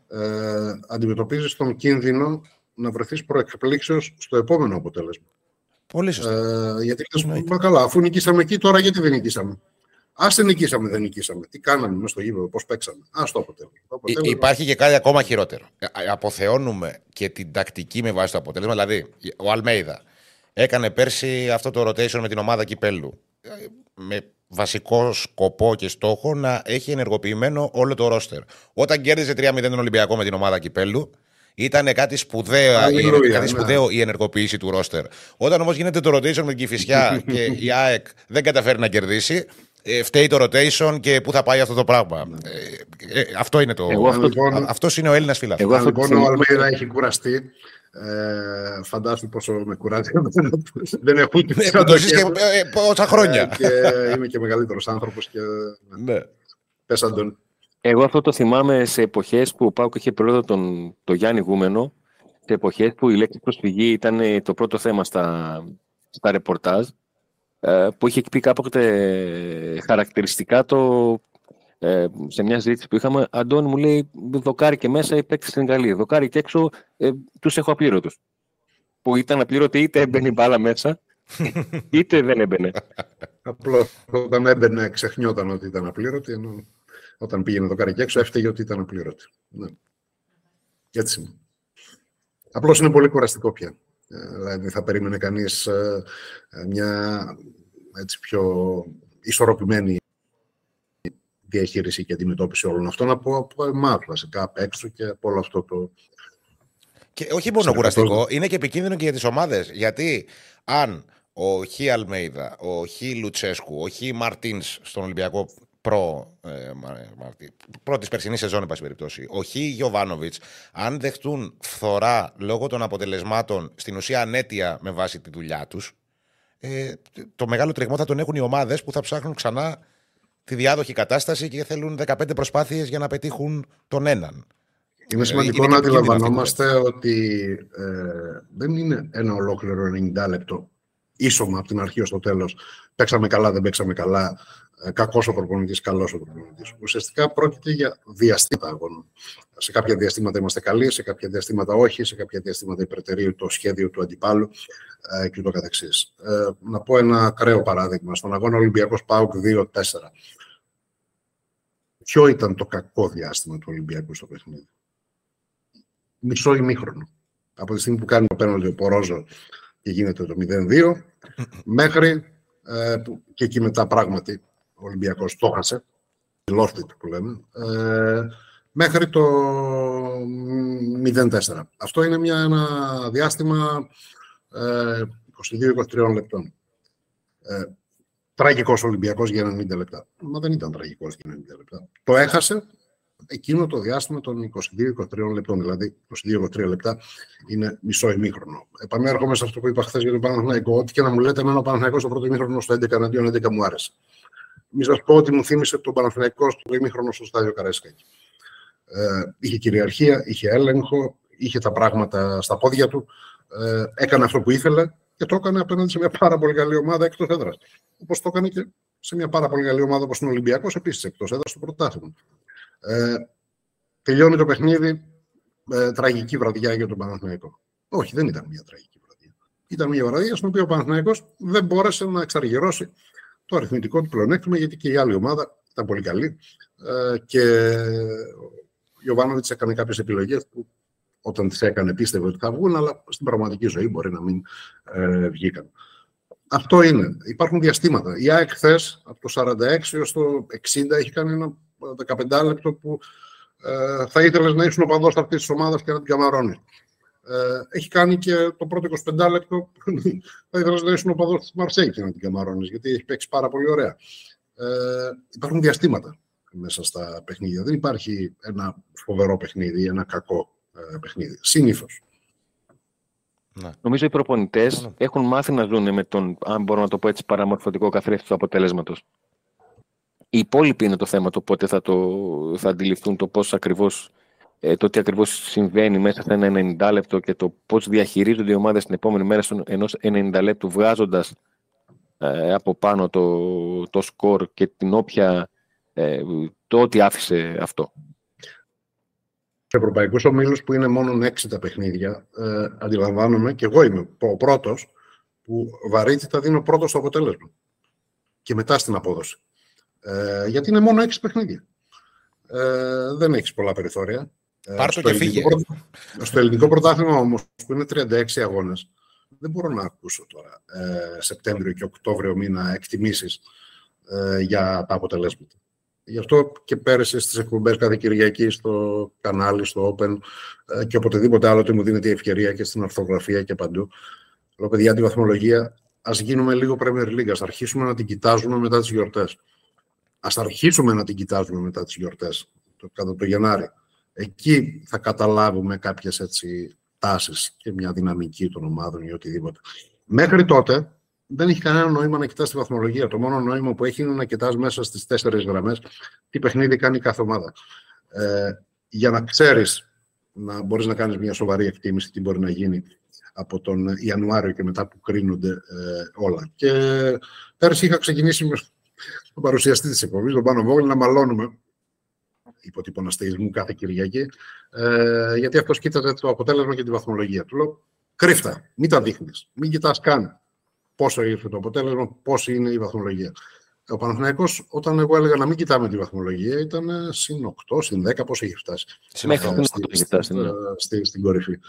ε, αντιμετωπίζεις τον κίνδυνο να βρεθείς προεκπλήξεως στο επόμενο αποτέλεσμα. Πολύ σωστά. Ε, γιατί λες, καλά, αφού νικήσαμε εκεί, τώρα γιατί δεν νικήσαμε; Α δεν νικήσαμε, δεν νικήσαμε. Τι κάναμε μέσα στο γήπεδο, πώς παίξαμε. Α το αποτέλεσμα. Υπάρχει και κάτι ακόμα χειρότερο. Ε, αποθεώνουμε και την τακτική με βάση το αποτέλεσμα. Δηλαδή, ο Αλμέιδα έκανε πέρσι αυτό το rotation με την ομάδα κυπέλου. Ε, με βασικό σκοπό και στόχο να έχει ενεργοποιημένο όλο το ρόστερ. Όταν κέρδιζε 3-0 τον Ολυμπιακό με την ομάδα κυπέλου, ήταν κάτι σπουδαίο, κάτι ναι. σπουδαίο η ενεργοποίηση του ρόστερ. Όταν όμως γίνεται το rotation με την Κυφυσιά και η ΑΕΚ δεν καταφέρει να κερδίσει, ε, φταίει το rotation και πού θα πάει αυτό το πράγμα. Ε, ε, αυτό είναι το. Εγώ αυτό, λοιπόν, αυτός είναι ο Έλληνας φιλάθλο. Εγώ λοιπόν ο Αλμέιδα έχει κουραστεί. Ε, φαντάσου πόσο με κουράζει. Δεν έχω ούτε ναι, το ζεις και πόσα χρόνια. και είμαι και μεγαλύτερος άνθρωπος. Και... Ναι. Πες, Αντώνη. Εγώ αυτό το θυμάμαι σε εποχές που ο Πάουκ είχε πρόεδρο τον, τον Γιάννη Γούμενο, σε εποχές που η λέξη προσφυγή ήταν το πρώτο θέμα στα, στα ρεπορτάζ, ε, που είχε πει κάποτε χαρακτηριστικά το, ε, σε μια συζήτηση που είχαμε. Αντώνη μου λέει: Δοκάρι και μέσα οι παίκτες στην Γαλλία. Δοκάρι και έξω ε, τους έχω απλήρωτου. Που ήταν απλήρωτοι είτε έμπαινε η μπάλα μέσα, είτε δεν έμπαινε. Απλώς όταν έμπαινε, ξεχνιόταν ότι ήταν απλήρωτη, ενώ όταν πήγαινε το κάνει και έξω, έφταιγε ότι ήταν απλήρωτη. Ναι. Έτσι είναι. Απλώς είναι πολύ κουραστικό πια. Ε, δηλαδή θα περίμενε κανείς ε, μια έτσι πιο ισορροπημένη διαχείριση και αντιμετώπιση όλων αυτών από, από εμάς βασικά, απ' έξω και από όλο αυτό το. Και όχι μόνο κουραστικό, είναι και επικίνδυνο και για τις ομάδες. Γιατί αν ο Χ Αλμέιδα, ο Χ Λουτσέσκου, ο Χ Μαρτίνς στον Ολυμπιακό προ, ε, προ τη περσινή σεζόν, εν πάση περιπτώσει, ο Χ Γιωβάνοβιτς, αν δεχτούν φθορά λόγω των αποτελεσμάτων, στην ουσία ανέτεια με βάση τη δουλειά τους, ε, το μεγάλο τριγμό θα τον έχουν οι ομάδες που θα ψάχνουν ξανά τη διάδοχη κατάσταση και θέλουν 15 προσπάθειες για να πετύχουν τον έναν. Είναι ε, σημαντικό είναι να αντιλαμβανόμαστε ότι ε, δεν είναι ένα ολόκληρο 90 λεπτό ίσωμα από την αρχή ως το τέλος. Παίξαμε καλά, δεν παίξαμε καλά. Ε, Κακός ο προπονητής, καλός ο προπονητής. Ουσιαστικά πρόκειται για διαστήματα αγώνων. Σε κάποια διαστήματα είμαστε καλοί, σε κάποια διαστήματα όχι, σε κάποια διαστήματα υπερτερεί το σχέδιο του αντιπάλου ε, και ούτω καθεξής. Ε, να πω ένα ακραίο παράδειγμα. Στον αγώνα Ολυμπιακός Πάουκ 2-4. Ποιο ήταν το κακό διάστημα του Ολυμπιακού στο παιχνίδι; Μισό ημίχρονο. Από τη στιγμή που κάνει το πέναλτι ο Πορόζο και γίνεται το 0-2, μέχρι ε, και εκεί μετά πράγματι ο Ολυμπιακός το χάσε, lost it που λέμε, ε, μέχρι το 0-4. Αυτό είναι μια, ένα διάστημα ε, 22-23 λεπτών. Ε, τραγικός Ολυμπιακός για 90 λεπτά. Μα δεν ήταν τραγικός για 90 λεπτά. Το έχασε εκείνο το διάστημα των 22-23 λεπτών. Δηλαδή, 22-23 λεπτά είναι μισό ημίχρονο. Επανέρχομαι σε αυτό που είπα χθες για τον Παναθηναϊκό. Ό,τι και να μου λέτε, εμένα ο Παναθηναϊκός στο πρώτο ημίχρονο στο 11 αντίον 11 μου άρεσε. Μη σας πω ότι μου θύμισε τον Παναθηναϊκό στο ημίχρονο στο στάδιο Καρέσκακη. Ε, είχε κυριαρχία, είχε έλεγχο, είχε τα πράγματα στα πόδια του. Ε, έκανε αυτό που ήθελε και το έκανε απέναντι σε μια πάρα πολύ καλή ομάδα εκτός έδρας. Όπως το έκανε και σε μια πάρα πολύ καλή ομάδα όπως είναι ο Ολυμπιακός, επίσης εκτός έδρας στο πρωτάθλημα. Ε, τελειώνει το παιχνίδι, ε, τραγική βραδιά για τον Παναθηναϊκό. Όχι, δεν ήταν μια τραγική βραδιά. Ήταν μια βραδιά στην οποία ο Παναθηναϊκός δεν μπόρεσε να εξαργυρώσει το αριθμητικό του πλεονέκτημα, γιατί και η άλλη ομάδα ήταν πολύ καλή ε, και ο Ιωβάνοβιτς έκανε κάποιες επιλογές που όταν τις έκανε πίστευε ότι θα βγουν, αλλά στην πραγματική ζωή μπορεί να μην ε, βγήκαν. Αυτό είναι. Υπάρχουν διαστήματα. Η ΑΕΚ χθες από το 46 έως το 60 έχει κάνει ένα 15 λεπτό που ε, θα ήθελες να ήσουν ο παδός αυτής της ομάδας και να την καμαρώνεις. Ε, έχει κάνει και το πρώτο 25 λεπτό που θα ήθελε να ήσουν ο παδό της Μαρσέης και να την καμαρώνεις, γιατί έχει παίξει πάρα πολύ ωραία. Ε, υπάρχουν διαστήματα μέσα στα παιχνίδια. Δεν υπάρχει ένα φοβερό παιχνίδι ή ένα κακό ε, παιχνίδι. Συνήθω. Ναι. Νομίζω οι προπονητές ναι. έχουν μάθει να ζουν με τον, αν μπορώ να το πω έτσι, παραμορφωτικό καθρέφτη του αποτελέσματος. Οι υπόλοιποι είναι το θέμα το πότε θα, το, θα αντιληφθούν το πώς ακριβώς ε, το τι ακριβώς συμβαίνει μέσα σε ένα 90 λεπτό και το πώς διαχειρίζονται οι ομάδες την επόμενη μέρα ενός 90 λεπτού βγάζοντας ε, από πάνω το, το σκορ και την όποια ε, το ότι άφησε αυτό. Σε ευρωπαϊκούς ομίλους που είναι μόνο 6 τα παιχνίδια ε, αντιλαμβάνομαι και εγώ είμαι ο πρώτος που βαρύτητα δίνω πρώτος στο αποτέλεσμα και μετά στην απόδοση. Ε, γιατί είναι μόνο έξι παιχνίδια. Ε, δεν έχεις πολλά περιθώρια. Ε, Πάρ' το και φύγε. στο ελληνικό πρωτάθλημα όμως, που είναι 36 αγώνες, δεν μπορώ να ακούσω τώρα ε, Σεπτέμβριο και Οκτώβριο μήνα εκτιμήσεις ε, για τα αποτελέσματα. Γι' αυτό και πέρασε στις εκπομπές κάθε Κυριακή στο κανάλι, στο Open ε, και οποτεδήποτε άλλο μου δίνεται η ευκαιρία και στην ορθογραφία και παντού. Λέω, παιδιά, τη βαθμολογία ας γίνουμε λίγο Premier League, ας αρχίσουμε να την κοιτάζουμε μετά τις γιορτές ας αρχίσουμε να την κοιτάζουμε μετά τις γιορτές, το, κατά το Γενάρη. Εκεί θα καταλάβουμε κάποιες έτσι τάσεις και μια δυναμική των ομάδων ή οτιδήποτε. Μέχρι τότε δεν έχει κανένα νόημα να κοιτάς τη βαθμολογία. Το μόνο νόημα που έχει είναι να κοιτάς μέσα στις τέσσερις γραμμές τι παιχνίδι κάνει κάθε ομάδα. Ε, για να ξέρεις να μπορείς να κάνεις μια σοβαρή εκτίμηση τι μπορεί να γίνει από τον Ιανουάριο και μετά που κρίνονται ε, όλα. Και πέρσι είχα ξεκινήσει με τον παρουσιαστή της εκπομπής, τον Πάνο Βόγλη, να μαλώνουμε υπό τύπο μου κάθε Κυριακή, ε, γιατί αυτός κοίταζε το αποτέλεσμα και τη βαθμολογία. Του λέω, κρύφτα, μην τα δείχνεις, μην κοιτάς καν πόσο ήρθε το αποτέλεσμα, πόση είναι η βαθμολογία. Ο Παναθηναϊκός, όταν εγώ έλεγα να μην κοιτάμε τη βαθμολογία, ήταν συν 8, συν 10, πώ έχει φτάσει. Μέχρι ε, στη, ναι. στη, στην κορυφή.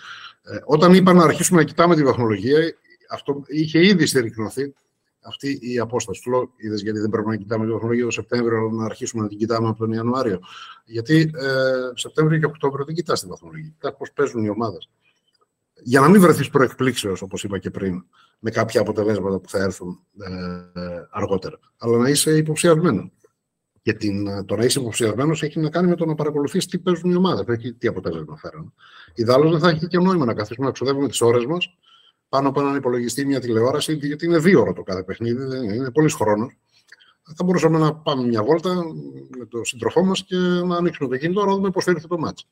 Ε, όταν είπα να αρχίσουμε να κοιτάμε τη βαθμολογία, αυτό είχε ήδη συρρυκνωθεί αυτή η απόσταση. Φλό, είδες γιατί δεν πρέπει να κοιτάμε τη βαθμολογία το Σεπτέμβριο, αλλά να αρχίσουμε να την κοιτάμε από τον Ιανουάριο. Γιατί ε, Σεπτέμβριο και Οκτώβριο δεν κοιτάς τη βαθμολογία. Κοιτάς πώς παίζουν οι ομάδες. Για να μην βρεθείς προεκπλήξεως, όπως είπα και πριν, με κάποια αποτελέσματα που θα έρθουν ε, αργότερα. Αλλά να είσαι υποψιασμένος. Και την, το να είσαι υποψιασμένος έχει να κάνει με το να παρακολουθείς τι παίζουν οι ομάδες, όχι τι αποτέλεσμα φέρουν. Ιδάλω δεν θα έχει και νόημα να καθίσουμε να ξοδεύουμε τις ώρες μας πάνω από έναν υπολογιστή, μια τηλεόραση, γιατί είναι δύο ώρα το κάθε παιχνίδι, δεν είναι, είναι πολύς χρόνος. Θα μπορούσαμε να πάμε μια βόλτα με τον σύντροφό μας και να ανοίξουμε το κινητό να δούμε πώς θα έρθει το μάτσο.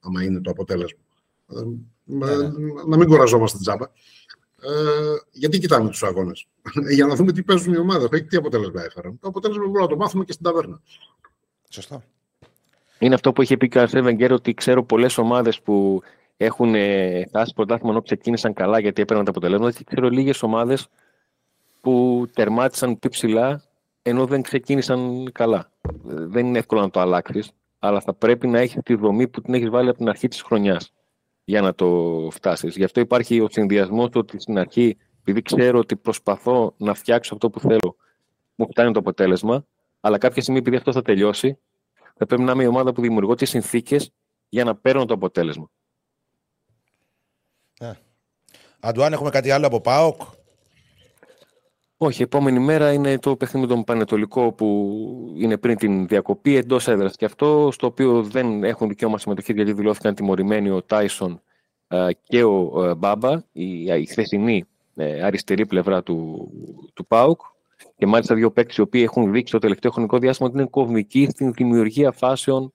Άμα είναι το αποτέλεσμα. Ε, ναι. Να μην κουραζόμαστε τζάμπα. Ε, γιατί κοιτάμε τους αγώνες; Για να δούμε τι παίζουν οι ομάδες, τι αποτέλεσμα έφεραν. Το αποτέλεσμα μπορούμε να το μάθουμε και στην ταβέρνα. Σωστά. Είναι αυτό που είχε πει και ο Αρσέ ότι ξέρω πολλές ομάδες που έχουν φτάσει πρωτάθλημα ενώ ξεκίνησαν καλά γιατί έπαιρναν τα αποτελέσματα και ξέρω λίγες ομάδες που τερμάτισαν πιο ψηλά ενώ δεν ξεκίνησαν καλά. Δεν είναι εύκολο να το αλλάξεις, αλλά θα πρέπει να έχεις τη δομή που την έχεις βάλει από την αρχή της χρονιάς για να το φτάσεις. Γι' αυτό υπάρχει ο συνδυασμός ότι στην αρχή, επειδή ξέρω ότι προσπαθώ να φτιάξω αυτό που θέλω, μου φτάνει το αποτέλεσμα, αλλά κάποια στιγμή επειδή αυτό θα τελειώσει, θα πρέπει να είμαι η ομάδα που δημιουργώ τις συνθήκες για να παίρνω το αποτέλεσμα. Ναι. Αντουάν, έχουμε κάτι άλλο από ΠΑΟΚ; Όχι, επόμενη μέρα είναι το παιχνίδι με τον Πανετολικό που είναι πριν την διακοπή εντός έδρας και αυτό, στο οποίο δεν έχουν δικαίωμα συμμετοχή γιατί δηλώθηκαν τιμωρημένοι ο Τάισον και ο ε, Μπάμπα, η, η χθεσινή ε, αριστερή πλευρά του, του ΠΑΟΚ. Και μάλιστα δύο παίκτες οι οποίοι έχουν δείξει το τελευταίο χρονικό διάστημα ότι είναι κομβικοί στην δημιουργία φάσεων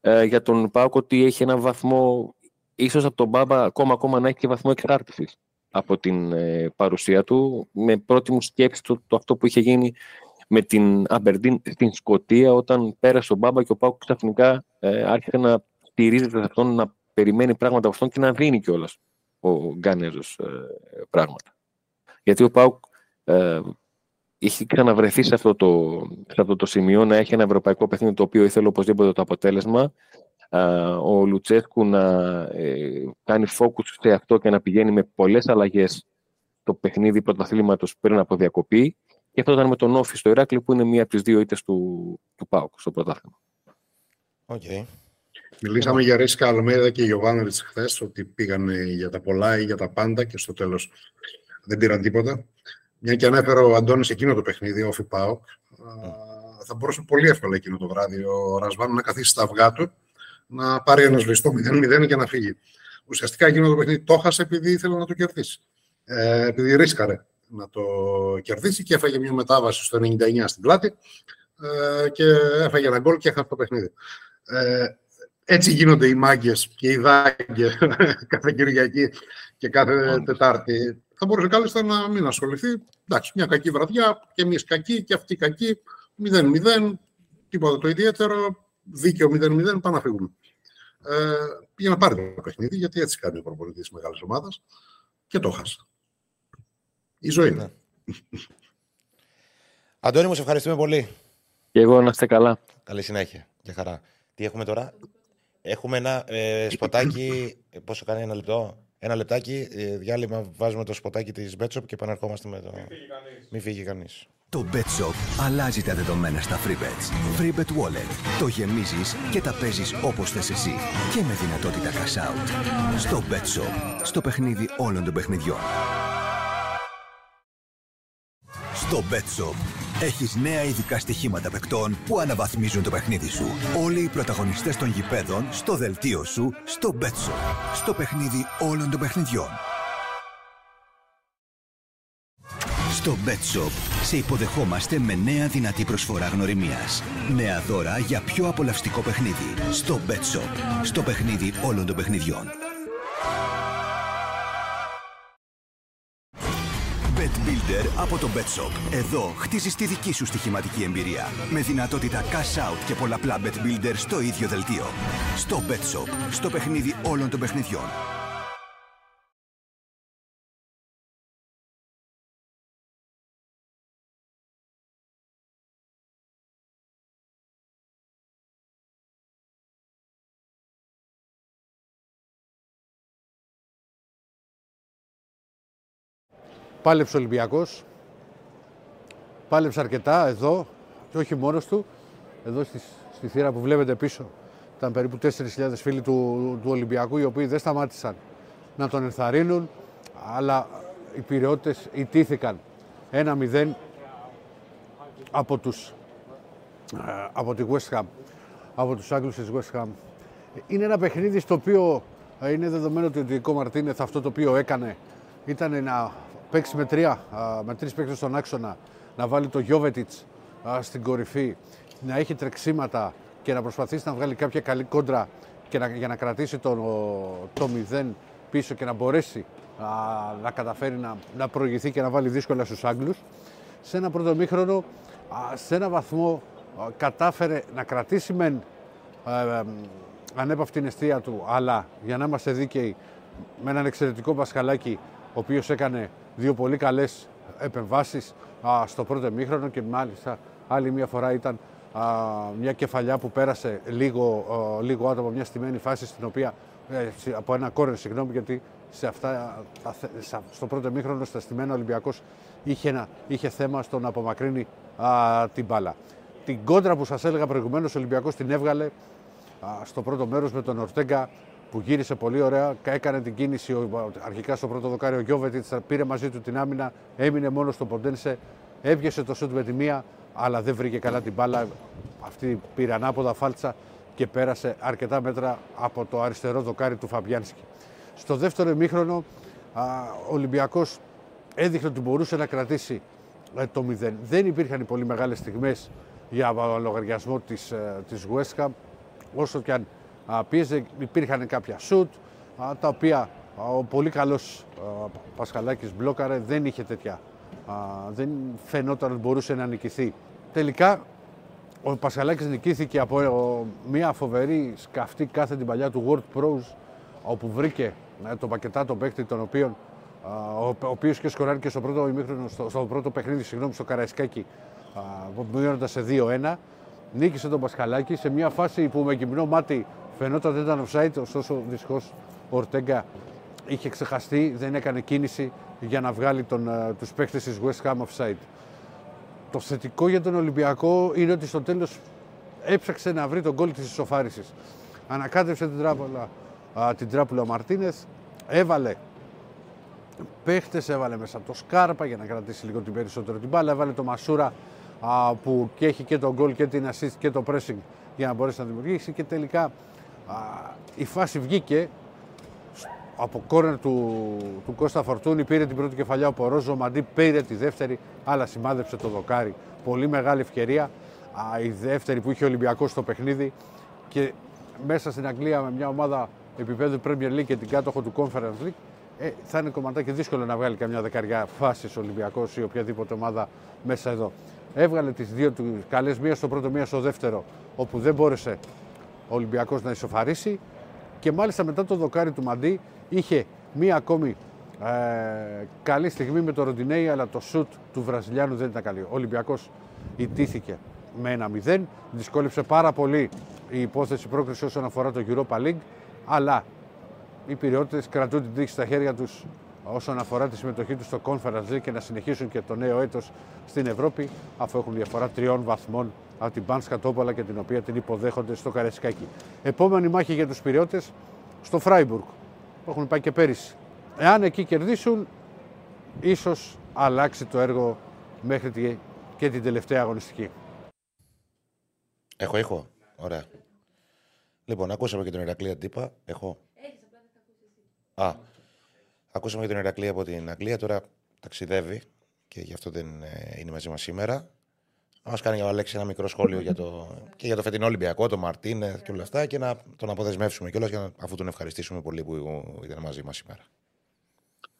ε, για τον ΠΑΟΚ ότι έχει ένα βαθμό ίσως από τον Μπάμπα ακόμα, ακόμα να έχει και βαθμό εξάρτησης από την ε, παρουσία του. Με πρώτη μου σκέψη το, το, αυτό που είχε γίνει με την Αμπερντίν στην Σκωτία όταν πέρασε ο Μπάμπα και ο Πάουκ ξαφνικά ε, άρχισε να στηρίζεται σε αυτόν, να περιμένει πράγματα από αυτόν και να δίνει κιόλας ο Γκάνεζος ε, πράγματα. Γιατί ο Πάουκ ε, είχε ξαναβρεθεί σε αυτό, το, σε αυτό το σημείο να έχει ένα ευρωπαϊκό παιχνίδι το οποίο ήθελε οπωσδήποτε το αποτέλεσμα ο Λουτσέσκου να ε, κάνει focus σε αυτό και να πηγαίνει με πολλές αλλαγές το παιχνίδι πρωταθλήματος πριν από διακοπή. Και αυτό ήταν με τον Όφη στο Ηράκλειο που είναι μία από τις δύο ήττες του, του ΠΑΟΚ στο πρωτάθλημα. Okay. Μιλήσαμε για Ρίσκα Αλμέδα και Γιωβάνοβιτς χθες ότι πήγαν για τα πολλά ή για τα πάντα και στο τέλος δεν πήραν τίποτα. Μια και ανέφερε ο Αντώνης εκείνο το παιχνίδι, όφη ΠΑΟΚ, θα μπορούσε πολύ εύκολα εκείνο το βράδυ ο Ρασβάν να καθίσει στα αυγά του να πάρει ένα σβηστό 0-0 και να φύγει. Ουσιαστικά εκείνο το παιχνίδι το έχασε επειδή ήθελε να το κερδίσει. Ε, επειδή ρίσκαρε να το κερδίσει και έφαγε μια μετάβαση στο 99 στην πλάτη ε, και έφαγε ένα γκολ και έχασε το παιχνίδι. Ε, έτσι γίνονται οι μάγκες και οι δάγκες κάθε Κυριακή και κάθε Τετάρτη. Θα μπορούσε κάλλιστα να μην ασχοληθεί. Εντάξει, μια κακή βραδιά και εμείς κακοί και αυτοί κακοί. 0-0, τίποτα το ιδιαίτερο. Δίκαιο 0-0, πάμε να φύγουμε ε, πήγε να πάρει το παιχνίδι, γιατί έτσι κάνει ο προπονητής μεγάλης ομάδας και το χάσα. Η ζωή είναι. Ναι. Αντώνη, μου σε ευχαριστούμε πολύ. Και εγώ να είστε καλά. Καλή συνέχεια και χαρά. Τι έχουμε τώρα; Έχουμε ένα ε, σποτάκι. πόσο κάνει ένα λεπτό; Ένα λεπτάκι. Ε, διάλειμμα. Βάζουμε το σποτάκι της Μπέτσοπ και επαναρχόμαστε με το. Μην φύγει κανείς. Το Bet Shop αλλάζει τα δεδομένα στα FreeBets. FreeBet Wallet. Το γεμίζεις και τα παίζεις όπως θες εσύ. Και με δυνατότητα cash out. Στο Bet Shop. Στο παιχνίδι όλων των παιχνιδιών. Στο Bet Shop. Έχεις νέα ειδικά στοιχήματα παικτών που αναβαθμίζουν το παιχνίδι σου. Όλοι οι πρωταγωνιστές των γηπέδων στο δελτίο σου στο Bet Shop. Στο παιχνίδι όλων των παιχνιδιών. Στο Bet Shop σε υποδεχόμαστε με νέα δυνατή προσφορά γνωριμίας. Νέα δώρα για πιο απολαυστικό παιχνίδι. Στο Bet Shop. Στο παιχνίδι όλων των παιχνιδιών. Bet Builder από το Bet Shop. Εδώ χτίζεις τη δική σου στοιχηματική εμπειρία. Με δυνατότητα cash out και πολλαπλά Bet Builder στο ίδιο δελτίο. Στο Bet Shop. Στο παιχνίδι όλων των παιχνιδιών. Πάλεψε ο Ολυμπιακός. πάλεψε αρκετά εδώ και όχι μόνος του. Εδώ στη, στη θύρα που βλέπετε πίσω ήταν περίπου 4.000 φίλοι του, του Ολυμπιακού οι οποίοι δεν σταμάτησαν να τον ενθαρρύνουν αλλά οι πυρεώτες ιτήθηκαν 1-0 από, τους, ε, από τη West Ham, από τους Άγγλους της West Ham. Είναι ένα παιχνίδι στο οποίο ε, είναι δεδομένο ότι ο Διεκό Μαρτίνεθ αυτό το οποίο έκανε ήταν να παίξει με, τρία, με τρεις παίκτες στον άξονα, να βάλει το Γιώβετιτς στην κορυφή, να έχει τρεξίματα και να προσπαθήσει να βγάλει κάποια καλή κόντρα και να, για να κρατήσει το, το 0 πίσω και να μπορέσει να καταφέρει να, να προηγηθεί και να βάλει δύσκολα στους Άγγλους. Σε ένα πρώτο μήχρονο, σε ένα βαθμό κατάφερε να κρατήσει μεν ε, ε, ανέπαυτη την αιστεία του, αλλά για να είμαστε δίκαιοι με έναν εξαιρετικό Πασχαλάκη, ο οποίος έκανε δύο πολύ καλές επεμβάσεις στο πρώτο μήχρονο και μάλιστα άλλη μια φορά ήταν μια κεφαλιά που πέρασε λίγο, λίγο άτομο από μια στημένη φάση στην οποία ε, από ένα κόρνερ, συγγνώμη, γιατί σε αυτά, στο πρώτο μήχρονο στα στημένα Ολυμπιακός είχε, είχε θέμα στο να απομακρύνει α, την μπάλα. Την κόντρα που σας έλεγα προηγουμένως ο Ολυμπιακός την έβγαλε α, στο πρώτο μέρος με τον Ορτέγκα που γύρισε πολύ ωραία, έκανε την κίνηση αρχικά στο πρώτο δοκάριο ο Γιώβετιτς, πήρε μαζί του την άμυνα, έμεινε μόνο στο Ποντένσε, έβγεσε το σούτ με τη μία, αλλά δεν βρήκε καλά την μπάλα. Αυτή πήρε ανάποδα φάλτσα και πέρασε αρκετά μέτρα από το αριστερό δοκάρι του Φαμπιάνσκι. Στο δεύτερο ημίχρονο ο Ολυμπιακός έδειχνε ότι μπορούσε να κρατήσει ε, το 0. Δεν υπήρχαν οι πολύ μεγάλες στιγμές για λογαριασμό της, ε, της West Ham, όσο και αν πίεζε, υπήρχαν κάποια σουτ, τα οποία ο πολύ καλός Πασχαλάκης μπλόκαρε, δεν είχε τέτοια, δεν φαινόταν ότι μπορούσε να νικηθεί. Τελικά ο Πασχαλάκης νικήθηκε από μια φοβερή σκαφτή κάθε την παλιά του World Pros όπου βρήκε ε, τον πακετάτο παίκτη τον οποίο ο οποίος και σκοράρει και στο πρώτο, στο, στο πρώτο παιχνίδι συγγνώμη, στο Καραϊσκάκι μειώνοντα σε 2-1 νίκησε τον Πασχαλάκη σε μια φάση που με γυμνό μάτι φαινόταν δεν ήταν offside ωστόσο δυστυχώς ο Ορτέγκα είχε ξεχαστεί, δεν έκανε κίνηση για να βγάλει τον, ε, τους παίκτες της West Ham offside. Το θετικό για τον Ολυμπιακό είναι ότι στο τέλος έψαξε να βρει τον κόλλη της ισοφάρισης. Ανακάτευσε την τράπουλα, την τράπουλα ο Μαρτίνεθ, έβαλε παίχτες, έβαλε μέσα το Σκάρπα για να κρατήσει λίγο την περισσότερο την μπάλα, έβαλε το Μασούρα α, που και έχει και τον γκολ και την assist και το pressing για να μπορέσει να δημιουργήσει και τελικά α, η φάση βγήκε από κόρνερ του, του Κώστα Φορτούνη, πήρε την πρώτη κεφαλιά ο Πορόζο, Μαντί πήρε τη δεύτερη, αλλά σημάδεψε το δοκάρι. Πολύ μεγάλη ευκαιρία. Α, η δεύτερη που είχε ο Ολυμπιακός στο παιχνίδι και μέσα στην Αγγλία με μια ομάδα επίπεδου Premier League και την κάτοχο του Conference League ε, θα είναι κομματάκι δύσκολο να βγάλει καμιά δεκαριά φάση ο Ολυμπιακός ή οποιαδήποτε ομάδα μέσα εδώ. Έβγαλε τις δύο του καλές, μία στο πρώτο, μία στο δεύτερο, όπου δεν μπόρεσε ο Ολυμπιακός να ισοφαρίσει. Και μάλιστα μετά το δοκάρι του Μαντί είχε μία ακόμη ε, καλή στιγμή με το Ροντινέι, αλλά το σουτ του Βραζιλιάνου δεν ήταν καλή. Ο Ολυμπιακός ιτήθηκε με ένα 0. Δυσκόλεψε πάρα πολύ η υπόθεση πρόκριση όσον αφορά το Europa League, αλλά οι πυριώτες κρατούν την τύχη στα χέρια τους όσον αφορά τη συμμετοχή τους στο Conference League και να συνεχίσουν και το νέο έτος στην Ευρώπη, αφού έχουν διαφορά τριών βαθμών από την Πάνσκα Τόπολα και την οποία την υποδέχονται στο Καρεσκάκι. Επόμενη μάχη για τους πυριώτες στο Φράιμπουργκ, που έχουν πάει και πέρυσι. Εάν εκεί κερδίσουν, ίσως αλλάξει το έργο μέχρι και την τελευταία αγωνιστική. Έχω ήχο. Ωραία. Λοιπόν, ακούσαμε και τον Ηρακλή Αντίπα. Έχω. Α, ακούσαμε και τον Ηρακλή από την Αγγλία. Τώρα ταξιδεύει και γι' αυτό δεν ε, είναι μαζί μας σήμερα. Να μας κάνει ο Αλέξη ένα μικρό σχόλιο για το, και για το φετινό Ολυμπιακό, τον Μαρτίνε και όλα αυτά και να τον αποδεσμεύσουμε κιόλας αφού τον ευχαριστήσουμε πολύ που ήταν μαζί μας σήμερα.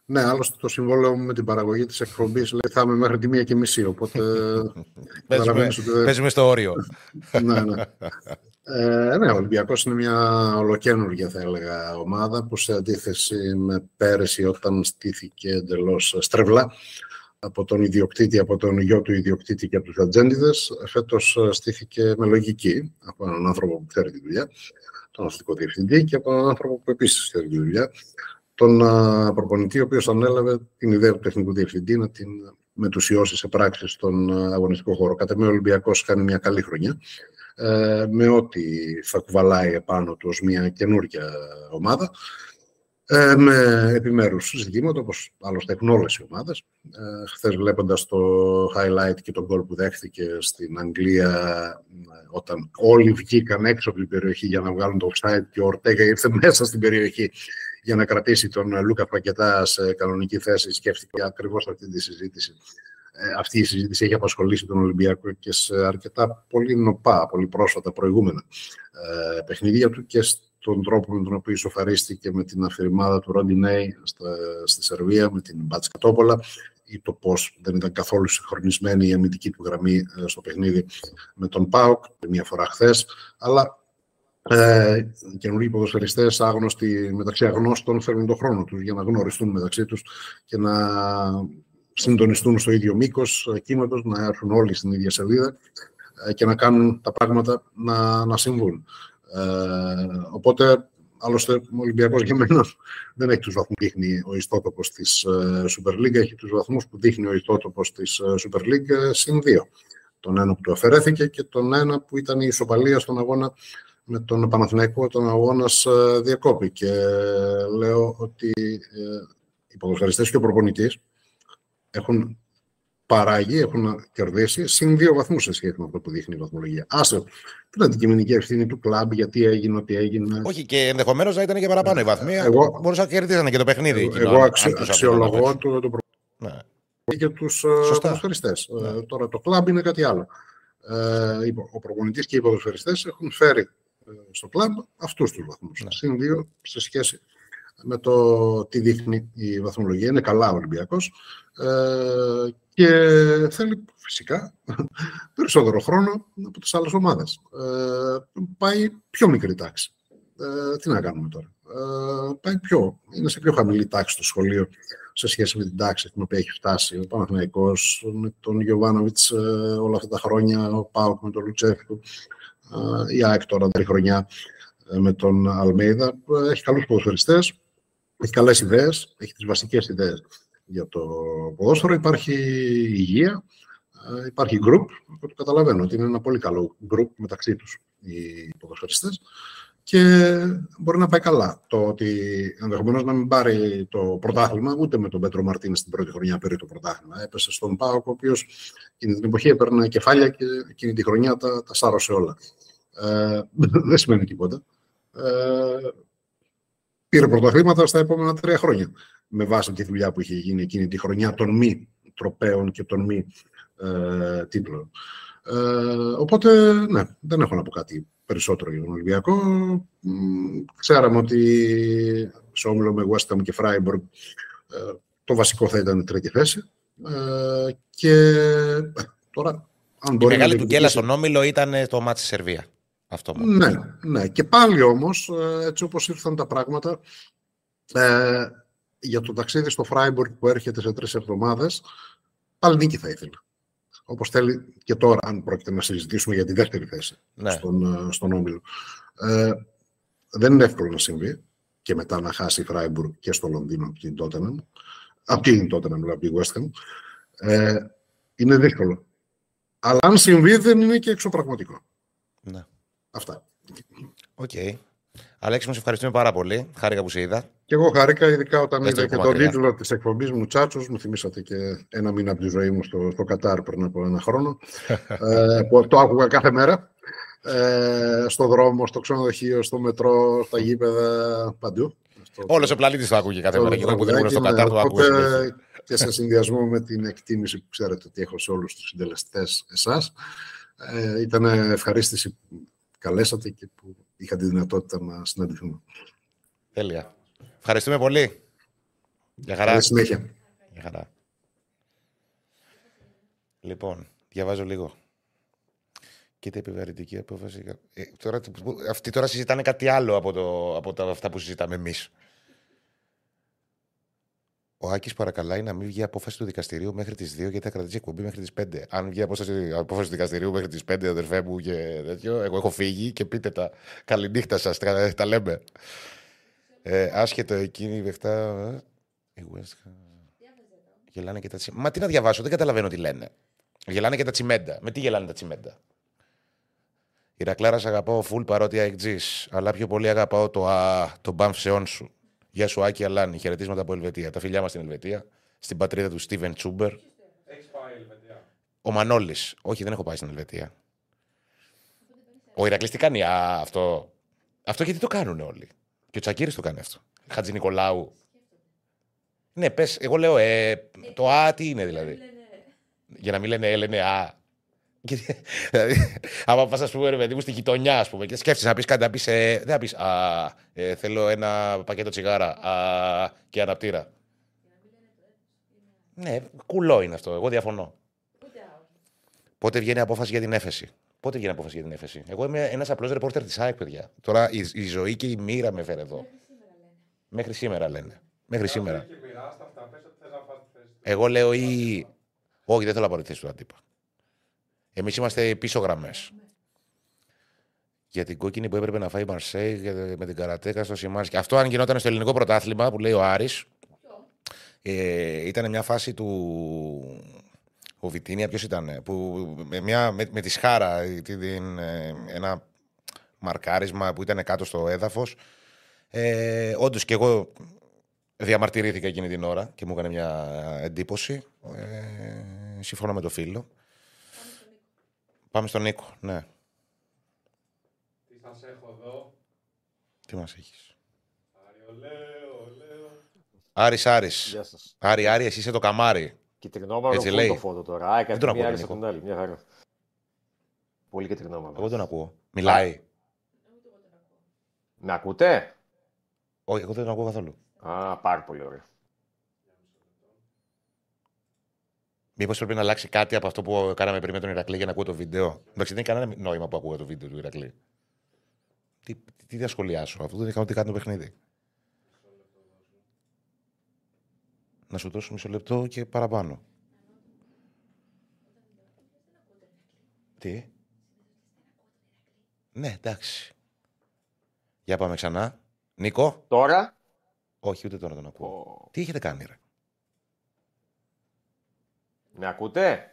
Ναι, άλλωστε το συμβόλαιο με την παραγωγή της εκπομπής λέει θα είμαι μέχρι τη μία και μισή. Οπότε. παίζουμε, παίζουμε στο όριο. ναι, ναι. Ε, ναι, ο Ολυμπιακός είναι μια ολοκένουργια θα έλεγα ομάδα που σε αντίθεση με πέρυσι όταν στήθηκε εντελώς στρεβλά από τον ιδιοκτήτη, από τον γιο του ιδιοκτήτη και από τους ατζέντιδες, φέτος στήθηκε με λογική από έναν άνθρωπο που ξέρει τη δουλειά, τον αστικό διευθυντή και από έναν άνθρωπο που επίσης ξέρει τη δουλειά, τον προπονητή, ο οποίος ανέλαβε την ιδέα του τεχνικού διευθυντή να την μετουσιώσει σε πράξη στον ε, αγωνιστικό χώρο. Κατά με ο Ολυμπιακός κάνει μια καλή χρονιά ε, με ό,τι θα κουβαλάει επάνω του ως μια καινούργια ομάδα ε, με επιμέρους ζητήματα, όπως άλλωστε έχουν όλες οι ομάδες. Ε, χθες βλέποντας το highlight και τον goal που δέχτηκε στην Αγγλία ε, όταν όλοι βγήκαν έξω από την περιοχή για να βγάλουν το offside και ο Ορτέγα ήρθε μέσα στην περιοχή για να κρατήσει τον Λούκα Πακετά σε κανονική θέση. Σκέφτηκε ακριβώς αυτή τη συζήτηση. Ε, αυτή η συζήτηση έχει απασχολήσει τον Ολυμπιακό και σε αρκετά πολύ νοπά, πολύ πρόσφατα προηγούμενα ε, παιχνίδια του και τον τρόπο με τον οποίο ισοφαρίστηκε με την αφηρημάδα του Ροντινέη στη Σερβία, με την Μπάτς Τόπολα ή το πώς δεν ήταν καθόλου συγχρονισμένη η αμυντική του γραμμή ε, στο παιχνίδι με τον ΠΑΟΚ, μία φορά χθες. Αλλά ε, καινούργιοι ποδοσφαιριστές, άγνωστοι μεταξύ αγνώστων, φέρνουν τον χρόνο τους για να γνωριστούν μεταξύ τους και να συντονιστούν στο ίδιο μήκος κύματος, να έρθουν όλοι στην ίδια σελίδα ε, και να κάνουν τα πράγματα να, να συμβούν. Ε, οπότε, άλλωστε, ο Ολυμπιακός για μένα δεν έχει τους βαθμούς που δείχνει ο ιστότοπος της ε, Super League, έχει τους βαθμούς που δείχνει ο ιστότοπος της ε, Super League συν δύο. Τον ένα που του αφαιρέθηκε και τον ένα που ήταν η ισοπαλία στον αγώνα με τον Παναθηναϊκό, τον αγώνα διακόπη. Και λέω ότι οι ποδοσφαιριστές και ο προπονητής έχουν παράγει, έχουν κερδίσει συν δύο βαθμούς σε σχέση με αυτό που δείχνει η βαθμολογία. Άσε την αντικειμενική ευθύνη του κλαμπ, γιατί έγινε ό,τι έγινε. Όχι, και ενδεχομένως να ήταν και παραπάνω η βαθμοί. Εγώ, μπορούσαν να κερδίσανε και το παιχνίδι. Εγώ, εγώ αξι, αξιολογώ το, το ναι. και τους ε, ποδοσφαιριστέ. Ε, ναι. τώρα το κλαμπ είναι κάτι άλλο. Ε, ο προπονητής και οι ποδοσφαιριστές έχουν φέρει ε, στο κλαμπ αυτούς τους βαθμούς. Ναι. Συν δύο σε σχέση με το τι δείχνει η βαθμολογία. Είναι καλά ο Ολυμπιακός ε, και θέλει φυσικά περισσότερο χρόνο από τις άλλες ομάδες. Ε, πάει πιο μικρή τάξη. Ε, τι να κάνουμε τώρα. Ε, πάει πιο, είναι σε πιο χαμηλή τάξη το σχολείο σε σχέση με την τάξη την οποία έχει φτάσει ο Παναθηναϊκός με τον Γιωβάνοβιτς ε, όλα αυτά τα χρόνια, ο Πάουκ με τον Λουτσέφικο, ε, η ΑΕΚ τώρα τρει χρονιά ε, με τον Αλμέιδα. Έχει καλούς ποδοσφαιριστές, έχει καλές ιδέες, έχει τις βασικές ιδέες για το ποδόσφαιρο. Υπάρχει υγεία, ε, υπάρχει group, το καταλαβαίνω ότι είναι ένα πολύ καλό group μεταξύ τους οι ποδοσφαιριστές και μπορεί να πάει καλά. Το ότι ενδεχομένως να μην πάρει το πρωτάθλημα, ούτε με τον Πέτρο Μαρτίνες στην πρώτη χρονιά πήρε το πρωτάθλημα. Έπεσε στον Πάοκ, ο οποίος εκείνη την εποχή έπαιρνε κεφάλια και εκείνη τη χρονιά τα, τα σάρωσε όλα. Ε, δεν σημαίνει τίποτα. Ε, πήρε πρωταθλήματα στα επόμενα τρία χρόνια. Με βάση τη δουλειά που είχε γίνει εκείνη τη χρονιά των μη τροπέων και των μη ε, τίτλων. Ε, οπότε, ναι, δεν έχω να πω κάτι περισσότερο για τον Ολυμπιακό. Ξέραμε ότι σε όμιλο με West Ham και Freiburg ε, το βασικό θα ήταν η τρίτη θέση. Ε, και ε, τώρα, αν η μεγάλη του γκέλα στον όμιλο ήταν το μάτι στη Σερβία. Αυτό ναι, ναι. Και πάλι όμως, ε, έτσι όπως ήρθαν τα πράγματα, ε, για το ταξίδι στο Φράιμπουργκ που έρχεται σε τρεις εβδομάδες, πάλι νίκη θα ήθελε. Όπως θέλει και τώρα, αν πρόκειται να συζητήσουμε για τη δεύτερη θέση ναι. στον, ε, στον Όμιλο. Ε, δεν είναι εύκολο να συμβεί και μετά να χάσει η Φράιμπουργκ και στο Λονδίνο από την Τότεναμ. Από την Τότεναμ, από την West Ham. Ε, είναι δύσκολο. Αλλά αν συμβεί δεν είναι και εξωπραγματικό. Ναι. Αυτά. OK. Okay. Αλέξη, μου σε ευχαριστούμε πάρα πολύ. Χάρηκα που σε είδα. Και εγώ χάρηκα, ειδικά όταν είδα και τον τίτλο της εκπομπής Muchachos. Μου θυμήσατε και ένα μήνα από τη ζωή μου στο, στο Κατάρ πριν από ένα χρόνο. ε, που το άκουγα κάθε μέρα. Ε, στο δρόμο, στο ξενοδοχείο, στο μετρό, στα γήπεδα, παντού. Όλος ο πλανήτης το άκουγε κάθε μέρα. Και εγώ που δεν ήμουν στο Κατάρ το άκουγα. Και σε συνδυασμό με την εκτίμηση που ξέρετε ότι έχω σε όλους τους συντελεστές εσάς. Ε, ήταν ευχαρίστηση καλέσατε και που είχα τη δυνατότητα να συναντηθούμε. Τέλεια. Ευχαριστούμε πολύ. Για χαρά. Καλή συνέχεια. Για χαρά. Λοιπόν, διαβάζω λίγο. Κοίτα επιβαρυντική απόφαση. Ε, τώρα, αυτοί τώρα συζητάνε κάτι άλλο από, το, από τα, αυτά που συζητάμε εμείς. Ο Άκης παρακαλάει να μην βγει απόφαση του δικαστηρίου μέχρι τις 2 γιατί θα κρατήσει εκπομπή μέχρι τις 5. Αν βγει απόφαση, απόφαση του δικαστηρίου μέχρι τις 5, αδερφέ μου και τέτοιο, εγώ έχω φύγει και πείτε τα. Καληνύχτα σας, τα, τα λέμε. Ε, άσχετο εκείνη η Βεχτά. Η West Γελάνε και τα τσιμέντα. Μα τι να διαβάσω, δεν καταλαβαίνω τι λένε. Γελάνε και τα τσιμέντα. Με τι γελάνε τα τσιμέντα; Η Ρακλάρα σ' αγαπάω full παρότι αεκτζής, αλλά πιο πολύ αγαπάω το α, το μπαμφσεόν σου. Γεια σου Άκη Αλάνη, χαιρετίσματα από Ελβετία. Τα φιλιά μας στην Ελβετία, στην πατρίδα του Στίβεν Τσούμπερ. Έχεις πάει Ελβετία. Ο Μανώλης. Όχι, δεν έχω πάει στην Ελβετία. Ο Ηρακλής τι κάνει, α, αυτό. Αυτό γιατί το κάνουν όλοι. Και ο Τσακίρη το κάνει αυτό. Χατζη Νικολάου. Ναι, πες, εγώ λέω, ε, το Α τι είναι δηλαδή; Για να μην λένε Ε, λένε Α. Γιατί, δηλαδή, άμα πας, ας πούμε, ρε παιδί μου, στη γειτονιά, ας πούμε, και σκέφτεσαι να πεις κάτι, να πεις. Ε, δεν θα πεις Α, ε, θέλω ένα πακέτο τσιγάρα α, και αναπτήρα. Ναι, κουλό είναι αυτό. Εγώ διαφωνώ. Πότε βγαίνει απόφαση για την έφεση. Πότε βγαίνει απόφαση για την έφεση. Εγώ είμαι ένας απλός ρεπόρτερ της ΑΕΚ, παιδιά. Τώρα η, η ζωή και η μοίρα με φέρε εδώ. Μέχρι σήμερα λένε. Μέχρι σήμερα. Και μοιράστα αυτά, πες ότι θες να φας τη θέση του. Εγώ λέω ή. Όχι, δεν θέλω να πάρω τη θέση του αντίπα. Εμείς είμαστε πίσω γραμμές. Για την κόκκινη που έπρεπε να φάει η Μαρσέη για- με την καρατέκα στο Σιμάνσκι. Αυτό αν γινόταν στο ελληνικό πρωτάθλημα που λέει ο Άρης, ε, ήταν μια φάση του. Ο Βιτίνια, ποιος ήταν, που με, μια, με, με τη Σχάρα, ε, την, την, ε, ένα μαρκάρισμα που ήταν κάτω στο έδαφος. Ε, Όντως και εγώ διαμαρτυρήθηκα εκείνη την ώρα και μου έκανε μια εντύπωση. Ε, συμφωνώ με το φίλο. Πάμε στον Νίκο, ναι. Τι σας έχω εδώ; Τι μας έχεις; Άρη, ολέ, ολέ. Άρης, Άρης. Γεια σας. Άρη, Άρη, εσύ είσαι το καμάρι. Κυτρινόμαυρο Έτσι full λέει. το φώτο τώρα. Α, Δεν τον έκανε μία ακούω, άλλη Νίκο. από την άλλη. Μια χαρά. Πολύ κυτρινόμαυρο. Εγώ δεν τον ακούω. Μιλάει. Με ακούτε; Όχι, εγώ δεν τον ακούω καθόλου. Α, πάρα πολύ ωραία. Μήπως πρέπει να αλλάξει κάτι από αυτό που κάναμε πριν με τον Ηρακλή για να ακούω το βίντεο; Εντάξει, δεν έχει κανένα νόημα που ακούω το βίντεο του Ηρακλή. Τι, τι, τι θα σχολιάσω, αφού δεν είχαμε τι κάνει το παιχνίδι. Να σου δώσω μισό λεπτό και παραπάνω. Τι; Ναι, εντάξει. Για πάμε ξανά. Νίκο; Τώρα; Όχι, ούτε τώρα τον ακούω. Τι έχετε κάνει, ρε; Με ακούτε;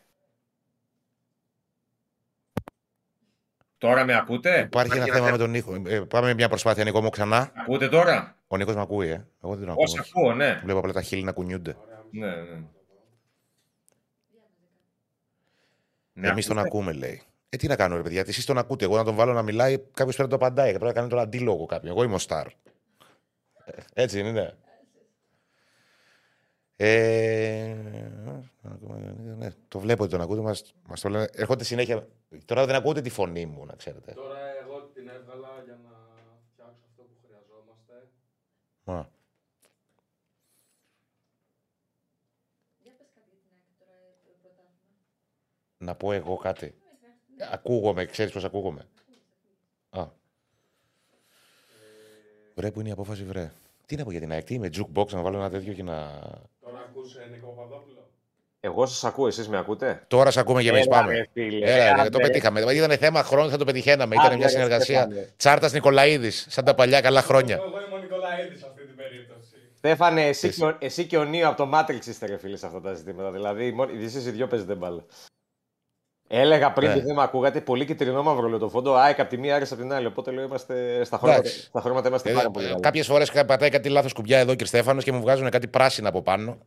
Τώρα με ακούτε; Υπάρχει ένα θέμα με τον Νίκο. Ε, πάμε με μια προσπάθεια, Νίκο μου, ξανά. Ακούτε τώρα; Ο Νίκος με ακούει, ε. Εγώ δεν τον ακούω. Πώς ακούω, ναι. Βλέπω απλά τα χείλη να κουνιούνται. Ναι, ναι. Εμείς τον ακούμε, λέει. Ε, τι να κάνω, ρε παιδιά, εσείς τον ακούτε. Εγώ να τον βάλω να μιλάει, κάποιος πρέπει να το απαντάει. Πρέπει να κάνει τον αντίλογο κάποιον. Εγώ είμαι ο Σταρ. Ε, Έτσι δεν είναι. Ε, ναι, το βλέπω ότι τον ακούτε. Μας, μας το λένε. Έρχονται συνέχεια. Τώρα δεν ακούτε τη φωνή μου, να ξέρετε. Τώρα εγώ την έβγαλα για να φτιάξω αυτό που χρειαζόμαστε. Μα. Να πω εγώ κάτι. Ακούγομαι, ξέρεις πώς ακούγομαι. Α. Βρε, που είναι η απόφαση, βρε. Τι να πω για την ΑΕΚ, τι είμαι, jukebox, να βάλω ένα τέτοιο και να... Τώρα ακούσε Νίκο Παπαδόπουλο; Εγώ σας ακούω, εσείς με ακούτε; Τώρα σε ακούμε και εμείς, Έλα, πάμε. ρε, φίλε. Έλα, ρε, Άντε, το ρε. πετύχαμε. Ήταν θέμα χρόνου, θα το πετυχαίναμε. Ήταν Άντε, μια ρε, συνεργασία. Στέφανε. Τσάρτας Νικολαίδης, σαν τα παλιά καλά χρόνια. Εγώ είμαι ο Νικολαίδης σε αυτή την περίπτωση. Στέφανε, εσύ, Εσύ. και ο, εσύ και ο Νίο από το Matrix είστε ρε φίλε σε αυτά τα ζητήματα. Δηλαδή, μόνο, εσείς οι δυο παίζετε μπάλα. Έλεγα πριν Ναι. και δεν με ακούγατε πολύ κυτρινό μαύρο λέω το φόντο. ΑΕΚ από τη μία, Άρης από την άλλη. Οπότε λέω είμαστε στα χρώματα, Εντάξει. στα χρώματα είμαστε πάρα πολύ καλά. Κάποιες φορές πατάει κάτι λάθος κουμπιά εδώ και Στέφανος και μου βγάζουν κάτι πράσινα από πάνω.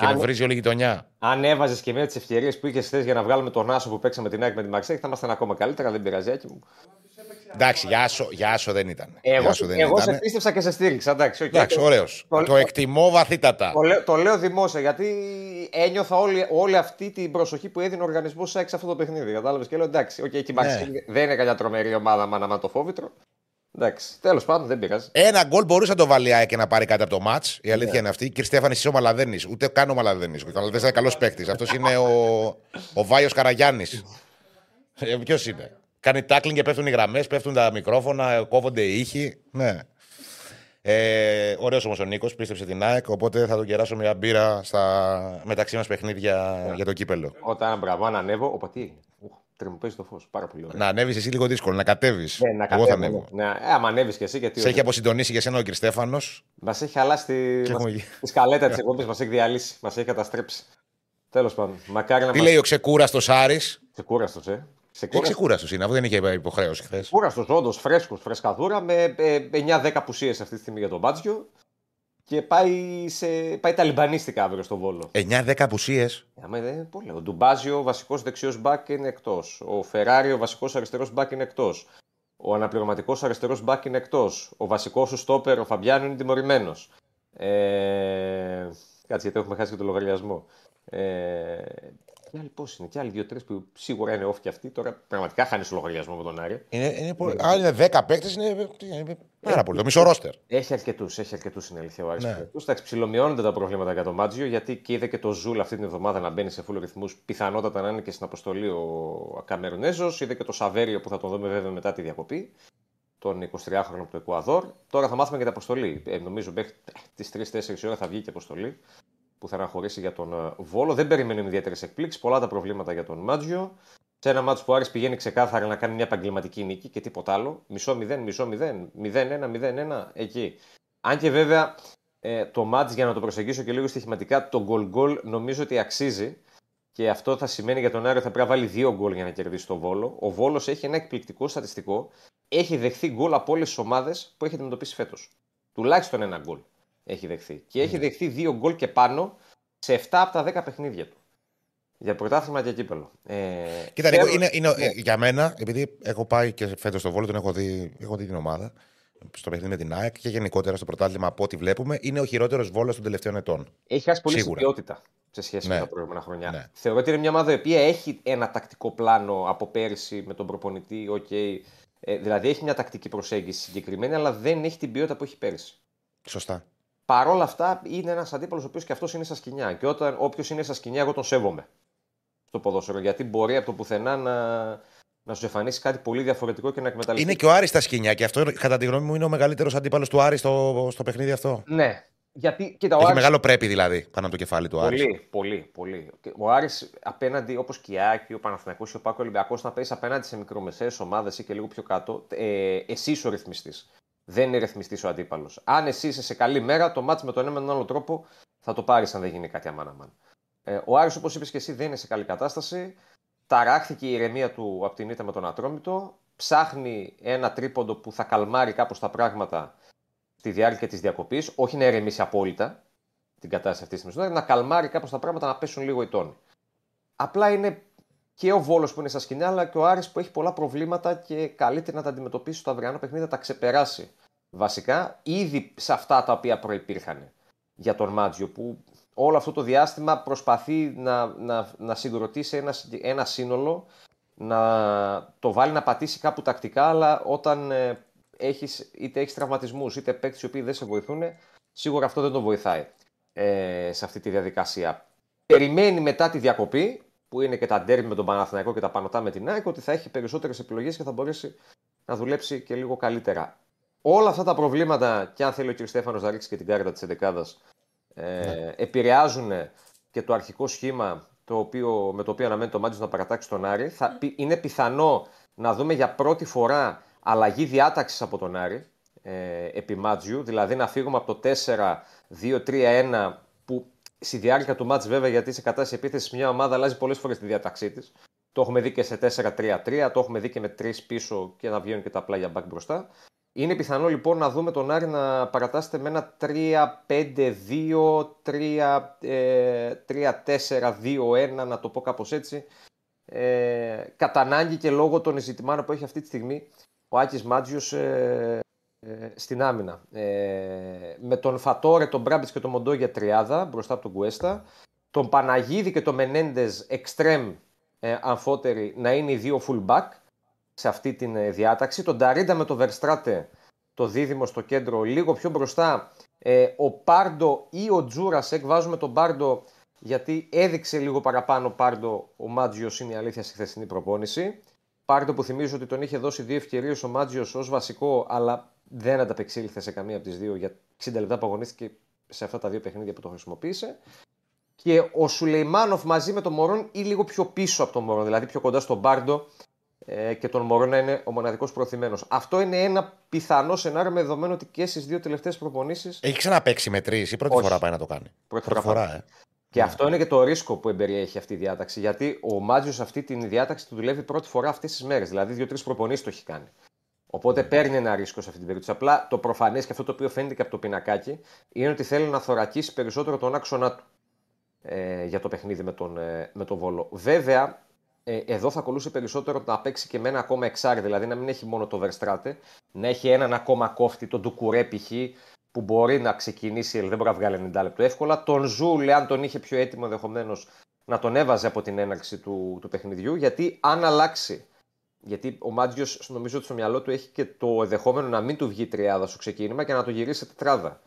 Και Αν- με βρίζει όλη η γειτονιά. Αν έβαζες και μία τις ευκαιρίες που είχες χθες για να βγάλουμε τον Άσο που παίξαμε την ΑΕΚ με τη Μαρσέιγ, θα ήμασταν ακόμα καλύτερα. Δεν πειράζει, Άκη μου. Εντάξει, για άσο, για άσο δεν ήταν. Εγώ, Για άσο δεν εγώ σε ήταν. πίστεψα και σε στήριξα. Εντάξει, οκ. Εντάξει, ωραίος. Το- Το εκτιμώ βαθύτατα. Το λέω, το λέω δημόσια γιατί ένιωθα όλη, όλη αυτή την προσοχή που έδινε ο οργανισμός σε αυτό το παιχνίδι. Κατάλαβες; Και λέω εντάξει, okay, και η Μαρσέιγ Ναι. δεν είναι καμιά τρομερή ομάδα μα να το φόβητρο. Εντάξει, τέλος πάντων δεν πειράζει. Ένα γκολ μπορούσε να το βάλει η ΑΕΚ και να πάρει κάτι από το ματ. Η αλήθεια Ναι. είναι αυτή. Κύριε Στέφανη, εσύ ο Μαλαδένης. Ούτε καν ο Μαλαδένης. Ο Μαλαδένης είναι καλός παίκτης. Αυτός είναι ο, ο Βάιος Καραγιάννης. Ε, Ποιος είναι; Κάνει τάκλινγκ και πέφτουν οι γραμμές, πέφτουν τα μικρόφωνα, κόβονται οι ήχοι. Ναι. Ε, Ωραίος όμως ο Νίκος, πίστεψε την ΑΕΚ. Οπότε θα τον κεράσω μια μπύρα στα μεταξύ μας παιχνίδια για το κύπελο. Όταν μπραβό, αν ανέβω, ο πατή. Τρεμοπαίζει το φως. Πάρα πολύ ωραία. Να ανέβεις εσύ λίγο δύσκολο, να κατέβεις. Ναι, να Εγώ θα κατέβω, ανέβω. ναι. Ναι, ε, άμα ανέβεις και εσύ, γιατί. Σε έχει αποσυντονίσει για σένα ο κ. Στέφανος. Μας έχει χαλάσει τη, Και μας- έχουμε γι- τη σκαλέτα της εκπομπής, μας έχει διαλύσει, μας έχει καταστρέψει. Τέλος πάντων. Μακάρι να Τι μας- λέει ο ξεκούραστος Άρης; Ξεκούραστος, ε. Τι Ξεκούραστος. ξεκούραστος είναι, αφού δεν είχε υποχρέωση χθες. Κούραστο, όντως, φρέσκος, φρεσκαδούρα με ε, 9-10 απουσίε αυτή τη στιγμή για τον Μπάτζιο. Και πάει, σε, πάει ταλιμπανίστικα αύριο στο Βόλο. 9-10 απουσίες. Άμα δεν είναι πολύ. Ο Ντουμπάζιο, ο βασικός δεξιός μπακ, είναι εκτός. Ο Φεράρι, ο βασικός αριστερός μπακ, είναι εκτός. Ο αναπληρωματικός αριστερός μπακ είναι εκτός. Ο βασικός σου στόπερ, ο Φαμπιάνο, είναι τιμωρημένος. Ε, κάτσε γιατί έχουμε χάσει και το λογαριασμό. Ε, και άλλοι πώ είναι, και άλλοι δύο-τρεις που σίγουρα είναι off και αυτοί. Τώρα πραγματικά χάνεις το λογαριασμό με τον Άρη. Είναι, είναι, πολύ- αν είναι 10 παίκτες, είναι, είναι πάρα πολύ. Το μισό ρόστερ. Έχει αρκετούς, έχει αρκετούς είναι αλήθεια ο Άρης. Ναι. Ναι. Εντάξει, ψιλομειώνονται τα προβλήματα για τον Μάτζιο γιατί και είδε και το Ζουλ αυτή την εβδομάδα να μπαίνει σε φουλ ρυθμούς. Πιθανότατα να είναι και στην αποστολή ο Καμερουνέζος. Είδε και το Σαβέριο που θα τον δούμε βέβαια μετά τη διακοπή. Τον 23χρονο από το Εκουαδόρ. Τώρα θα μάθουμε και την αποστολή. Ε, νομίζω μέχρι τις 3-4 ώρα θα βγει και αποστολή που θα αναχωρήσει για τον ε, Βόλο. Δεν περιμένουμε ιδιαίτερες εκπλήξεις. Πολλά τα προβλήματα για τον Μάτζιο. Σε ένα ματς που ο Άρης πηγαίνει ξεκάθαρα να κάνει μια επαγγελματική νίκη και τίποτα άλλο. Μισό 0, μισό 0, 0-1, 0-1 εκεί. Αν και βέβαια ε, το μάτς για να το προσεγγίσω και λίγο στοιχηματικά, το γκολ γκολ νομίζω ότι αξίζει. Και αυτό θα σημαίνει για τον Άριο θα πρέπει να βάλει δύο γκολ για να κερδίσει το Βόλο. Ο Βόλος έχει ένα εκπληκτικό στατιστικό. Έχει δεχθεί γκολ από όλες τις ομάδες που έχει αντιμετωπίσει φέτος. Τουλάχιστον ένα γκολ έχει δεχθεί. Και έχει δεχθεί δύο γκολ και πάνω σε 7 από τα 10 παιχνίδια του. Για πρωτάθλημα και κύπελο. Ε, Κοίτα, Νίκο, θέλω- είναι, είναι, ναι. ε, για μένα, επειδή έχω πάει και φέτος στο Βόλο, τον έχω δει, έχω δει την ομάδα στο παιχνίδι με την ΑΕΚ και γενικότερα στο πρωτάθλημα από ό,τι βλέπουμε, είναι ο χειρότερος Βόλος των τελευταίων ετών. Έχει χάσει πολύ στην Σίγουρα. ποιότητα σε σχέση Ναι. με τα προηγούμενα χρόνια. Ναι. Θεωρώ ότι είναι μια ομάδα η οποία έχει ένα τακτικό πλάνο από πέρυσι με τον προπονητή. Okay. Ε, δηλαδή έχει μια τακτική προσέγγιση συγκεκριμένη, αλλά δεν έχει την ποιότητα που έχει πέρυσι. Σωστά. Παρ' όλα αυτά είναι ένας αντίπαλος ο οποίος και αυτός είναι στα σκηνιά. Και όταν όποιος είναι στα σκηνιά, εγώ τον σέβομαι στο ποδόσφαιρο. Γιατί μπορεί από το πουθενά να, να σου εμφανίσει κάτι πολύ διαφορετικό και να εκμεταλλευτεί. Είναι και ο Άρης στα σκηνιά και αυτό, κατά τη γνώμη μου, είναι ο μεγαλύτερος αντίπαλος του Άρη στο, στο παιχνίδι αυτό. Ναι. Γιατί, κοίτα, ο Έχει Άρης- μεγάλο πρέπει δηλαδή πάνω από το κεφάλι του Άρης. Πολύ, πολύ, πολύ. Και Ο Άρης απέναντι, όπως και η Άκη, ο Παναθηναϊκός, ο Πάκο Ολυμπιακός, να παίζει απέναντι σε μικρομεσαίες ομάδες ή και λίγο πιο κάτω, ε, εσύ είσαι ο ρυθμιστής. Δεν είναι ρυθμιστής ο αντίπαλος. Αν εσύ είσαι σε καλή μέρα, το μάτι με τον ένα με τον άλλο τρόπο θα το πάρεις αν δεν γίνει κάτι αμάν αμάν. Ε, ο Άρης, όπως είπες και εσύ, δεν είναι σε καλή κατάσταση. Ταράχθηκε η ηρεμία του από την ήττα με τον Ατρόμητο. Ψάχνει ένα τρίποντο που θα καλμάρει κάπως τα πράγματα στη διάρκεια της διακοπής. Όχι να ηρεμήσει απόλυτα, την κατάσταση αυτή τη μεσονάρη, να καλμάρει κάπως τα πράγματα να πέσουν λίγο οι τόνοι. Απλά είναι και ο Βόλος που είναι στα σκηνιά, αλλά και ο Άρης που έχει πολλά προβλήματα και καλείται να τα αντιμετωπίσει στο αυριανό παιχνίδι, να τα ξεπεράσει. Βασικά, ήδη σε αυτά τα οποία προπήρχαν για τον Μάτζιο, που όλο αυτό το διάστημα προσπαθεί να, να, να συγκροτήσει ένα, συγκε- ένα σύνολο, να το βάλει να πατήσει κάπου τακτικά, αλλά όταν ε, έχεις, είτε έχεις τραυματισμούς είτε παίκτες οι οποίοι δεν σε βοηθούν, σίγουρα αυτό δεν το βοηθάει ε, σε αυτή τη διαδικασία. Περιμένει μετά τη διακοπή, που είναι και τα ντέρμπι με τον Παναθηναϊκό και τα πανωτά με την ΑΕΚ, ότι θα έχει περισσότερες επιλογές και θα μπορέσει να δουλέψει και λίγο καλύτερα. Όλα αυτά τα προβλήματα, και αν θέλει ο κ. Στέφανος να ρίξει και την κάρτα της 11 ε, επηρεάζουν και το αρχικό σχήμα το οποίο, με το οποίο αναμένει το Μάτζιο να παρατάξει τον Άρη. Θα, πι- είναι πιθανό να δούμε για πρώτη φορά αλλαγή διάταξης από τον Άρη ε, επί Μάτζιου, δηλαδή να φύγουμε από το 4-2-3-1 που στη διάρκεια του μάτς βέβαια γιατί σε κατάσταση επίθεσης μια ομάδα αλλάζει πολλές φορές τη διάταξή της. Το έχουμε δει και σε 4-3-3, το έχουμε δει και με 3 πίσω και να βγαίνουν και τα πλάγια back μπροστά. Είναι πιθανό λοιπόν να δούμε τον Άρη να παρατάσσεται με ένα 3-5-2, 3-4-2-1, να το πω κάπως έτσι. Ε, κατά ανάγκη και λόγω των ζητημάτων που έχει αυτή τη στιγμή ο Άκης Μάτζιος ε, ε, στην άμυνα. Ε, με τον Φατόρε, τον Μπράμπιτς και τον Μοντόγια τριάδα μπροστά από τον Κουέστα. Τον Παναγίδη και τον Μενέντες εξτρέμ ε, αμφότεροι να είναι οι δύο full back σε αυτή τη διάταξη. Τον Ταρίντα με τον Βερστράτε το δίδυμο στο κέντρο λίγο πιο μπροστά. Ε, ο Πάρντο ή ο Τζούρασεκ, βάζουμε τον Πάρντο γιατί έδειξε λίγο παραπάνω Πάρντο ο Μάτζιος είναι η αλήθεια στη χθεσινή προπόνηση. Πάρντο που θυμίζω ότι τον είχε δώσει δύο ευκαιρίες ο Μάτζιος ως βασικό, αλλά δεν ανταπεξήλθε σε καμία από τις δύο για 60 λεπτά που αγωνίστηκε σε αυτά τα δύο παιχνίδια που το χρησιμοποίησε. και ο Σουλεϊμάνοφ μαζί με τον Μωρόν ή λίγο πιο πίσω από τον Μωρόν, δηλαδή πιο κοντά στον Μπάρντο ε, και τον Μωρόν να είναι ο μοναδικός προθυμένο. Αυτό είναι ένα πιθανό σενάριο με δεδομένο ότι και στις δύο τελευταίες προπονήσει. Έχει ξαναπέξει με τρεις ή πρώτη Όχι. φορά πάει να το κάνει. Πρώτη Πρώτη φορά φορά, ε. Και αυτό είναι και το ρίσκο που εμπεριέχει αυτή η διάταξη. Γιατί ο Μάτζιος αυτή τη διάταξη του δουλεύει πρώτη φορά αυτές τις μέρες. Δηλαδή, δύο-τρεις προπονήσεις το έχει κάνει. Οπότε παίρνει ένα ρίσκο σε αυτή την περίπτωση. Απλά το προφανές και αυτό το οποίο φαίνεται και από το πινακάκι είναι ότι θέλει να θωρακίσει περισσότερο τον άξονα του ε, για το παιχνίδι με τον, ε, με τον Βόλο. Βέβαια, ε, εδώ θα κολούσε περισσότερο να παίξει και με ένα ακόμα εξάρι, δηλαδή να μην έχει μόνο το Verstrate, να έχει έναν ακόμα κόφτη, τον Ντουκουρέ π.χ., που μπορεί να ξεκινήσει, αλλά δεν μπορεί να βγάλει 90 λεπτό εύκολα. Τον Ζούλε, αν τον είχε πιο έτοιμο ενδεχομένως, να τον έβαζε από την έναρξη του, του παιχνιδιού, γιατί αν αλλάξει. Γιατί ο Μάτζιος νομίζω ότι στο μυαλό του έχει και το ενδεχόμενο να μην του βγει τριάδα στο ξεκίνημα και να το γυρίσει σε τετράδα.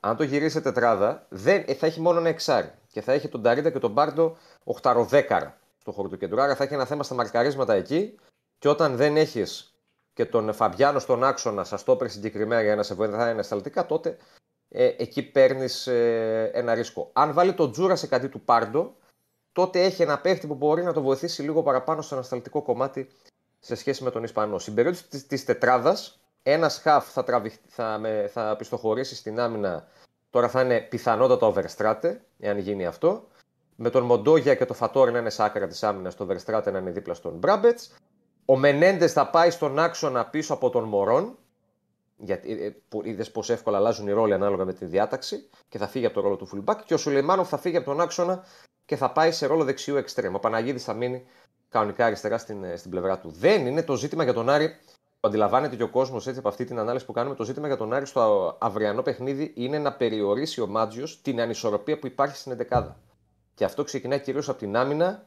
Αν το γυρίσει σε τετράδα, δεν, ε, θα έχει μόνο ένα εξάρι. Και θα έχει τον Ταρίντα και τον Μπάρντο οχταροδέκαρα στο χώρο του κέντρου. Άρα θα έχει ένα θέμα στα μαρκαρίσματα εκεί. Και όταν δεν έχεις και τον Φαμπιάνο στον άξονα, σας το έπρεπε συγκεκριμένα για να σε βοηθάει ανασταλτικά, τότε ε, εκεί παίρνεις ε, ένα ρίσκο. Αν βάλει τον Τζούρα σε κάτι του Πάρντο, τότε έχει ένα παίχτη που μπορεί να το βοηθήσει λίγο παραπάνω στο ανασταλτικό κομμάτι σε σχέση με τον Ισπανό. Στην περίπτωση της, της τετράδας, ένας χαφ θα, τραβηχ- θα, με, θα πιστοχωρήσει στην άμυνα, τώρα θα είναι πιθανότατα ο Βερστράτε, εάν γίνει αυτό. Με τον Μοντόγια και το Φατόρ να είναι σ' άκρα της άμυνας, το Βερστράτε να είναι δίπλα στον Μπράμπετς. Ο Μενέντες θα πάει στον άξονα πίσω από τον Μωρόν, γιατί ε, που είδες πώς εύκολα αλλάζουν οι ρόλοι ανάλογα με τη διάταξη και θα φύγει από το ρόλο του fullback. Και ο Σουλεϊμάνοφ θα φύγει από τον άξονα και θα πάει σε ρόλο δεξιού εξτρέμ. Ο Παναγίδης θα μείνει κανονικά αριστερά στην, ε, στην πλευρά του. Δεν είναι το ζήτημα για τον Άρη. Το αντιλαμβάνεται και ο κόσμος έτσι από αυτή την ανάλυση που κάνουμε. Το ζήτημα για τον Άρη στο αυριανό παιχνίδι είναι να περιορίσει ο Μάτζιος την ανισορροπία που υπάρχει στην 11. Και αυτό ξεκινάει κυρίως από την άμυνα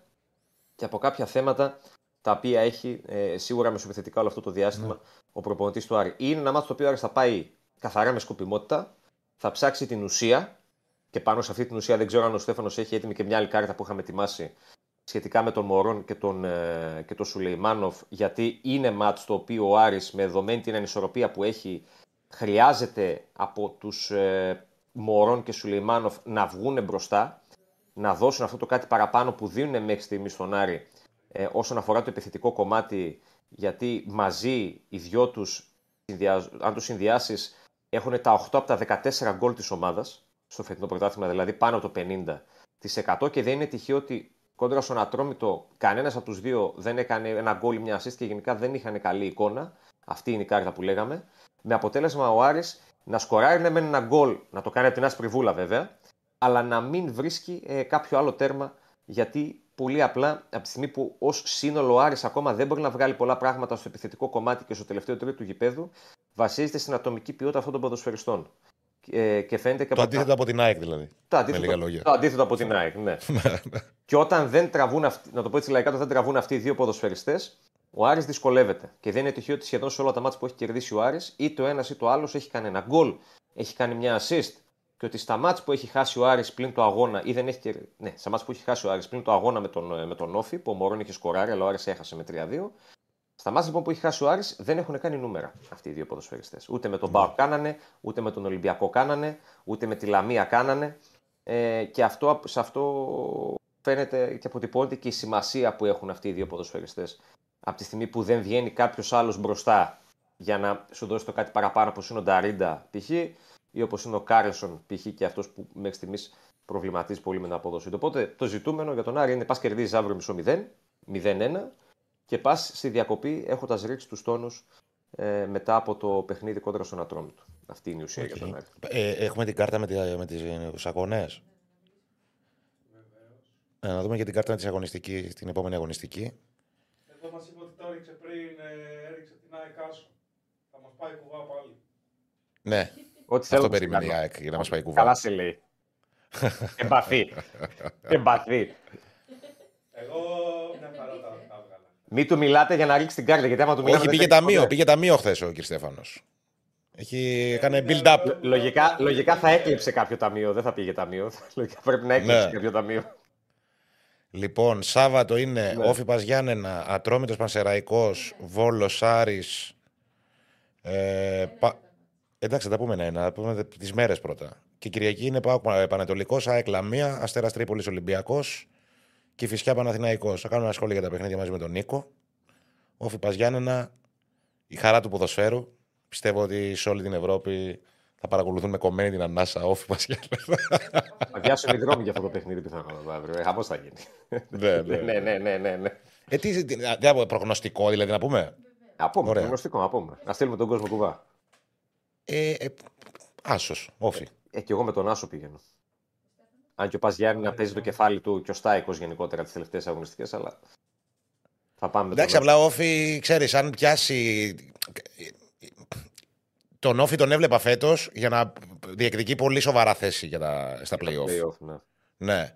και από κάποια θέματα τα οποία έχει ε, σίγουρα μεσοπιθετικά όλο αυτό το διάστημα ο προπονητής του Άρη. Είναι ένα μάτι το οποίο ο Άρης θα πάει καθαρά με σκοπιμότητα, θα ψάξει την ουσία και πάνω σε αυτή την ουσία δεν ξέρω αν ο Στέφανος έχει έτοιμη και μια άλλη κάρτα που είχαμε ετοιμάσει σχετικά με τον Μωρόν και τον, ε, και τον Σουλεϊμάνοφ, γιατί είναι μάτς το οποίο ο Άρης με δεδομένη την ανισορροπία που έχει χρειάζεται από τους ε, Μωρόν και Σουλεϊμάνοφ να βγουν μπροστά, να δώσουν αυτό το κάτι παραπάνω που δίνουν μέχρι στιγμής στον Άρη ε, όσον αφορά το επιθετικό κομμάτι, γιατί μαζί οι δυο τους, συνδυα- αν τους συνδυάσεις, έχουν τα 8 από τα 14 γκολ της ομάδας, στο φετινό πρωτάθλημα, δηλαδή πάνω από το 50% και δεν είναι τυχαίο ότι κόντρα στον Ατρόμητο κανένας από τους δύο δεν έκανε ένα γκολ ή μια assist και γενικά δεν είχαν καλή εικόνα. Αυτή είναι η κάρτα που λέγαμε. Με αποτέλεσμα ο Άρης να σκοράρει ναι, με ένα γκολ, να το κάνει από την άσπρη βούλα βέβαια, αλλά να μην βρίσκει ε, κάποιο άλλο τέρμα γιατί πολύ απλά από τη στιγμή που ως σύνολο ο Άρης ακόμα δεν μπορεί να βγάλει πολλά πράγματα στο επιθετικό κομμάτι και στο τελευταίο τρίτο του γηπέδου, βασίζεται στην ατομική ποιότητα αυτών των ποδοσφαιριστών. Ε, και φαίνεται και Το από τα- αντίθετο από την ΑΕΚ δηλαδή. το Με αντίθετο, λίγα λόγια. το αντίθετο από την ΑΕΚ, ναι. και όταν δεν τραβούν, αυτοί, να το πω έτσι λαϊκά, όταν δεν τραβούν αυτοί οι δύο ποδοσφαιριστές, ο Άρης δυσκολεύεται. Και δεν είναι τυχαίο ότι σχεδόν σε όλα τα μάτια που έχει κερδίσει ο Άρης, είτε ο ένας είτε ο άλλος έχει κάνει ένα γκολ, έχει κάνει μια assist. Και ότι στα μάτια που έχει χάσει ο Άρης πλην το αγώνα, ή δεν έχει κερ... ναι, στα μάτια που έχει χάσει ο Άρης πλην το αγώνα με τον, ε, με τον Όφη, που ο Μωρόν είχε σκοράρει, αλλά ο Άρης έχασε με 3-2. Στα μάτια λοιπόν που έχει χάσει ο Άρης δεν έχουν κάνει νούμερα αυτοί οι δύο ποδοσφαιριστές. Ούτε με τον Μπάουκ κάνανε, ούτε με τον Ολυμπιακό κάνανε, ούτε με τη Λαμία κάνανε. Ε, και αυτό, σε αυτό φαίνεται και αποτυπώνεται και η σημασία που έχουν αυτοί οι δύο ποδοσφαιριστές. Από τη στιγμή που δεν βγαίνει κάποιος άλλος μπροστά για να σου δώσει το κάτι παραπάνω, όπως είναι ο Νταρίντα π.χ. ή όπως είναι ο Κάρλσον π.χ. και αυτός που μέχρι στιγμής προβληματίζει πολύ με την απόδοση του. Οπότε το ζητούμενο για τον Άρη είναι πας κερδίζεις αύριο μισό 0, 0-1 και πας στη διακοπή έχοντας ρίξει τους τόνους ε, μετά από το παιχνίδι κόντρα στον Ατρόμητο. Αυτή είναι η ουσία για τον Άρη. Ε, έχουμε την κάρτα με, τη, με τις αγωνές. Ε, να δούμε και την κάρτα με τις αγωνιστική, την επόμενη αγωνιστική. Εδώ μας είπε ότι το έριξε πριν, ε, έριξε την ΑΕΚ Άσο. Θα μας πάει κουβά πάλι. Ναι, Ό,τι θέλω αυτό να περιμένει η κάνω. ΑΕΚ για να μας πάει κουβά. Καλά σε λέει. Εμπαθή. Εμπαθή. Εγώ μια χαρά τα, τα έβγαλα. Μην του μιλάτε για να ρίξει την κάρτα, γιατί άμα του μιλάτε. Όχι, δεν πήγε θα έχει ταμείο, ποτέ. πήγε ταμείο χθες ο κ. Στέφανος. Έχει κάνει build-up. Λο- Λογικά, λογικά θα έκλειψε κάποιο ταμείο, δεν θα πήγε ταμείο. Λογικά πρέπει να έκλειψε Ναι. κάποιο ταμείο. Λοιπόν, Σάββατο είναι Ναι. Όφη Παζιάννενα, Ατρόμητος Πανσεραϊκός, Βόλος Άρης. Ε, πα... Εντάξει, θα τα πούμε ένα-ένα. Θα πούμε τις μέρες πρώτα. Και Κυριακή είναι Πάοκ Πανετολικός, ΑΕΚ Λαμία, Αστέρας Τρίπολης Ολυμπιακός και Φυσιά Παναθηναϊκός. Θα κάνουμε ένα σχόλιο για τα παιχνίδια μαζί με τον Νίκο. Όφη Παζιάννενα, η χαρά του ποδοσφαίρου. Πιστεύω ότι σε όλη την Ευρώπη θα παρακολουθούν με κομμένη την ανάσα Όφη Παζιάννενα. Θα πιάσουν οι δρόμοι για αυτό το παιχνίδι πιθανόν αύριο. Χαμός θα γίνει. ναι, ναι. ναι, ναι, ναι, ναι, ναι. Ε, τι, τι, τι, τι, προγνωστικό δηλαδή να πούμε; Να πούμε, Ωραία. γνωστικό να πούμε. Να στείλουμε τον κόσμο κουβά. Ε, ε, άσος, Όφη. Ε, και εγώ με τον Άσο πηγαίνω. Αν και ο Πας Γιάννη να παίζει το κεφάλι του και ο Στάικος γενικότερα τις τελευταίες αγωνιστικές, αλλά θα πάμε με Εντάξει, τον απλά ο Όφη, ξέρεις, αν πιάσει... Τον Όφη τον έβλεπα φέτος για να διεκδικεί πολύ σοβαρά θέση για τα, στα play-off. Play-off, ναι. Ναι.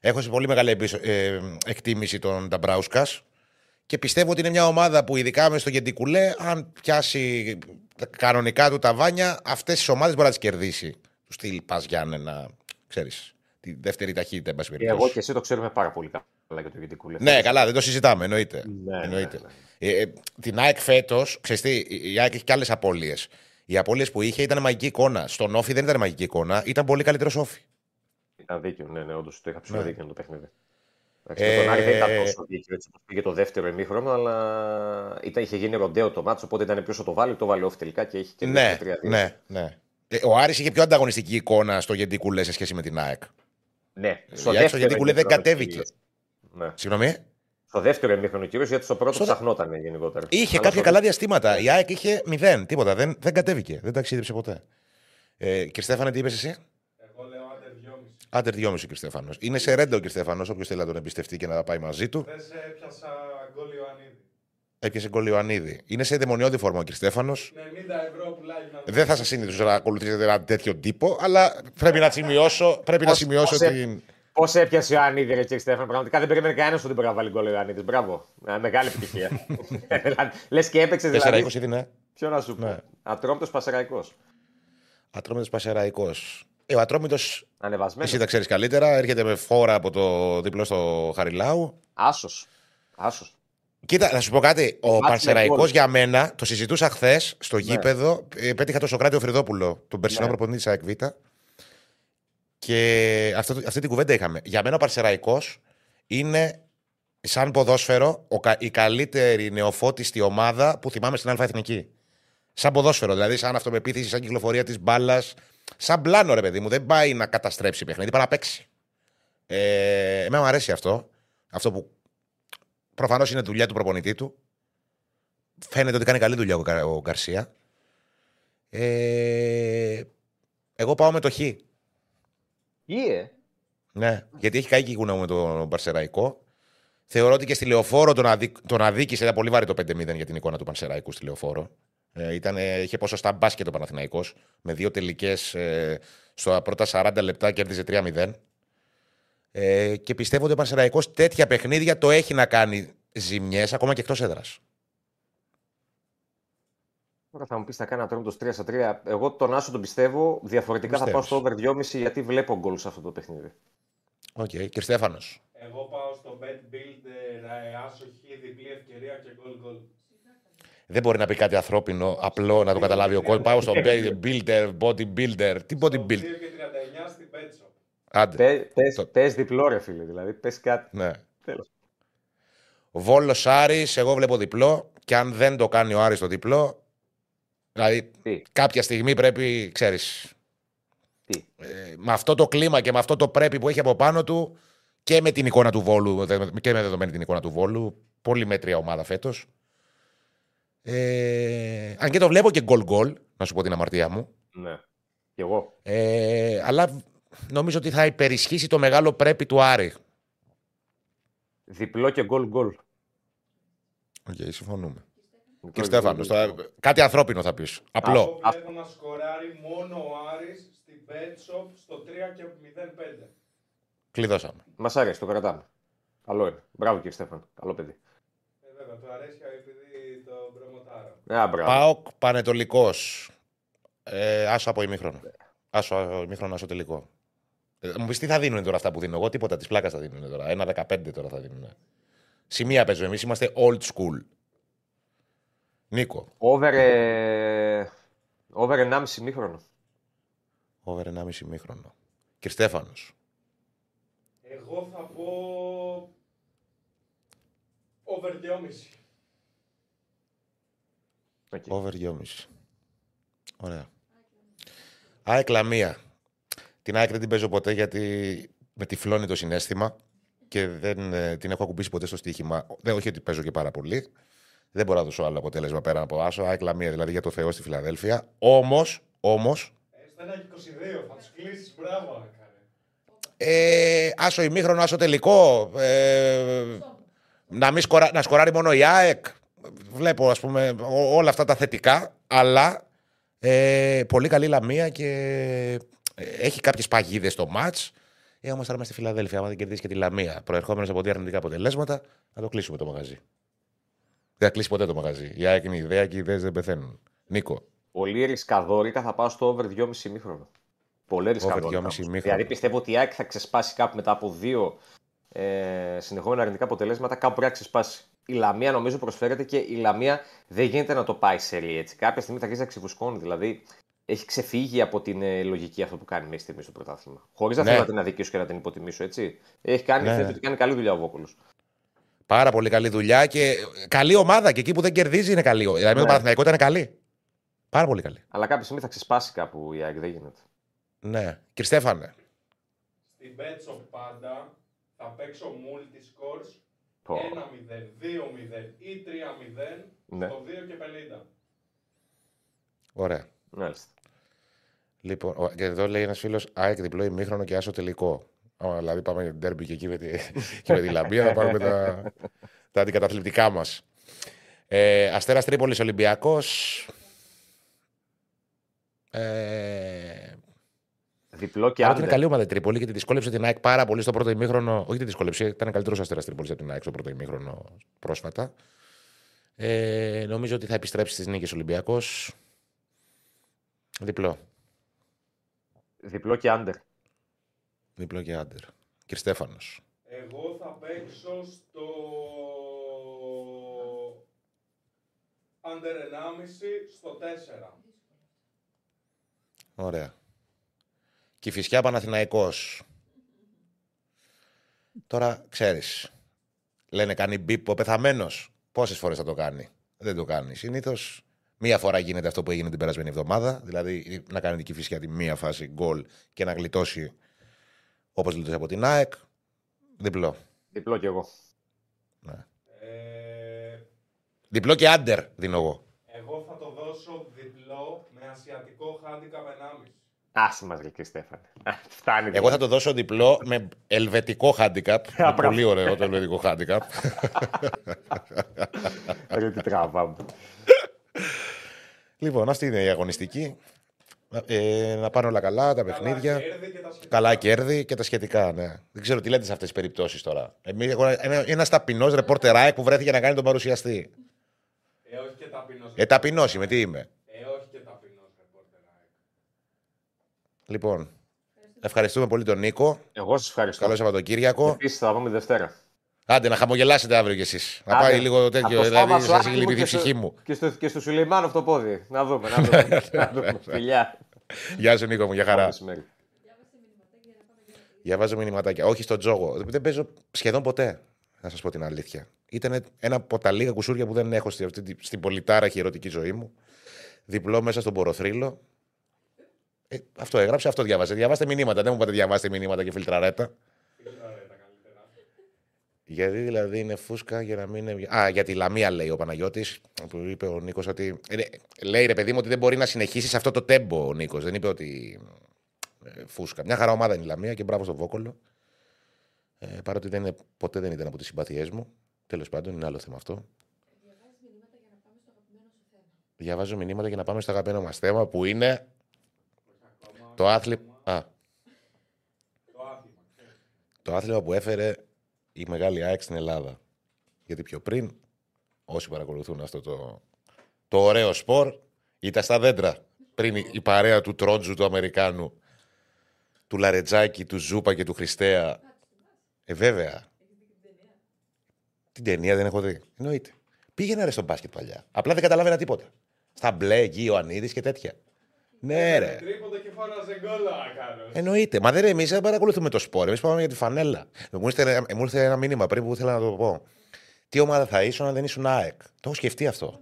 Έχω σε πολύ μεγάλη εμπίσο- ε, εκτίμηση των Νταμπράουσκας και πιστεύω ότι είναι μια ομάδα που ειδικά μες στο Γεντικουλέ, αν πιάσει τα κανονικά του τα βάνια, αυτές τις ομάδες μπορεί να τις κερδίσει. Τους στυλ πας Γιάννενα, ξέρεις. Τη δεύτερη ταχύτητα, εν πάση Και περιπτώσει. εγώ και εσύ το ξέρουμε πάρα πολύ καλά για το Γεντικούλε. Ναι, καλά, δεν το συζητάμε, εννοείται. Ναι, εννοείται. ναι, Ε, ε, την ΑΕΚ φέτος, ξέρεις η ΑΕΚ έχει και άλλες απώλειες. Οι απώλειες που είχε ήταν μαγική εικόνα. Στον Όφη δεν ήταν μαγική εικόνα, ήταν πολύ καλύτερο Όφη. Ήταν δίκιο, ναι, ναι, όντως το είχα ψηλό Ναι. δίκιο το παιχνίδι. Εντάξει, Ε, με τον Άρη δεν ήταν τόσο δίκιο έτσι όπως πήγε το δεύτερο ημίχρονο, αλλά ήταν, είχε γίνει ροντέο το μάτσο, οπότε ήταν ποιο θα το βάλει, το βάλει off τελικά και έχει και Ναι, ναι, ναι. Ε, ο Άρης είχε πιο ανταγωνιστική εικόνα στο Γεντικουλέ σε σχέση με την ΑΕΚ. ναι. Η ΑΕΚ στο Γεντικουλέ δεν ημίχρονο κατέβηκε. κυρίως. Ναι. Συγγνώμη. Στο δεύτερο ημίχρονο κυρίως, γιατί στο πρώτο Στο- ψαχνόταν γενικότερα. Είχε Αλλά κάποια στο καλά διαστήματα. Η ΑΕΚ είχε μηδέν, τίποτα. Δεν, δεν κατέβηκε. Δεν ταξίδεψε ποτέ. Ε, και Στέφανε, τι είπες εσύ; Εγώ λέω άντερ 2,5. Άντερ 2,5 ο κ. Στέφανος. Είναι σε ρέντο ο κ. Στέφανος, όποιος θέλει να τον εμπιστευτεί και να τα πάει μαζί του. Δεν σε έπιασα γκολ Ιωαννίδη. Έπιασε γκολ Ιωαννίδη. Είναι σε δαιμονιώδη φόρμα ο κ. Στέφανος. 90 ευρώ πουλάει να Δεν θα σας συνηθίσω να ακολουθήσετε ένα τέτοιο τύπο, αλλά πρέπει να σημειώσω, πρέπει να Πώς- σημειώσω πώς την. Πώς έπιασε ο Ιωαννίδη, ρε κύριε Στέφαν. Πραγματικά δεν περίμενε κανένας ότι μπορεί να βάλει γκολ ο Ιωαννίδης. Μπράβο. Ε, Μεγάλη επιτυχία. Λες και έπαιξες 4-20 δηλαδή. είναι. Ποιο να σου πω. Ναι. Ατρόμητος Πασεραϊκό. Ατρόμητος Πασεραϊκό. Ε, ο Ατρόμητος, Ανεβασμένος. εσύ τα ξέρεις καλύτερα, έρχεται με φόρα από το διπλό στο Χαριλάου. Άσος. Άσος. Κοίτα, να σου πω κάτι. Ο Μάτς Πανσεραϊκός με γκολ. για μένα, το συζητούσα χθες στο Ναι. γήπεδο. Ε, πέτυχα το Σοκράτη Φρυδόπουλο, τον περσινό Ναι. προπονητή της ΑΕΚΒ. Και αυτό, αυτή την κουβέντα είχαμε. Για μένα ο Πανσεραϊκός είναι σαν ποδόσφαιρο ο, κα- η καλύτερη νεοφώτιστη ομάδα που θυμάμαι στην Α Εθνική. Σαν ποδόσφαιρο, δηλαδή σαν αυτοπεποίθηση, σαν κυκλοφορία της μπάλας. Σαν πλάνο, ρε παιδί μου. Δεν πάει να καταστρέψει παιχνίδι, πάει να παίξει. Ε, εμένα μου αρέσει αυτό. Αυτό που προφανώς είναι δουλειά του προπονητή του. Φαίνεται ότι κάνει καλή δουλειά ο, Κα- ο Γκαρσία. Ε, εγώ πάω με το Χ. Ιε. Ναι, γιατί έχει καεί και η κουνά μου με τον Παρσεραϊκό. Θεωρώ ότι και στη λεωφόρο τον, αδί... τον αδίκησε. Ήταν πολύ βάρη το 5-0 για την εικόνα του Πανσεραϊκού στη λεωφόρο. Ε, ήταν, ε, είχε ποσοστά μπάσκετ ο Παναθηναϊκός με δύο τελικές ε, στα πρώτα 40 λεπτά κέρδιζε 3-0. Ε, και πιστεύω ότι ο Πανσεραϊκός τέτοια παιχνίδια το έχει να κάνει ζημιές ακόμα και εκτός έδρας. Τώρα θα μου πεις θα κάνει ατρόμητο 3 στα 3. Εγώ τον Άσο τον πιστεύω. Διαφορετικά θα πάω στο over 2,5 γιατί βλέπω γκολ σε αυτό το παιχνίδι. OK, okay. και Στέφανος. Εγώ πάω στο bet builder, ε, άσο χ, διπλή ευκαιρία και γκολ γκολ. Δεν μπορεί να πει κάτι ανθρώπινο, απλό να το καταλάβει ο κόσμος. Πάω στο builder, bodybuilder. Τι 2 bodybuilder. και 39 στην bet shop. Άντε. Πε Το- πες διπλό, ρε φίλε. Δηλαδή, πες κάτι. Ναι. Τέλος. Βόλος Άρης, εγώ βλέπω διπλό. Και αν δεν το κάνει ο Άρης το διπλό. Δηλαδή, Τι; κάποια στιγμή πρέπει, ξέρεις. Τι; Ε, με αυτό το κλίμα και με αυτό το πρέπει που έχει από πάνω του και με την εικόνα του Βόλου δε- και με δεδομένη την εικόνα του Βόλου. Πολύ μέτρια ομάδα φέτος. Ε, αν και το βλέπω και γκολ γκολ, να σου πω την αμαρτία μου. Ναι. Κι εγώ. Ε, αλλά νομίζω ότι θα υπερισχύσει το μεγάλο πρέπει του Άρη. Διπλό και γκολ γκολ. Οκ, συμφωνούμε. Διπλό Και γκολ, Στέφανος, γκολ. τώρα, κάτι ανθρώπινο θα πεις. Απλό. Εγώ βλέπω να σκοράρει μόνο ο Άρης στην bet shop στο 3 και 0-5. Κλειδώσαμε. Μας αρέσει, το κρατάμε. Καλό είναι. Μπράβο κύριε Στέφαν. Καλό παιδί. Ε, βέβαια, του αρέσει επειδή το προμοτάρα. Α, μπράβο. Πάοκ Πανετολικός. Ε, άσο από ημίχρονο. Άσο από ημίχρονο, άσο τελικό. Ε, μου πεις τι θα δίνουν τώρα αυτά που δίνω εγώ, τίποτα τη πλάκα θα δίνουν τώρα. Ένα 15 τώρα θα δίνουν. Σημεία παίζουμε. Εμείς είμαστε old school. Νίκο. Over, ε... Over 1,5 μήχρονο. Over 1,5 μήχρονο. Και Στέφανος. Εγώ θα πω. Over 2,5. Εκεί. Over 2,5. Ωραία. ΑΕΚ Λαμία. Την ΑΕΚ δεν την παίζω ποτέ γιατί με τυφλώνει το συνέστημα και δεν ε, την έχω ακουμπήσει ποτέ στο στοίχημα. Δεν, όχι ότι παίζω και πάρα πολύ. Δεν μπορώ να δώσω άλλο αποτέλεσμα πέρα από άσο. ΑΕΚ Λαμία δηλαδή για το Θεό στη Φιλαδέλφια. Όμως, όμως, Έστω ένα και 22, θα του κλείσει. Μπράβο, Άκα. ε, άσο ημίχρονο, άσο τελικό. Ε, να, μην σκορα, να σκοράρει μόνο η ΑΕΚ. Βλέπω, ας πούμε, ό- όλα αυτά τα θετικά, αλλά ε, πολύ καλή Λαμία και ε, έχει κάποιες παγίδες στο μάτς. Ε, όμως τώρα είμαστε στη Φιλαδέλφια, άμα δεν κερδίσει και τη Λαμία, προερχόμενος από δύο αρνητικά αποτελέσματα, θα το κλείσουμε το μαγαζί. Δεν θα κλείσει ποτέ το μαγαζί. Η ΑΕΚ είναι η ιδέα και οι ιδέες δεν πεθαίνουν. Νίκο. Πολύ ρισκαδόρικα θα πάω στο over 2,5 ημίχρονο. Πολύ ρισκαδόρικα. 2,5 όμως. ημίχρονο. Δηλαδή πιστεύω ότι η ΑΕΚ θα ξεσπάσει κάπου μετά από δύο ε, συνεχόμενα αρνητικά αποτελέσματα, κάπου πρέπει να ξεσπάσει. Η Λαμία νομίζω προσφέρεται και η Λαμία δεν γίνεται να το πάει σε ρί, έτσι. Κάποια στιγμή θα αρχίσει να ξεφουσκώνει. Δηλαδή έχει ξεφύγει από την ε, λογική αυτό που κάνει μέχρι στιγμή στο πρωτάθλημα. Χωρίς να Ναι. θέλω να την αδικήσω και να την υποτιμήσω, έτσι. Έχει κάνει, Ναι. θεωρώ ότι κάνει καλή δουλειά ο Βόκολος. Πάρα πολύ καλή δουλειά και καλή ομάδα και εκεί που δεν κερδίζει είναι καλή. Δηλαδή με Ναι. το Παναθηναϊκό ήταν καλή. Πάρα πολύ καλή. Αλλά κάποια στιγμή θα ξεσπάσει κάπου η ΑΕΚ, δεν γίνεται. Ναι. Κύριε Στέφανε. Στην Betshop πάντα θα παίξω multi-scores Πω. 1-0, 2-0 ή 3-0 Ναι. στο 2 και 50. Ωραία. Μάλιστα. Λοιπόν, ο- και εδώ λέει ένας φίλος ΑΕΚ διπλό ημίχρονο και άσο τελικό. Ω, δηλαδή πάμε για ντέρμπι και εκεί με τη, και με τη Λαμπία, θα πάρουμε τα, τα αντικαταθλιπτικά μας. Ε, Αστέρας Τρίπολης Ολυμπιακός. Ε, Διπλό και Παρότι είναι άντερ. καλή ομάδα η Τρίπολη και τη δυσκόλεψε την ΑΕΚ πάρα πολύ στο πρώτο ημίχρονο. Όχι τη δυσκόλεψε, ήταν καλύτερος αστέρας Τρίπολη από την ΑΕΚ στο πρώτο ημίχρονο πρόσφατα. Ε, νομίζω ότι θα επιστρέψει στις νίκες Ολυμπιακός. Διπλό. Διπλό και άντερ. Διπλό και άντερ. Κύριε Στέφανος. Εγώ θα παίξω στο under 1,5 στο 4. Ωραία. Και η φυσιά Παναθηναϊκός. Τώρα ξέρεις. Λένε κάνει μπιπ ο πεθαμένος. Πόσες φορές θα το κάνει. Δεν το κάνει. Συνήθως μία φορά γίνεται αυτό που έγινε την περασμένη εβδομάδα. Δηλαδή να κάνει την φυσιά τη μία φάση γκολ και να γλιτώσει όπως γλιτώσει από την ΑΕΚ. Διπλό. Διπλό και εγώ. Ε, Διπλό και άντερ δίνω εγώ. εγώ θα το δώσω διπλό με ασιατικό handicap 1,5. Άσε μας ρε Στέφανε. Α, Φτάνει. Εγώ θα το δώσω διπλό με ελβετικό handicap. Είναι μπράβο. πολύ ωραίο το ελβετικό handicap. Ρε τι τραβάμε. Λοιπόν, αυτή είναι η αγωνιστική. Ε, να πάνε όλα καλά, τα παιχνίδια. κέρδη και τα σχετικά. Καλά κέρδη και τα σχετικά, ναι. Δεν ξέρω τι λέτε σε αυτές τις περιπτώσεις τώρα. Εμείς, εγώ, ένα ένας ταπεινός ρεπόρτερ ΑΕΚ που βρέθηκε να κάνει τον παρουσιαστή. Ε, όχι και ταπεινός. Ε, ταπεινός είμαι, τι είμαι. Ε, όχι και ταπεινός ρεπόρτερ. ΑΕΚ. Λοιπόν, ευχαριστούμε πολύ τον Νίκο. Εγώ σας ευχαριστώ. Καλό Σαββατοκύριακο. Επίσης θα τα πούμε Δευτέρα. Άντε, να χαμογελάσετε αύριο κι εσείς. Να Άντε. πάει λίγο τέτοιο. Από το Δηλαδή, Σάββα σας Σουάκη έχει μου λυπηθεί η και στο- ψυχή μου. Και στο, και στο Σουλεϊμάνο το πόδι. Να δούμε, να δούμε. να δούμε. Φιλιά. Γεια σου, Νίκο μου, για χαρά. Καλό μεσημέρι. Διαβάζω μηνυματάκια. Όχι στον τζόγο. Δεν παίζω σχεδόν ποτέ. Να σας πω την αλήθεια. Ήταν ένα από τα λίγα κουσούρια που δεν έχω στη- αυτή τη- στην πολυτάραχη ερωτική ζωή μου. Διπλό μέσα στον ποροθρύλο. Ε, αυτό έγραψε, αυτό διάβασε. Διαβάστε μηνύματα. Δεν μου είπατε διαβάστε μηνύματα και φιλτραρέτα. Γιατί δηλαδή είναι φούσκα για να μην είναι. Α, για τη Λαμία λέει ο Παναγιώτης, που είπε ο Νίκος ότι. ε, λέει ρε παιδί μου ότι δεν μπορεί να συνεχίσει σε αυτό το τέμπο ο Νίκος. Δεν είπε ότι. ε, φούσκα. Μια χαρά ομάδα είναι η Λαμία και μπράβο στον Βόκολο. Ε, παρότι δεν είναι, ποτέ δεν ήταν από τις συμπαθιέ μου. Τέλος πάντων, είναι άλλο θέμα αυτό. Διαβάζω μηνύματα για να πάμε στο αγαπημένο μας θέμα που είναι. Το άθλημα. Α, το άθλημα που έφερε η μεγάλη ΑΕΚ στην Ελλάδα. Γιατί πιο πριν, όσοι παρακολουθούν αυτό το, το ωραίο σπορ, ήταν στα δέντρα. Πριν η, η παρέα του Τρότζου, του Αμερικάνου, του Λαρετζάκη, του Ζούπα και του Χριστέα. Ε, βέβαια. Την ταινία δεν έχω δει. Εννοείται. Πήγαινα ρε στο μπάσκετ παλιά. Απλά δεν καταλάβαινα τίποτα. Στα μπλε εκεί, ο Ανίδης και τέτοια. Ναι, ρε. Τρίποντα και φώναζε γκολ να κάνω. Εννοείται. Μα δεν εμείς δεν παρακολουθούμε το σπορ. Εμείς πάμε για τη φανέλα. Μου ήρθε, μου ήρθε ένα μήνυμα πριν που ήθελα να το πω. Τι ομάδα θα ήσουν αν δεν ήσουν ΑΕΚ; Το έχω σκεφτεί αυτό.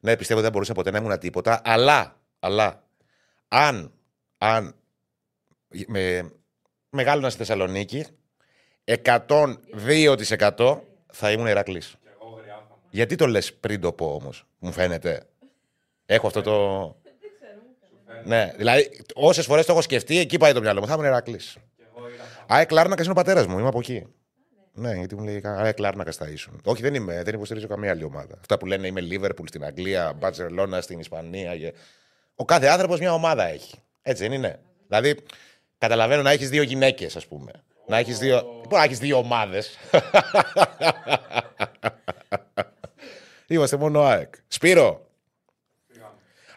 Ναι, πιστεύω δεν μπορούσα ποτέ να ήμουν τίποτα. Αλλά, αλλά αν, αν με, μεγάλωνα στη Θεσσαλονίκη, 102% θα ήμουν Ηρακλή. Γιατί το λες πριν το πω όμως, μου φαίνεται; Έχω αυτό το. Ναι, δηλαδή όσες φορές το έχω σκεφτεί, εκεί πάει το μυαλό μου. Θα ήμουν Ηρακλή. ΑΕΚ Λάρνακας είναι ο πατέρας μου, είμαι από εκεί. Ναι, γιατί μου λέει ΑΕΚ Λάρνακας θα ήσουν. Όχι, δεν είμαι, δεν υποστηρίζω καμία άλλη ομάδα. Αυτά που λένε είμαι Λίβερπουλ στην Αγγλία, Μπαρσελόνα στην Ισπανία. και- Ο κάθε άνθρωπος μια ομάδα έχει. Έτσι δεν είναι. Δηλαδή, καταλαβαίνω να έχεις δύο γυναίκες, ας πούμε. Να έχεις δύο. Μπορεί να έχεις δύο ομάδες. Είμαστε μόνο ΑΕΚ. Σπύρο,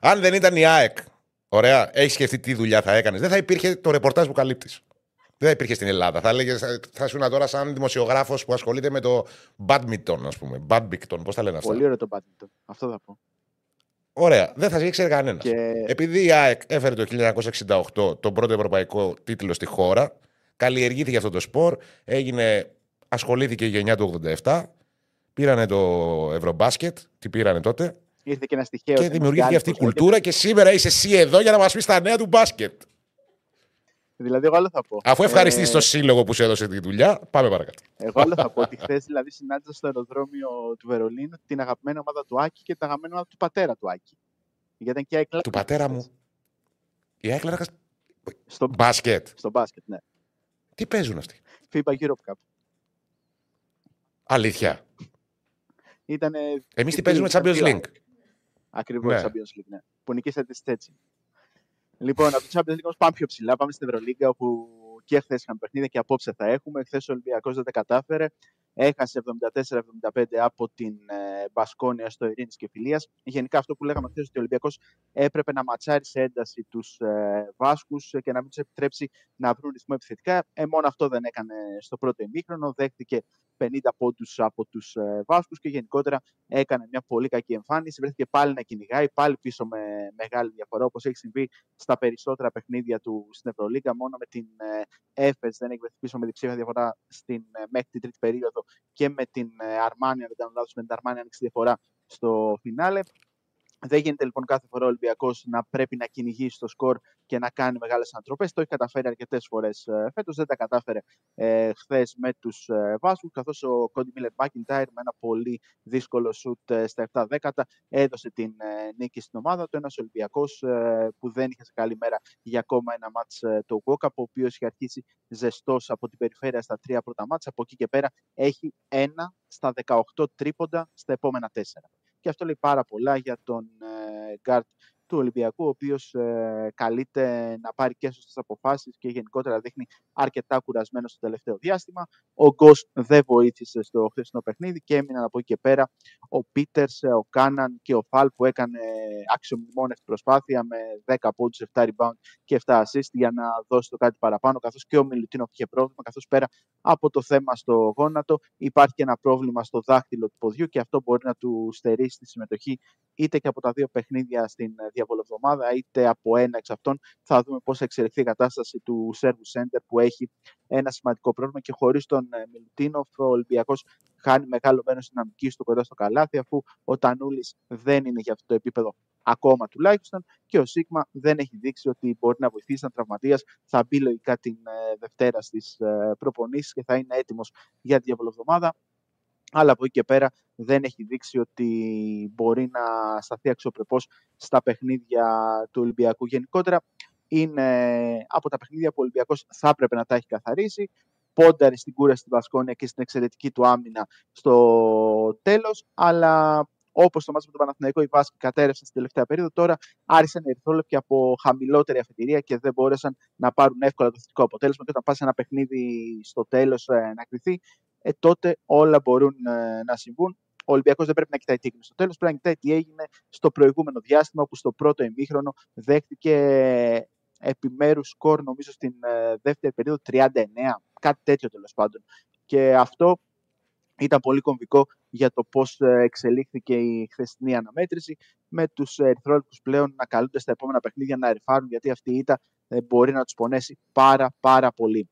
αν δεν ήταν η ΑΕΚ, ωραία, έχεις σκεφτεί τι δουλειά θα έκανες. Δεν θα υπήρχε το ρεπορτάζ που καλύπτεις. Δεν θα υπήρχε στην Ελλάδα. Θα, έλεγες, θα ήσουν τώρα σαν δημοσιογράφος που ασχολείται με το badminton, ας πούμε. Badminton, πώς τα λένε αυτά; Πολύ ωραίο το badminton. Αυτό θα πω. Ωραία, δεν θα ήξερε κανένας. Και Επειδή η ΑΕΚ έφερε το 1968 τον πρώτο ευρωπαϊκό τίτλο στη χώρα, καλλιεργήθηκε αυτό το σπορ, έγινε, ασχολήθηκε η γενιά του 87, πήρανε το Ευρωμπάσκετ, τι πήρανε τότε, ήρθε και ένα στοιχείο. και δημιουργήθηκε αυτή η κουλτούρα και σήμερα είσαι εσύ εδώ για να μας πεις τα νέα του μπάσκετ. Δηλαδή, εγώ άλλο θα πω. Αφού ευχαριστείς Ε, το σύλλογο που σου έδωσε τη δουλειά, πάμε παρακάτω. Εγώ άλλο θα πω ότι χθες δηλαδή συνάντησα στο αεροδρόμιο του Βερολίνου την αγαπημένη ομάδα του Άκη και την αγαπημένη ομάδα του πατέρα του Άκη. Γιατί ήταν και η ΑΕΚ Του πατέρα μου. Η ΑΕΚ Λάρακας Στο, μπάσκετ. στο μπάσκετ, ναι. Τι παίζουν αυτοί; FIBA Europe Cup. Αλήθεια. Ήταν. Εμείς τι παίζουμε Champions League. Ακριβώς Ναι. Champions League, ναι. Που νικήσατε στη έτσι. Λοιπόν, από το Champions League όμως πάμε πιο ψηλά. Πάμε στην Ευρωλίγκα όπου και χθες είχαμε παιχνίδια και απόψε θα έχουμε. Χθες ο Ολυμπιακός δεν τα κατάφερε. Έχασε 74-75 από την ε, Μπασκόνια στο Ειρήνης και Φιλίας. Γενικά αυτό που λέγαμε χθες ότι ο Ολυμπιακός έπρεπε να ματσάρει σε ένταση τους ε, Βάσκους και να μην τους επιτρέψει να βρουν ρυθμό επιθετικά. Ε, μόνο αυτό δεν έκανε στο πρώτο ημίχρονο. Δέχτηκε 50 πόντους από τους ε, Βάσκους και γενικότερα έκανε μια πολύ κακή εμφάνιση. Βρέθηκε πάλι να κυνηγάει, πάλι πίσω με μεγάλη διαφορά όπως έχει συμβεί στα περισσότερα παιχνίδια του στην Ευρωλίγκα. Μόνο με την ε, Έφες δεν έχει βρεθεί πίσω με διψήφια διαφορά στην, ε, μέχρι την τρίτη περίοδο και με την ε, Αρμάνια, αν δεν κάνω λάθος, με την Αρμάνια άνοιξε διαφορά στο φινάλε. Δεν γίνεται λοιπόν κάθε φορά ο Ολυμπιακός να πρέπει να κυνηγήσει το σκορ και να κάνει μεγάλες ανατροπές. Το έχει καταφέρει αρκετές φορές ε, φέτος. Δεν τα κατάφερε ε, χθες με τους ε, Βάσκους. Καθώς ο Κόντι Μίλερ Μάκιντάιρ με ένα πολύ δύσκολο σουτ ε, στα 7 δέκατα έδωσε την ε, νίκη στην ομάδα του. Ένας Ολυμπιακός ε, που δεν είχε σε καλή μέρα για ακόμα ένα μάτς ε, το Walkup, ο οποίος είχε αρχίσει ζεστός από την περιφέρεια στα τρία πρώτα μάτς. Από εκεί και πέρα έχει ένα στα 18 τρίποντα στα επόμενα τέσσερα. Και αυτό λέει πάρα πολλά για τον ε, γκαρντ του Ολυμπιακού, ο οποίος ε, καλείται να πάρει και σωστές αποφάσεις και γενικότερα δείχνει αρκετά κουρασμένος στο τελευταίο διάστημα. Ο Γκος δεν βοήθησε στο χθεσινό παιχνίδι και έμειναν από εκεί και πέρα ο Πίτερς, ο Κάναν και ο Φαλ που έκανε αξιομνημόνευτη προσπάθεια με 10 πόντους, 7 rebound και 7 assist για να δώσει το κάτι παραπάνω, καθώς και ο Μιλουτίνοφ είχε πρόβλημα, καθώς πέρα από το θέμα στο γόνατο υπάρχει και ένα πρόβλημα στο δάχτυλο του ποδιού και αυτό μπορεί να του στερήσει τη συμμετοχή είτε και από τα δύο παιχνίδια στην ε, διαβολοβδομάδα, είτε από ένα εξ αυτών. Θα δούμε πώς θα εξελιχθεί η κατάσταση του Σέρβου Σέντερ που έχει ένα σημαντικό πρόβλημα και χωρίς τον ε, Μιλουτίνοφ ο Ολυμπιακός χάνει μεγάλο μέρος δυναμικής του κοντά στο καλάθι αφού ο Τανούλης δεν είναι για αυτό το επίπεδο ακόμα τουλάχιστον και ο Σίγμα δεν έχει δείξει ότι μπορεί να βοηθήσει σαν τραυματίας. Θα μπει λογικά την ε, Δευτέρα στις ε, προπονήσεις και θα είναι έτοιμος για τη διαβολοβδομάδα αλλά από εκεί και πέρα δεν έχει δείξει ότι μπορεί να σταθεί αξιοπρεπώς στα παιχνίδια του Ολυμπιακού. Γενικότερα είναι από τα παιχνίδια που ο Ολυμπιακός θα έπρεπε να τα έχει καθαρίσει. Πόνταρε στην κούραση στη Βασκόνια και στην εξαιρετική του άμυνα στο τέλος, αλλά όπως το μάτς με τον Παναθηναϊκό, οι Βάσκοι κατέρευσαν στην τελευταία περίοδο. Τώρα άρχισαν να ερθόλεπτοι από χαμηλότερη αφετηρία και δεν μπόρεσαν να πάρουν εύκολα το θετικό αποτέλεσμα. Και όταν πας ένα παιχνίδι στο τέλος ε, να κρυθεί, ε, τότε όλα μπορούν ε, να συμβούν. Ο Ολυμπιακός δεν πρέπει να κοιτάει τι έγινε στο τέλος, πρέπει να κοιτάει τι έγινε στο προηγούμενο διάστημα, όπου στο πρώτο ημίχρονο δέχτηκε επιμέρους σκορ, νομίζω στην ε, δεύτερη περίοδο 39, κάτι τέτοιο τέλος πάντων. Και αυτό ήταν πολύ κομβικό για το πώς ε, εξελίχθηκε η χθεσινή αναμέτρηση με τους ερυθρόλεπτους πλέον να καλούνται στα επόμενα παιχνίδια να ερφάρουν γιατί αυτή η ήττα ε, μπορεί να τους πονέσει πάρα πάρα πολύ.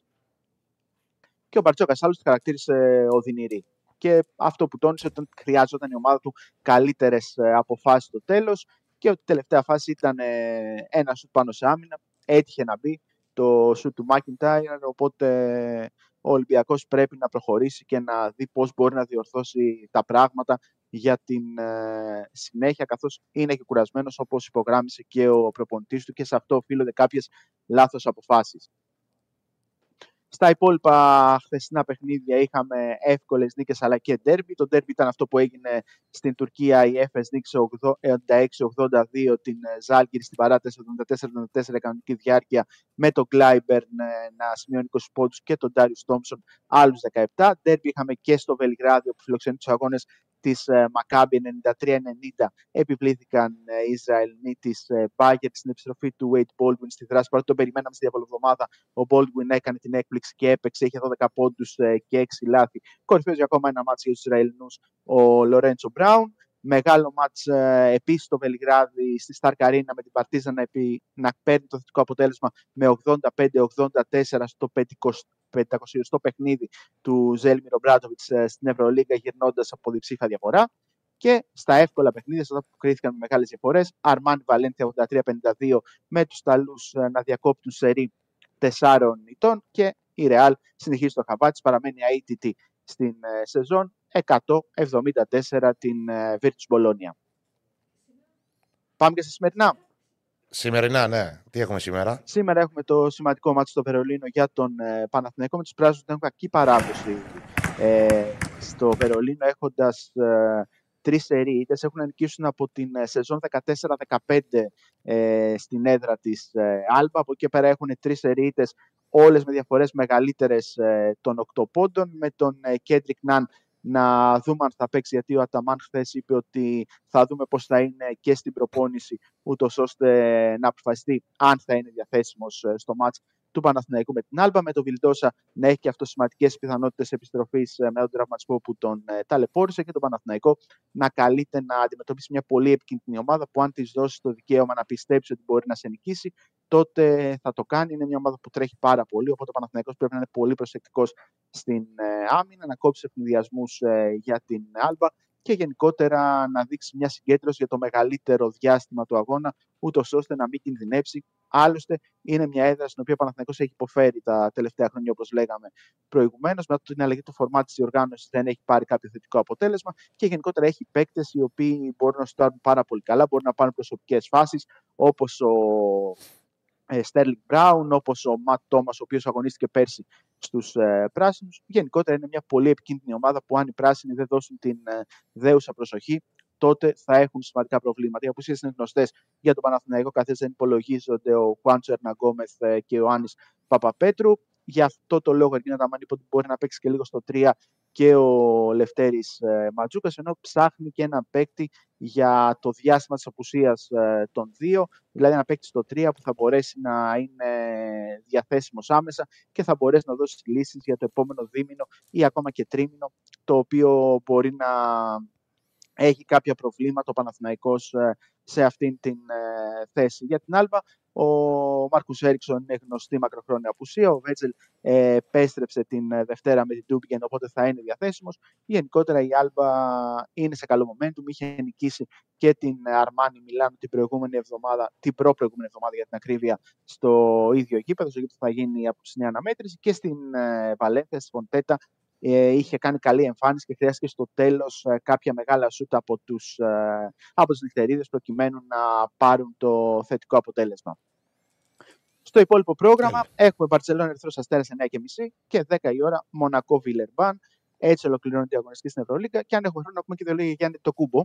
Και ο Μπαρτσόκας άλλος χαρακτήρισε οδυνηρή. Και αυτό που τόνισε ότι χρειάζονταν η ομάδα του καλύτερες αποφάσεις στο τέλος και ότι η τελευταία φάση ήταν ένα σουτ πάνω σε άμυνα, έτυχε να μπει το σουτ του Μάκιντάιρ, οπότε ο Ολυμπιακός πρέπει να προχωρήσει και να δει πώς μπορεί να διορθώσει τα πράγματα για την ε, συνέχεια, καθώς είναι και κουρασμένος όπως υπογράμμισε και ο προπονητής του και σε αυτό οφείλονται κάποιες λάθος αποφάσεις. Στα υπόλοιπα χθεσινά παιχνίδια είχαμε εύκολες νίκες αλλά και ντέρμπι. Το ντέρμπι ήταν αυτό που έγινε στην Τουρκία. Η Έφες νίκησε 86-82 την Ζάλγκυρη στην παράταση 74-74 κανονική διάρκεια με τον Γκλάιμπερν ε, να σημειώνει 20 πόντους και τον Ντάριους Τόμψον άλλους 17. Ντέρμπι είχαμε και στο Βελιγράδιο που φιλοξενεί τους αγώνες της ε, Μακάμπη 93-90 επιβλήθηκαν ε, οι Ισραηλοί της Μπάγκερ στην επιστροφή του Wade Baldwin στη δράση. Παρότι τον περιμέναμε στη διαβολοβδομάδα, ο Baldwin έκανε την έκπληξη και έπαιξε, είχε 12 πόντους και 6 λάθη. Κορυφαίος για ακόμα ένα μάτσο για τους Ισραηλινούς, ο Λορέντσο Μπράουν. Μεγάλο μάτς ε, επίσης στο Βελιγράδι, στη Σταρκαρίνα με την Παρτίζα να, επί, να παίρνει το θετικό αποτέλεσμα με 85-84 στο 500 στο παιχνίδι του Ζέλμιρο Μπράτοβιτς ε, στην Ευρωλίγα γυρνώντας από διψήφα διαφορά. Και στα εύκολα παιχνίδια, στα που κρίθηκαν με μεγάλες διαφορές, Αρμάνι Βαλένθια 83-52 με τους Ταλούς ε, να διακόπτουν σερή 4 ετών και η Ρεάλ συνεχίζει το χαβάτι, παραμένει αίτητη στην ε, σεζόν 174 την ε, Virtus Bologna. Πάμε και στα σημερινά. Σημερινά, ναι. Τι έχουμε σήμερα; Σήμερα έχουμε το σημαντικό μάτι στο Βερολίνο για τον ε, Παναθηναϊκό με τους πράσινους που έχουν κακή παράδοση ε, στο Βερολίνο έχοντας ε, τρεις σερίτες. Έχουν νικήσουν από την ε, σεζόν 14-15 ε, στην έδρα της ε, Άλμπα. Από εκεί πέρα έχουν τρεις σερίτες όλες με διαφορές μεγαλύτερες ε, των 8 πόντων, με τον Κέντρικ Ναν να δούμε αν θα παίξει, γιατί ο Αταμάν χθες είπε ότι θα δούμε πώς θα είναι και στην προπόνηση, ούτως ώστε να αποφασιστεί αν θα είναι διαθέσιμος ε, στο μάτς του Παναθηναϊκού. Με την Άλμπα, με τον Βιλντόσα να έχει και αυτός σημαντικές πιθανότητες επιστροφής ε, με τον τραυματισμό που τον ε, ταλαιπώρησε και τον Παναθηναϊκό να καλείται να αντιμετωπίσει μια πολύ επικίνδυνη ομάδα που αν της δώσει το δικαίωμα να πιστέψει ότι μπορεί να σε νικήσει, τότε θα το κάνει. Είναι μια ομάδα που τρέχει πάρα πολύ, οπότε ο Παναθηναϊκός πρέπει να είναι πολύ προσεκτικός στην ε, άμυνα, να κόψει ευνηδιασμούς για την Άλμπα και γενικότερα να δείξει μια συγκέντρωση για το μεγαλύτερο διάστημα του αγώνα, ούτως ώστε να μην κινδυνεύσει. Άλλωστε, είναι μια έδρα στην οποία ο Παναθηναϊκός έχει υποφέρει τα τελευταία χρόνια, όπως λέγαμε προηγουμένως. Μετά την αλλαγή του φορμάτ της διοργάνωσης δεν έχει πάρει κάποιο θετικό αποτέλεσμα και γενικότερα έχει παίκτες οι οποίοι μπορούν να σου πάρα πολύ καλά, μπορούν να πάρουν προσωπικές φάσεις, όπως ο Στέρλινγκ Μπράουν, όπως ο Ματ Τόμα, ο οποίος αγωνίστηκε πέρσι στους ε, πράσινους. Γενικότερα είναι μια πολύ επικίνδυνη ομάδα που αν οι πράσινοι δεν δώσουν την ε, δέουσα προσοχή, τότε θα έχουν σημαντικά προβλήματα. Οι απουσίες είναι γνωστές για τον Παναθηναϊκό, καθώς δεν υπολογίζονται ο Χουάντσο Ερναγκόμεθ ε, και ο Άννη Παπαπέτρου. Γι' αυτό το λόγο η Ταμάνη είπε ότι μπορεί να παίξει και λίγο στο 3 και ο Λευτέρης ε, Ματζούκας, ενώ ψάχνει και ένα παίκτη για το διάστημα της απουσίας ε, των δύο, δηλαδή ένα παίκτη στο 3 που θα μπορέσει να είναι διαθέσιμος άμεσα και θα μπορέσει να δώσει λύσεις για το επόμενο δίμηνο ή ακόμα και τρίμηνο, το οποίο μπορεί να έχει κάποια προβλήματα. Ο Παναθηναϊκός ε, σε αυτήν την θέση. Για την Άλβα, ο Μάρκους Έριξον είναι γνωστή μακροχρόνια απουσία. Ο Βέτζελ ε, επέστρεψε την ε, Δευτέρα με την Τούμπιγεν, οπότε θα είναι διαθέσιμος. Γενικότερα η Άλμπα είναι σε καλό momentum. Είχε νικήσει και την Αρμάνι Μιλάνο την προηγούμενη εβδομάδα, την προ-προηγούμενη εβδομάδα για την ακρίβεια, στο ίδιο γήπεδο, στο γήπεδο θα γίνει από τη νέα αναμέτρηση. Και στην ε, Βαλένθια, στη Φοντέτα, ε, είχε κάνει καλή εμφάνιση και χρειάστηκε στο τέλος ε, κάποια μεγάλα σούτα από τους, ε, από τους νυχτερίδες προκειμένου να πάρουν το θετικό αποτέλεσμα. Στο υπόλοιπο πρόγραμμα έχουμε Μπαρσελόνα Ερυθρό Αστέρα 9.30 και 10 η ώρα Μονακό Βιλερμπάν. Έτσι ολοκληρώνεται η αγωνιστική στην Ευρωλίγα. Και αν έχουμε χρόνο να πούμε και το λέει Γιάννη το Κούμπο.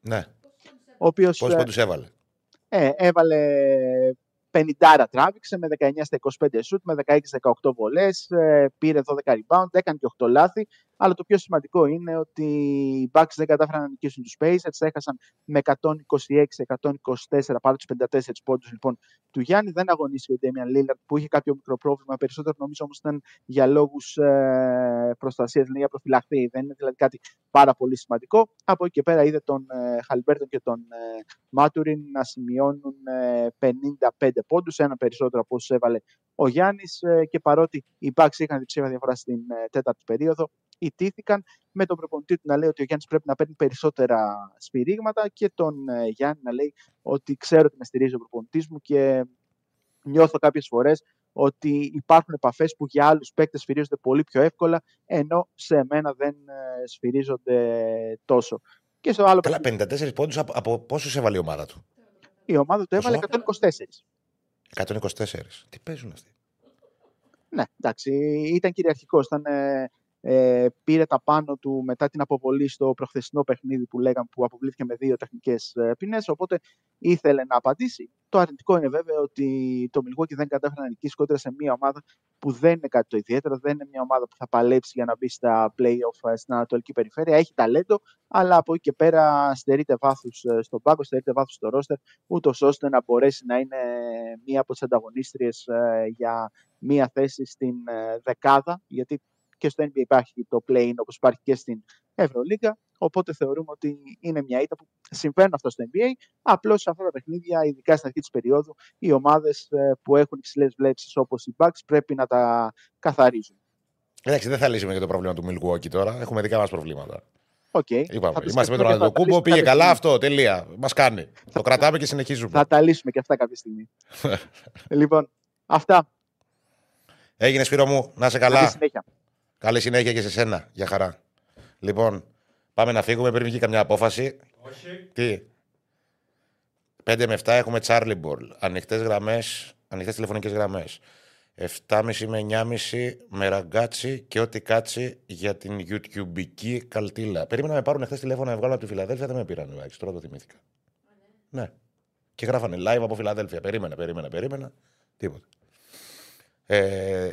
Ναι. Ο οποίος, Πώς πόντους έβαλε. Ε, έβαλε 50 τράβηξε με 19 στα 25 σουτ, με 16-18 βολές, ε, πήρε 12 rebound, έκανε και 8 λάθη. Αλλά το πιο σημαντικό είναι ότι οι Bucks δεν κατάφεραν να νικήσουν τους Pacers, έχασαν με 126-124 πάνω τους 54 πόντους λοιπόν του Γιάννη. Δεν αγωνίστηκε ο Damian Lillard που είχε κάποιο μικρό πρόβλημα, περισσότερο νομίζω όμως ήταν για λόγους ε, προστασίας, δηλαδή για προφυλαχθεί. Δεν είναι δηλαδή κάτι πάρα πολύ σημαντικό. Από εκεί και πέρα είδε τον ε, Χαλμπέρτον και τον ε, Μάτουριν να σημειώνουν ε, 55 πόντους, ένα περισσότερο από όσους έβαλε ο Γιάννης ε, και παρότι οι Bucks είχαν διψήφια διαφορά στην ε, τέταρτη περίοδο, ιτήθηκαν με τον προπονητή του να λέει ότι ο Γιάννης πρέπει να παίρνει περισσότερα σφυρίγματα και τον ε, Γιάννη να λέει ότι ξέρω ότι με στηρίζει ο προπονητής μου και νιώθω κάποιες φορές ότι υπάρχουν επαφές που για άλλους παίκτες σφυρίζονται πολύ πιο εύκολα ενώ σε μένα δεν ε, σφυρίζονται τόσο. Και στο άλλο Καλά, παιχνίδι, 54 πόντους από, από πόσους έβαλε η ομάδα του; η ομάδα του έβαλε Πόσο; 124. 124. Τι παίζουν αυτοί; Ναι, εντάξει, ήταν κυριαρχικός. Ήταν, ε, ε, πήρε τα πάνω του μετά την αποβολή στο προχθεσινό παιχνίδι που λέγαμε που αποβλήθηκε με δύο τεχνικές ε, ποινές, οπότε ήθελε να απαντήσει. Το αρνητικό είναι βέβαια ότι το Milwaukee δεν κατάφερε να νικήσει κόντρα σε μια ομάδα που δεν είναι κάτι το ιδιαίτερο, δεν είναι μια ομάδα που θα παλέψει για να μπει στα play-off ε, στην Ανατολική Περιφέρεια. Έχει ταλέντο, αλλά από εκεί και πέρα στερείται βάθους ε, στον πάγκο, στερείται βάθους στο ρόστερ, ούτως ώστε να μπορέσει να είναι μία από τις ανταγωνίστριες ε, για μία θέση στην ε, δεκάδα, γιατί και στο NBA υπάρχει το play-in όπως υπάρχει και στην Ευρωλίγκα, οπότε θεωρούμε ότι είναι μια ήττα που συμβαίνουν αυτό στο NBA, απλώς σε αυτά τα παιχνίδια, ειδικά στην αρχή της περίοδου, οι ομάδες ε, που έχουν υψηλές βλέψεις όπως οι Bucks πρέπει να τα καθαρίζουν. Εντάξει, δεν θα λύσουμε και το πρόβλημα του Milwaukee τώρα. Έχουμε δικά μας προβλήματα. Οκ. Είπαμε, Θα το είμαστε με σκεφτούμε τον και θα τα Αντοκούμπο, λύσουμε πήγε κάποια καλά στιγμή. αυτό, τελεία. Μας κάνει. Το κρατάμε και συνεχίζουμε. Θα τα λύσουμε και αυτά κάποια στιγμή. λοιπόν, αυτά. Έγινε Σπύρο μου, να είσαι Καλή καλά. συνέχεια. Καλή συνέχεια και σε σένα. Για χαρά. Λοιπόν, πάμε να φύγουμε πριν βγει καμιά απόφαση. Όχι. Τι; 5 με 7 έχουμε Charlie Ball. Ανοιχτές γραμμές, ανοιχτές τηλεφωνικές γραμμές. 7.30 με 9.30 με ραγκάτσι και ό,τι κάτσει για την YouTubeική καλτήλα. Περίμενα να με πάρουν χθες τηλέφωνο να βγάλω από τη Φιλαδέλφια, δεν με πήραν. Εντάξει, τώρα το θυμήθηκα. Ναι. Και γράφανε live από Φιλαδέλφια. Περίμενα, περίμενα, περίμενα. Τίποτα. Ε,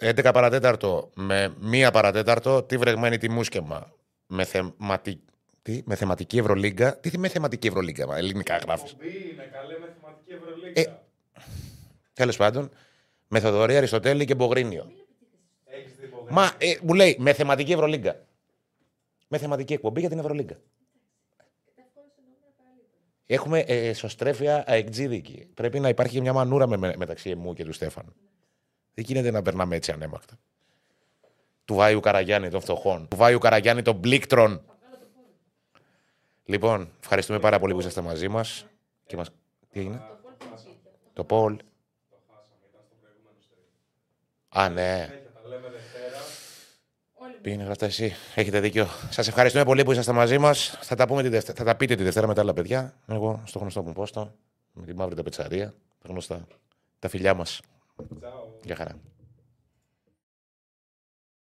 11 παρατέταρτο με 1 παρατέταρτο, τι βρεγμένη τη μουσκεμα. Με, θεματι... τι, με θεματική Ευρωλίγκα. Τι θυ- με θεματική Ευρωλίγκα, μα, ελληνικά γράφεις. Εκπομπή είναι καλή με θεματική Ευρωλίγκα. Ε. Τέλος πάντων, με Θοδωρή Αριστοτέλη και Μπογρίνιο. Έχεις δει ποτέ. Μα ε, μου λέει με θεματική Ευρωλίγκα. Με θεματική εκπομπή για την Ευρωλίγκα. Έχουμε ε, σωστρέφεια αεκτζίδικη. Πρέπει να υπάρχει μια μανούρα με, με- μεταξύ εμού και του Στέφανου. Δεν γίνεται να περνάμε έτσι ανέμακτα. Του Βάιου Καραγιάννη των φτωχών. Του Βάιου Καραγιάννη των πλήκτρων. Λοιπόν, ευχαριστούμε πάρα πολύ που είσαστε μαζί μας. Και μας... Τι έγινε; Το Πολ. Α, ναι. Συνέχεια τα λέμε Δευτέρα. Πήγαινε γραφτά εσύ. Έχετε δίκιο. Σας ευχαριστούμε πολύ που είσαστε μαζί μας. Θα, τα πούμε τη Δευτέρα- θα τα πείτε τη Δευτέρα με τα άλλα παιδιά. Εγώ στο γνωστό μου πόστο. Με τη μαύρη τα πετσαρία. Τα γνωστά. Τα φιλιά μας. Τσάου. Γεια χαρά.